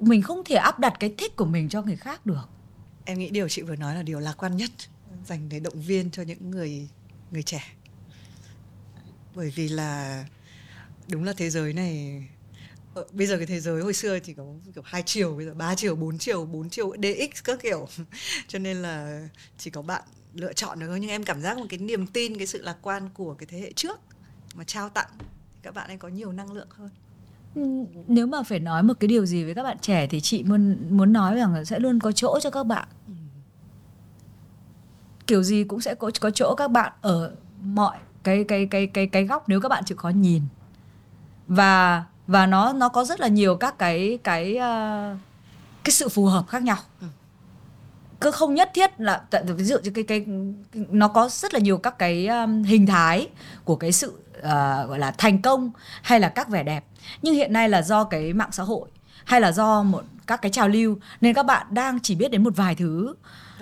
mình không thể áp đặt cái thích của mình cho người khác được. Em nghĩ điều chị vừa nói là điều lạc quan nhất, dành để động viên cho những người người trẻ. Bởi vì là đúng là thế giới này ờ, bây giờ cái thế giới hồi xưa thì có kiểu hai chiều, bây giờ ba chiều, bốn chiều bốn chiều dx các kiểu. (laughs) Cho nên là chỉ có bạn lựa chọn được thôi. Nhưng em cảm giác một cái niềm tin, cái sự lạc quan của cái thế hệ trước mà trao tặng, các bạn ấy có nhiều năng lượng hơn nếu mà phải nói một cái điều gì với các bạn trẻ thì chị muốn muốn nói rằng sẽ luôn có chỗ cho các bạn. Kiểu gì cũng sẽ có có chỗ các bạn ở mọi cái cái cái cái cái góc nếu các bạn chịu khó nhìn. Và và nó nó có rất là nhiều các cái cái ờ, cái sự phù hợp khác nhau. Cứ không nhất thiết là tại- ví dụ như cái cái nó có rất là nhiều các cái um, hình thái của cái sự ờ, gọi là thành công hay là các vẻ đẹp nhưng hiện nay là do cái mạng xã hội hay là do một các cái trào lưu nên các bạn đang chỉ biết đến một vài thứ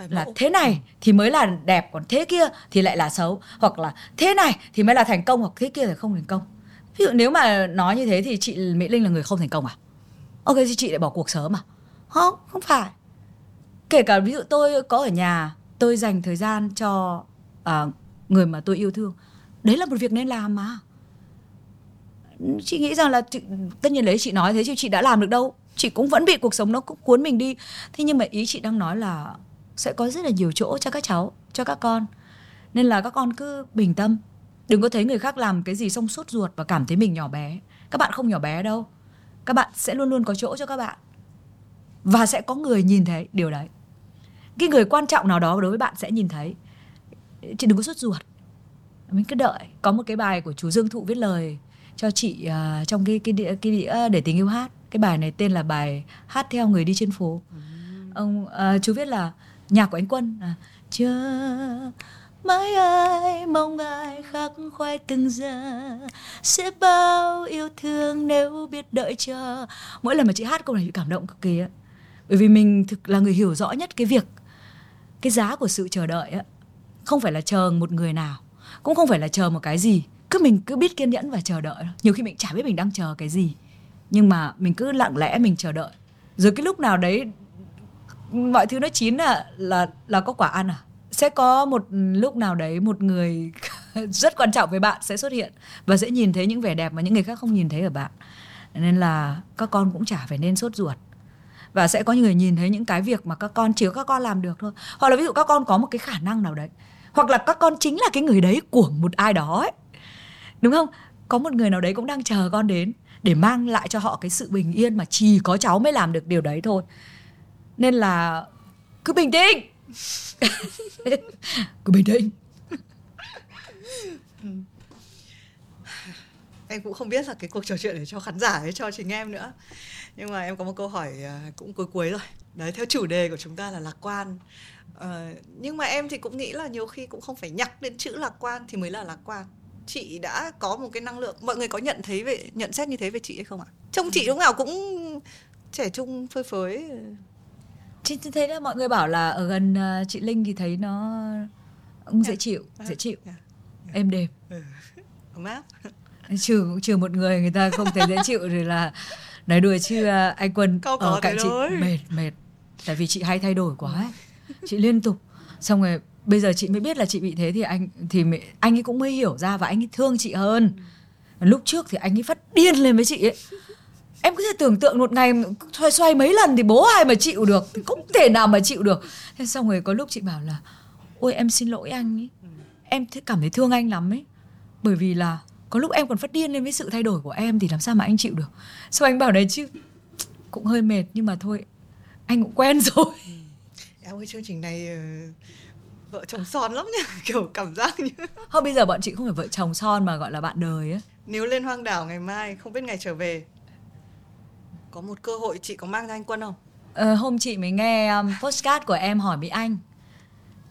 là thế này thì mới là đẹp còn thế kia thì lại là xấu hoặc là thế này thì mới là thành công hoặc thế kia là không thành công. Ví dụ nếu mà nói như thế thì chị Mỹ Linh là người không thành công à? Ok thì chị lại bỏ cuộc sớm à? Không không phải. Kể cả ví dụ tôi có ở nhà tôi dành thời gian cho à, người mà tôi yêu thương. Đấy là một việc nên làm mà chị nghĩ rằng là chị, tất nhiên đấy chị nói thế chứ chị đã làm được đâu. Chị cũng vẫn bị cuộc sống nó cũng cuốn mình đi. Thế nhưng mà ý chị đang nói là sẽ có rất là nhiều chỗ cho các cháu cho các con. Nên là các con cứ bình tâm. Đừng có thấy người khác làm cái gì xong sốt ruột và cảm thấy mình nhỏ bé. Các bạn không nhỏ bé đâu. Các bạn sẽ luôn luôn có chỗ cho các bạn. Và sẽ có người nhìn thấy điều đấy. Cái người quan trọng nào đó đối với bạn sẽ nhìn thấy. Chị đừng có sốt ruột. Mình cứ đợi. Có một cái bài của chú Dương Thụ viết lời cho chị à, trong cái cái đĩa, cái đĩa để tình yêu hát. Cái bài này tên là bài hát theo người đi trên phố. Ông à, chú viết là nhạc của anh Quân. Là chờ mãi ai mong ai khắc khoải từng giờ sẽ bao yêu thương nếu biết đợi chờ. Mỗi lần mà chị hát câu này chị cảm động cực kỳ á. Bởi vì mình thực là người hiểu rõ nhất cái việc cái giá của sự chờ đợi á. Không phải là chờ một người nào cũng không phải là chờ một cái gì cứ mình cứ biết kiên nhẫn và chờ đợi nhiều khi mình chả biết mình đang chờ cái gì. Nhưng mà mình cứ lặng lẽ mình chờ đợi. Rồi cái lúc nào đấy, mọi thứ nó chín là là là có quả ăn à? Sẽ có một lúc nào đấy một người (laughs) rất quan trọng với bạn sẽ xuất hiện và sẽ nhìn thấy những vẻ đẹp mà những người khác không nhìn thấy ở bạn. Nên là các con cũng chả phải nên sốt ruột. Và sẽ có những người nhìn thấy những cái việc mà các con, chỉ có các con làm được thôi. Hoặc là ví dụ các con có một cái khả năng nào đấy. Hoặc là các con chính là cái người đấy của một ai đó ấy đúng không? Có một người nào đấy cũng đang chờ con đến để mang lại cho họ cái sự bình yên mà chỉ có cháu mới làm được điều đấy thôi. Nên là cứ bình tĩnh. (laughs) Cứ bình tĩnh. (laughs) Em cũng không biết là cái cuộc trò chuyện để cho khán giả hay cho chính em nữa. Nhưng mà em có một câu hỏi à, cũng cuối cuối rồi. Đấy theo chủ đề của chúng ta là lạc quan. Ờ, nhưng mà em thì cũng nghĩ là nhiều khi cũng không phải nhắc đến chữ lạc quan thì mới là lạc quan chị đã có một cái năng lượng. Mọi người có nhận thấy về nhận xét như thế về chị hay không ạ? Trông chị lúc nào cũng trẻ trung phơi phới. Chị thấy là mọi người bảo là ở gần uh, chị linh thì thấy nó cũng dễ chịu dễ chịu. Yeah. êm đềm. Ấm áp. (laughs) Trừ trừ một người người ta không thấy dễ chịu thì là nói đùa chứ à, anh quân Câu ở cạnh chị mệt mệt. Tại vì chị hay thay đổi quá. Ấy. chị liên tục. Xong rồi bây giờ chị mới biết là chị bị thế thì anh thì mẹ- anh ấy cũng mới hiểu ra và anh ấy thương chị hơn. Lúc trước thì anh ấy phát điên lên với chị ấy. (laughs) Em có thể tưởng tượng một ngày xoay xoay mấy lần thì bố ai mà chịu được thì không thể nào mà chịu được. Thế xong rồi có lúc chị bảo là ôi em xin lỗi anh ấy. Em th- cảm thấy thương anh lắm ấy. Bởi vì là có lúc em còn phát điên lên với sự thay đổi của em thì làm sao mà anh chịu được. Xong anh bảo đấy chứ cũng hơi mệt nhưng mà thôi anh cũng quen rồi. Em ơi chương trình này ờ, vợ chồng son lắm nha (laughs) kiểu cảm giác như thôi bây giờ bọn chị không phải vợ chồng son mà gọi là bạn đời á. Nếu lên hoang đảo ngày mai không biết ngày trở về có một cơ hội chị có mang ra anh quân không? Ờ, hôm chị mới nghe um, postcard của em hỏi Mỹ Anh.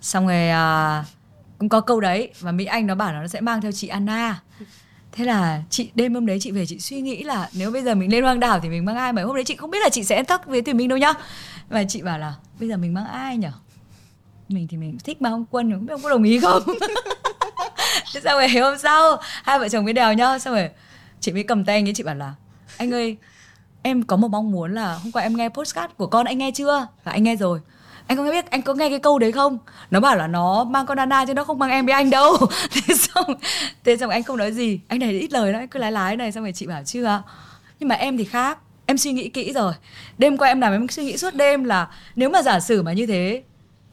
Xong rồi à, cũng có câu đấy và Mỹ Anh nó bảo là nó sẽ mang theo chị Anna. Thế là chị đêm hôm đấy chị về chị suy nghĩ là nếu bây giờ mình lên hoang đảo thì mình mang ai? Mà hôm đấy chị không biết là chị sẽ thắc với Thùy Minh đâu nhá. Và chị bảo là bây giờ mình mang ai nhở mình thì mình thích mang ông quân nhưng không có đồng ý không? (laughs) Thế xong rồi hôm sau hai vợ chồng mới đèo nhau xong rồi chị mới cầm tay anh ấy chị bảo là anh ơi em có một mong muốn là hôm qua em nghe postcard của con anh nghe chưa? Và anh nghe rồi. Anh có nghe biết anh có nghe cái câu đấy không? Nó bảo là nó mang con Anna chứ nó không mang em với anh đâu. (laughs) Thế xong thế xong anh không nói gì. Anh này ít lời đó anh cứ lái lái này xong rồi chị bảo chưa nhưng mà em thì khác em suy nghĩ kỹ rồi. Đêm qua em làm em suy nghĩ suốt đêm là nếu mà giả sử mà như thế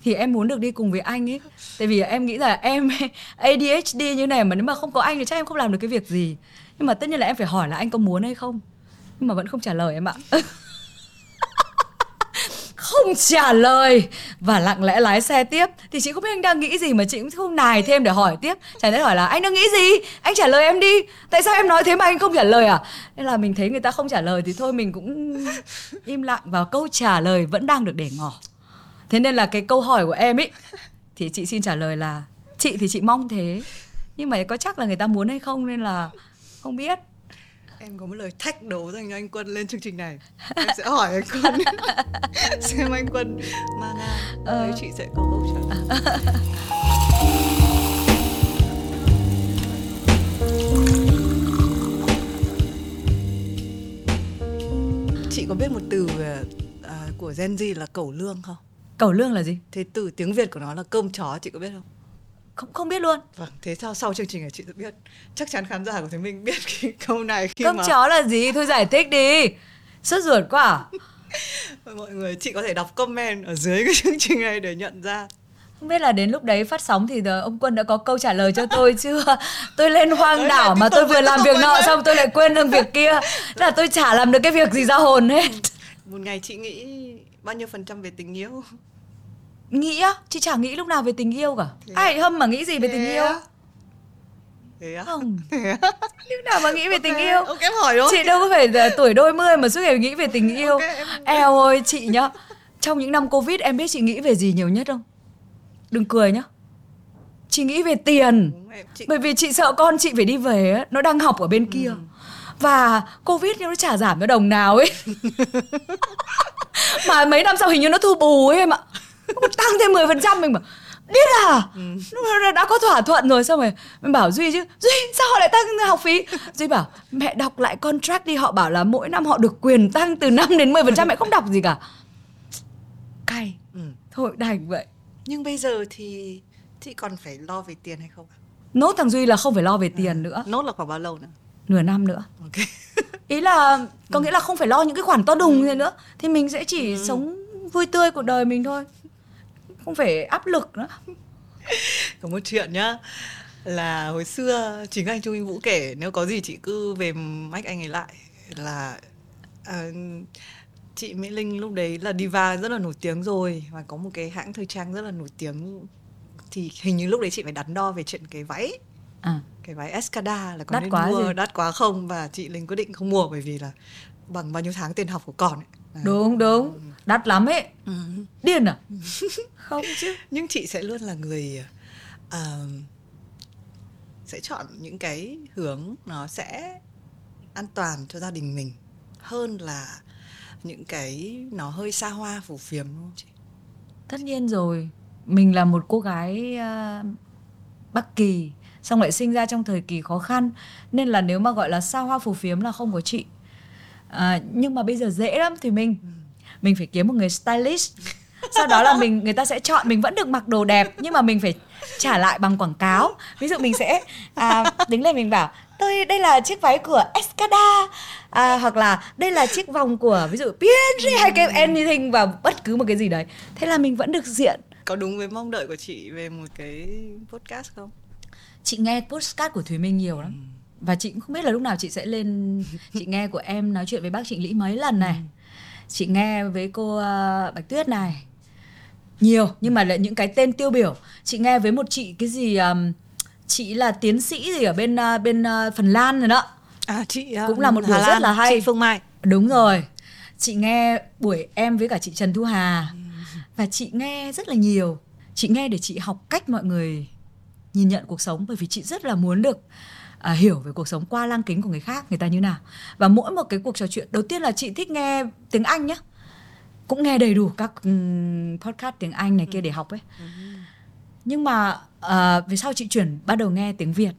thì em muốn được đi cùng với anh ấy. Tại vì em nghĩ là em (laughs) ADHD như này mà nếu mà không có anh thì chắc em không làm được cái việc gì. Nhưng mà tất nhiên là em phải hỏi là anh có muốn hay không. Nhưng mà vẫn không trả lời em ạ. (laughs) Không trả lời. Và lặng lẽ lái xe tiếp. Thì chị không biết anh đang nghĩ gì mà chị cũng không nài thêm để hỏi tiếp. Chả lẽ hỏi là anh đang nghĩ gì? Anh trả lời em đi. Tại sao em nói thế mà anh không trả lời à? Nên là mình thấy người ta không trả lời thì thôi mình cũng im lặng. Và câu trả lời vẫn đang được để ngỏ thế nên là cái câu hỏi của em ấy thì chị xin trả lời là chị thì chị mong thế nhưng mà có chắc là người ta muốn hay không nên là không biết. Em có một lời thách đố dành cho anh quân lên chương trình này. Em sẽ hỏi anh quân. (laughs) Xem anh quân mang ai Ờ. đấy chị sẽ có câu trả lời. Chị có biết một từ à, của Gen Z là cẩu lương không cầu lương là gì? Thế từ tiếng Việt của nó là cơm chó chị có biết không? Không không biết luôn. Vâng, thế sau sau chương trình này chị sẽ biết. Chắc chắn khán giả của Thế Minh biết cái (laughs) câu này khi cơm mà chó là gì? Thôi giải thích đi. Sốt ruột quá à? (laughs) mọi người chị có thể đọc comment ở dưới cái (laughs) chương trình này để nhận ra. không biết là đến lúc đấy phát sóng thì ông quân đã có câu trả lời cho tôi chưa? Tôi lên hoang Đấy, đảo mà tôi vừa làm việc nọ xong tôi lại quên được việc kia. Là tôi chả làm được cái việc gì ra hồn hết. Một ngày chị nghĩ bao nhiêu phần trăm về tình yêu? nghĩ á chị chả nghĩ lúc nào về tình yêu cả. Thế ai hâm mà nghĩ gì về tình Thế yêu? á? Thế á? không. (laughs) Thế á? lúc nào mà nghĩ về tình Ok, yêu? Ok em hỏi thôi. chị đâu có phải tuổi đôi mươi mà suốt ngày nghĩ về tình yêu. Ok, em- eo ơi chị nhá. Trong những năm covid em biết chị nghĩ về gì nhiều nhất không? Đừng cười nhá. Chị nghĩ về tiền. Đúng, em- chị bởi vì chị sợ con chị phải đi về á, nó đang học ở bên kia và covid nhưng nó chả giảm cái đồng nào ấy. (laughs) Mà mấy năm sau hình như nó thu bù ấy em ạ. Tăng thêm 10% mình bảo biết à? Nó đã- có thỏa thuận rồi xong rồi mình bảo duy chứ duy sao họ lại tăng học phí? Duy bảo mẹ đọc lại contract đi họ bảo là mỗi năm họ được quyền tăng từ 5 đến 10% mẹ không đọc gì cả. Cay. Ừ. thôi đành vậy. Nhưng bây giờ thì chị còn phải lo về tiền hay không? nốt thằng duy là không phải lo về tiền nữa. Nốt là khoảng bao lâu nữa? Nửa năm nữa. Ok. (laughs) ý là có nghĩa là không phải lo những cái khoản to đùng gì nữa thì mình sẽ chỉ sống vui tươi cuộc đời mình thôi. Không phải áp lực nữa. (laughs) Có một chuyện nhá là hồi xưa chính anh Trung Minh Vũ kể nếu có gì chị cứ về mách anh ấy lại là ờ, chị Mỹ Linh lúc đấy là diva rất là nổi tiếng rồi và có một cái hãng thời trang rất là nổi tiếng. Thì hình như lúc đấy chị phải đắn đo về chuyện cái váy à cái váy Escada là có Đắt nên quá mua gì? đắt quá không và chị Linh quyết định không mua bởi vì là bằng bao nhiêu tháng tiền học của con ấy. Đấy. đúng đúng đắt lắm ấy Ừ. điên à (laughs) không chứ nhưng chị sẽ luôn là người ờ, sẽ chọn những cái hướng nó sẽ an toàn cho gia đình mình hơn là những cái nó hơi xa hoa phù phiếm đúng không chị? tất nhiên rồi mình là một cô gái à, bắc kỳ xong lại sinh ra trong thời kỳ khó khăn nên là nếu mà gọi là sao hoa phù phiếm là không có chị. À, nhưng mà bây giờ dễ lắm thì mình mình phải kiếm một người stylist. Sau đó là mình người ta sẽ chọn mình vẫn được mặc đồ đẹp nhưng mà mình phải trả lại bằng quảng cáo. Ví dụ mình sẽ à, đứng lên mình bảo tôi đây là chiếc váy của Escada. À, hoặc là đây là chiếc vòng của ví dụ P&G hay cái anything và bất cứ một cái gì đấy. Thế là mình vẫn được diện. Có đúng với mong đợi của chị về một cái podcast không? Chị nghe podcast của Thùy Minh nhiều lắm. Và chị cũng không biết là lúc nào chị sẽ lên (laughs) chị nghe của em nói chuyện với bác Trịnh Lý mấy lần này. Chị nghe với cô ờ, Bạch Tuyết này. Nhiều nhưng mà là những cái tên tiêu biểu. Chị nghe với một chị cái gì ờm, chị là tiến sĩ gì ở bên ờ, bên ờ, Phần Lan rồi đó. À chị ờ, Cũng là một Hà buổi rất là hay. Chị Phương Mai. Đúng rồi. Chị nghe buổi em với cả chị Trần Thu Hà. Và chị nghe rất là nhiều. Chị nghe để chị học cách mọi người nhìn nhận cuộc sống bởi vì chị rất là muốn được à, hiểu về cuộc sống qua lăng kính của người khác người ta như nào. Và mỗi một cái cuộc trò chuyện đầu tiên là chị thích nghe tiếng Anh nhá. Cũng nghe đầy đủ các ừm, podcast tiếng Anh này kia để học ấy. Nhưng mà à, về sau chị chuyển bắt đầu nghe tiếng Việt.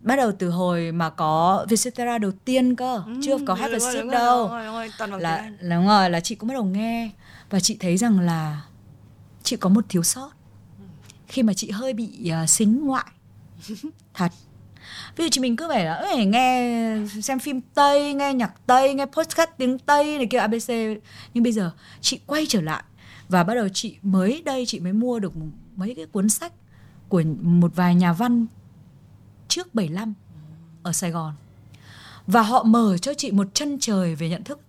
Bắt đầu từ hồi mà có Vietcetera đầu tiên cơ, chưa có Have a Ừ, rồi, rồi, đâu rồi, là đúng rồi là chị cũng bắt đầu nghe và chị thấy rằng là chị có một thiếu sót khi mà chị hơi bị uh, xính ngoại. (laughs) Thật. Ví dụ chị mình cứ phải là "Ê, nghe xem phim tây nghe nhạc tây nghe podcast tiếng tây này kia abc nhưng bây giờ chị quay trở lại và bắt đầu chị mới đây chị mới mua được mấy cái cuốn sách của một vài nhà văn trước 75 ở Sài Gòn. Và họ mở cho chị một chân trời về nhận thức.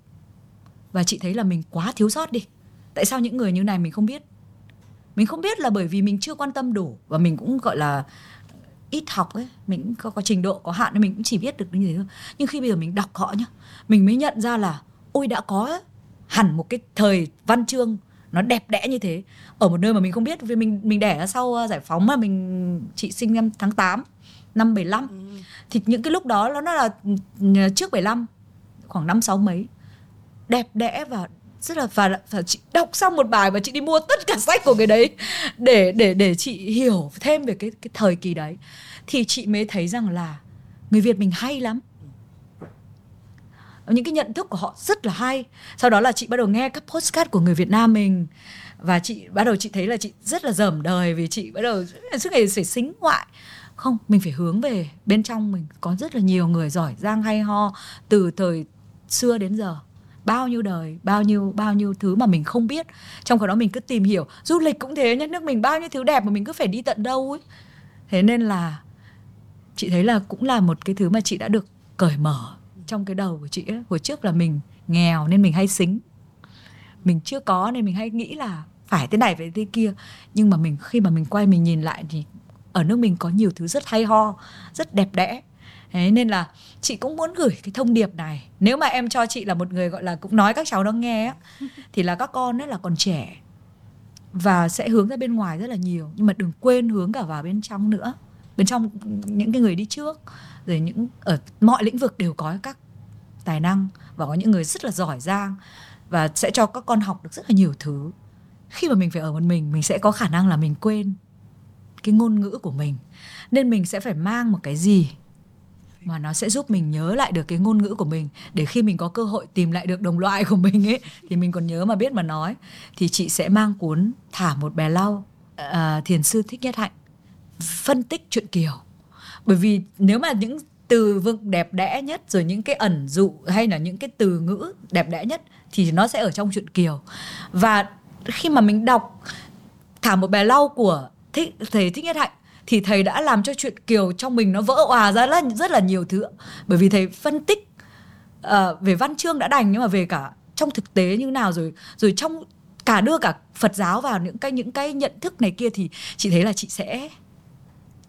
Và chị thấy là mình quá thiếu sót đi. Tại sao những người như này mình không biết mình không biết là bởi vì mình chưa quan tâm đủ và mình cũng gọi là ít học ấy mình cũng có, có trình độ có hạn nên mình cũng chỉ biết được như thế thôi. Nhưng khi bây giờ mình đọc họ nhá mình mới nhận ra là ôi đã có hẳn một cái thời văn chương nó đẹp đẽ như thế. Ở một nơi mà mình không biết vì mình mình đẻ ra sau uh, giải phóng mà mình chị sinh năm tháng 8 năm 75 thì những cái lúc đó nó là ừ, trước 75 khoảng năm sáu mấy. Đẹp đẽ và rất là và, và chị đọc xong một bài và chị đi mua tất cả sách của người đấy để để để chị hiểu thêm về cái cái thời kỳ đấy. Thì chị mới thấy rằng là người Việt mình hay lắm. Những cái nhận thức của họ rất là hay. Sau đó là chị bắt đầu nghe các postcard của người Việt Nam mình. Và chị bắt đầu chị thấy là chị rất là dởm đời vì chị bắt đầu suốt ngày phải xính ngoại. Không mình phải hướng về bên trong mình. Có rất là nhiều người giỏi giang hay ho từ thời xưa đến giờ bao nhiêu đời, bao nhiêu bao nhiêu thứ mà mình không biết. Trong khi đó mình cứ tìm hiểu, du lịch cũng thế nhé nước mình bao nhiêu thứ đẹp mà mình cứ phải đi tận đâu ấy. Thế nên là chị thấy là cũng là một cái thứ mà chị đã được cởi mở trong cái đầu của chị ấy. hồi trước là mình nghèo nên mình hay xính. Mình chưa có nên mình hay nghĩ là phải thế này, phải thế kia. Nhưng mà mình, khi mà mình quay mình nhìn lại thì ở nước mình có nhiều thứ rất hay ho, rất đẹp đẽ thế nên là chị cũng muốn gửi cái thông điệp này. Nếu mà em cho chị là một người gọi là cũng nói các cháu nó nghe á, (laughs) thì là các con rất là còn trẻ và sẽ hướng ra bên ngoài rất là nhiều. Nhưng mà đừng quên hướng cả vào bên trong nữa. Bên trong những cái người đi trước rồi những ở mọi lĩnh vực đều có các tài năng và có những người rất là giỏi giang và sẽ cho các con học được rất là nhiều thứ. Khi mà mình phải ở một mình mình sẽ có khả năng là mình quên cái ngôn ngữ của mình. Nên mình sẽ phải mang một cái gì mà nó sẽ giúp mình nhớ lại được cái ngôn ngữ của mình. Để khi mình có cơ hội tìm lại được đồng loại của mình ấy thì mình còn nhớ mà biết mà nói. Thì chị sẽ mang cuốn thả một bè lau uh, thiền sư thích nhất hạnh phân tích chuyện kiều. Bởi vì nếu mà những từ vựng đẹp đẽ nhất rồi những cái ẩn dụ hay là những cái từ ngữ đẹp đẽ nhất thì nó sẽ ở trong chuyện kiều. Và khi mà mình đọc thả một bè lau của thích, thầy thích nhất hạnh thì thầy đã làm cho chuyện kiều trong mình nó vỡ òa ra rất, rất là nhiều thứ. Bởi vì thầy phân tích uh, về văn chương đã đành nhưng mà về cả trong thực tế như nào rồi rồi trong cả đưa cả Phật giáo vào những cái những cái nhận thức này kia thì chị thấy là chị sẽ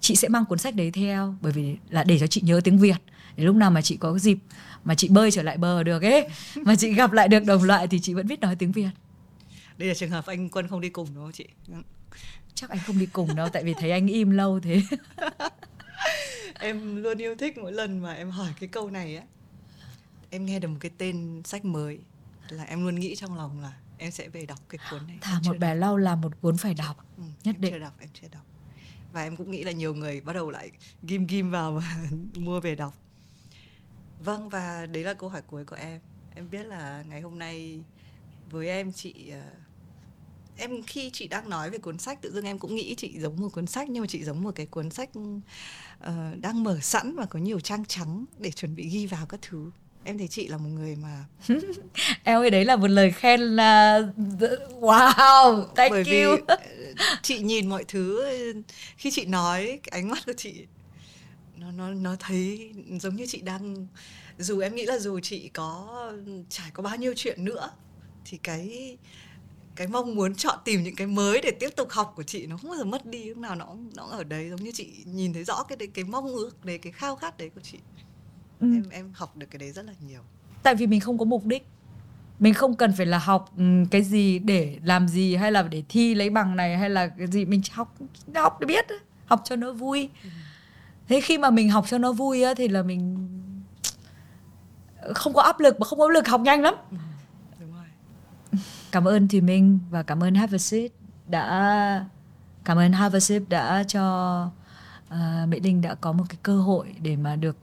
chị sẽ mang cuốn sách đấy theo. Bởi vì là để cho chị nhớ tiếng Việt. Để lúc nào mà chị có dịp mà chị bơi trở lại bờ được ấy (laughs) mà chị gặp lại được đồng loại thì chị vẫn biết nói tiếng Việt. Đây là trường hợp anh quân không đi cùng đúng không chị chắc anh không đi cùng đâu tại vì thấy anh im lâu thế. (laughs) Em luôn yêu thích mỗi lần mà em hỏi cái câu này á. Em nghe được một cái tên sách mới là em luôn nghĩ trong lòng là em sẽ về đọc cái cuốn này. Thả một bè lau làm một cuốn phải đọc ừ, nhất em định. chưa đọc em chưa đọc. Và em cũng nghĩ là nhiều người bắt đầu lại ghim ghim vào và (laughs) mua về đọc. Vâng và đấy là câu hỏi cuối của em. Em biết là ngày hôm nay với em chị uh, em khi chị đang nói về cuốn sách tự dưng em cũng nghĩ chị giống một cuốn sách nhưng mà chị giống một cái cuốn sách uh, đang mở sẵn và có nhiều trang trắng để chuẩn bị ghi vào các thứ. Em thấy chị là một người mà (laughs) em ơi đấy là một lời khen là wow thank bởi you. vì ờ, chị nhìn mọi thứ khi chị nói cái ánh mắt của chị nó nó nó thấy giống như chị đang dù em nghĩ là dù chị có trải có bao nhiêu chuyện nữa thì cái cái mong muốn chọn tìm những cái mới để tiếp tục học của chị nó không bao giờ mất đi lúc nào nó nó ở đấy giống như chị nhìn thấy rõ cái đấy cái mong ước đấy cái khao khát đấy của chị. Ừ. em em học được cái đấy rất là nhiều. Tại vì mình không có mục đích. Mình không cần phải là học ừ, cái gì để làm gì hay là để thi lấy bằng này hay là cái gì mình học học để biết học cho nó vui. Ừ. thế khi mà mình học cho nó vui á thì là mình không có áp lực mà không có áp lực học nhanh lắm. Ừ cảm ơn Thùy Minh và cảm ơn Have a Seat đã cảm ơn Have a đã cho uh, Mỹ Linh đã có một cái cơ hội để mà được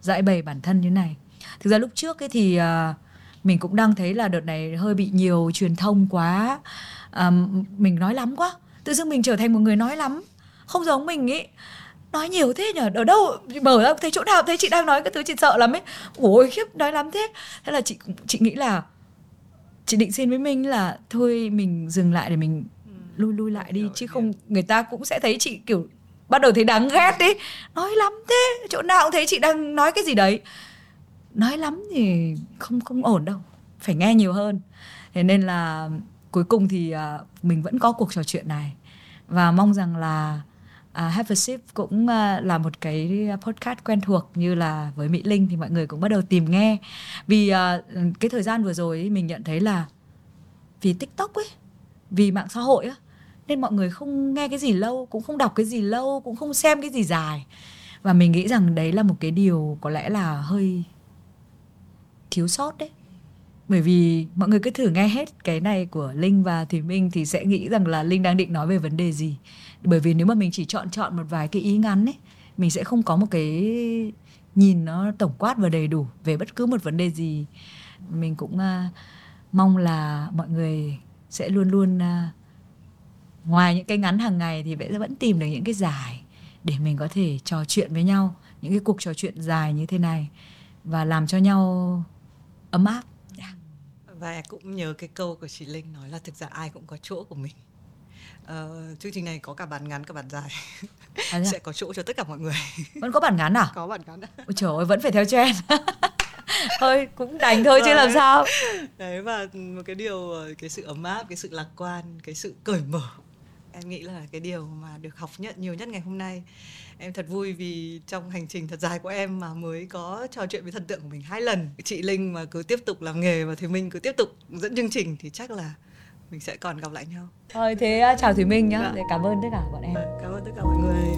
giải bày bản thân như này. Thực ra lúc trước ấy thì uh, mình cũng đang thấy là đợt này hơi bị nhiều truyền thông quá, um, mình nói lắm quá. Tự dưng mình trở thành một người nói lắm, không giống mình ấy nói nhiều thế nhở? Ở đâu? Mở ra thấy chỗ nào thấy chị đang nói cái thứ chị sợ lắm ấy. Ôi khiếp nói lắm thế. Thế là chị chị nghĩ là chị định xin với minh là thôi mình dừng lại để mình ừ. lui lui lại đi chứ không người ta cũng sẽ thấy chị kiểu bắt đầu thấy đáng ghét đi nói lắm thế chỗ nào cũng thấy chị đang nói cái gì đấy. Nói lắm thì không không ổn đâu phải nghe nhiều hơn. Thế nên là cuối cùng thì à, mình vẫn có cuộc trò chuyện này. Và mong rằng là uh, Have a Sip cũng uh, là một cái à, podcast quen thuộc như là với Mỹ Linh thì mọi người cũng bắt đầu tìm nghe. Vì uh, cái thời gian vừa rồi ấy, mình nhận thấy là vì TikTok ấy vì mạng xã hội á nên mọi người không nghe cái gì lâu cũng không đọc cái gì lâu cũng không xem cái gì dài. Và mình nghĩ rằng đấy là một cái điều có lẽ là hơi thiếu sót đấy. Bởi vì mọi người cứ thử nghe hết cái này của linh và thùy minh thì sẽ nghĩ rằng là linh đang định nói về vấn đề gì bởi vì nếu mà mình chỉ chọn chọn một vài cái ý ngắn ấy mình sẽ không có một cái nhìn nó tổng quát và đầy đủ về bất cứ một vấn đề gì. Mình cũng uh, mong là mọi người sẽ luôn luôn uh, ngoài những cái ngắn hàng ngày thì sẽ vẫn tìm được những cái dài để mình có thể trò chuyện với nhau những cái cuộc trò chuyện dài như thế này và làm cho nhau ấm áp. Yeah. và cũng nhớ cái câu của chị linh nói là thực ra ai cũng có chỗ của mình. Uh, chương trình này có cả bản ngắn cả bản dài. À, sẽ có chỗ cho tất cả mọi người. Vẫn có bản ngắn à? Có bản ngắn ôi trời ơi vẫn phải theo trend. (laughs) Thôi cũng đành thôi chứ làm sao? Đấy và một cái điều cái sự ấm áp cái sự lạc quan cái sự cởi mở. Em nghĩ là cái điều mà được học nhất nhiều nhất ngày hôm nay. Em thật vui vì trong hành trình thật dài của em mà mới có trò chuyện với thần tượng của mình hai lần. Chị linh mà cứ tiếp tục làm nghề và thì minh cứ tiếp tục dẫn chương trình thì chắc là mình sẽ còn gặp lại nhau. Thôi thế à, chào thủy minh nhá để cảm ơn tất cả bọn em. Cảm ơn tất cả mọi người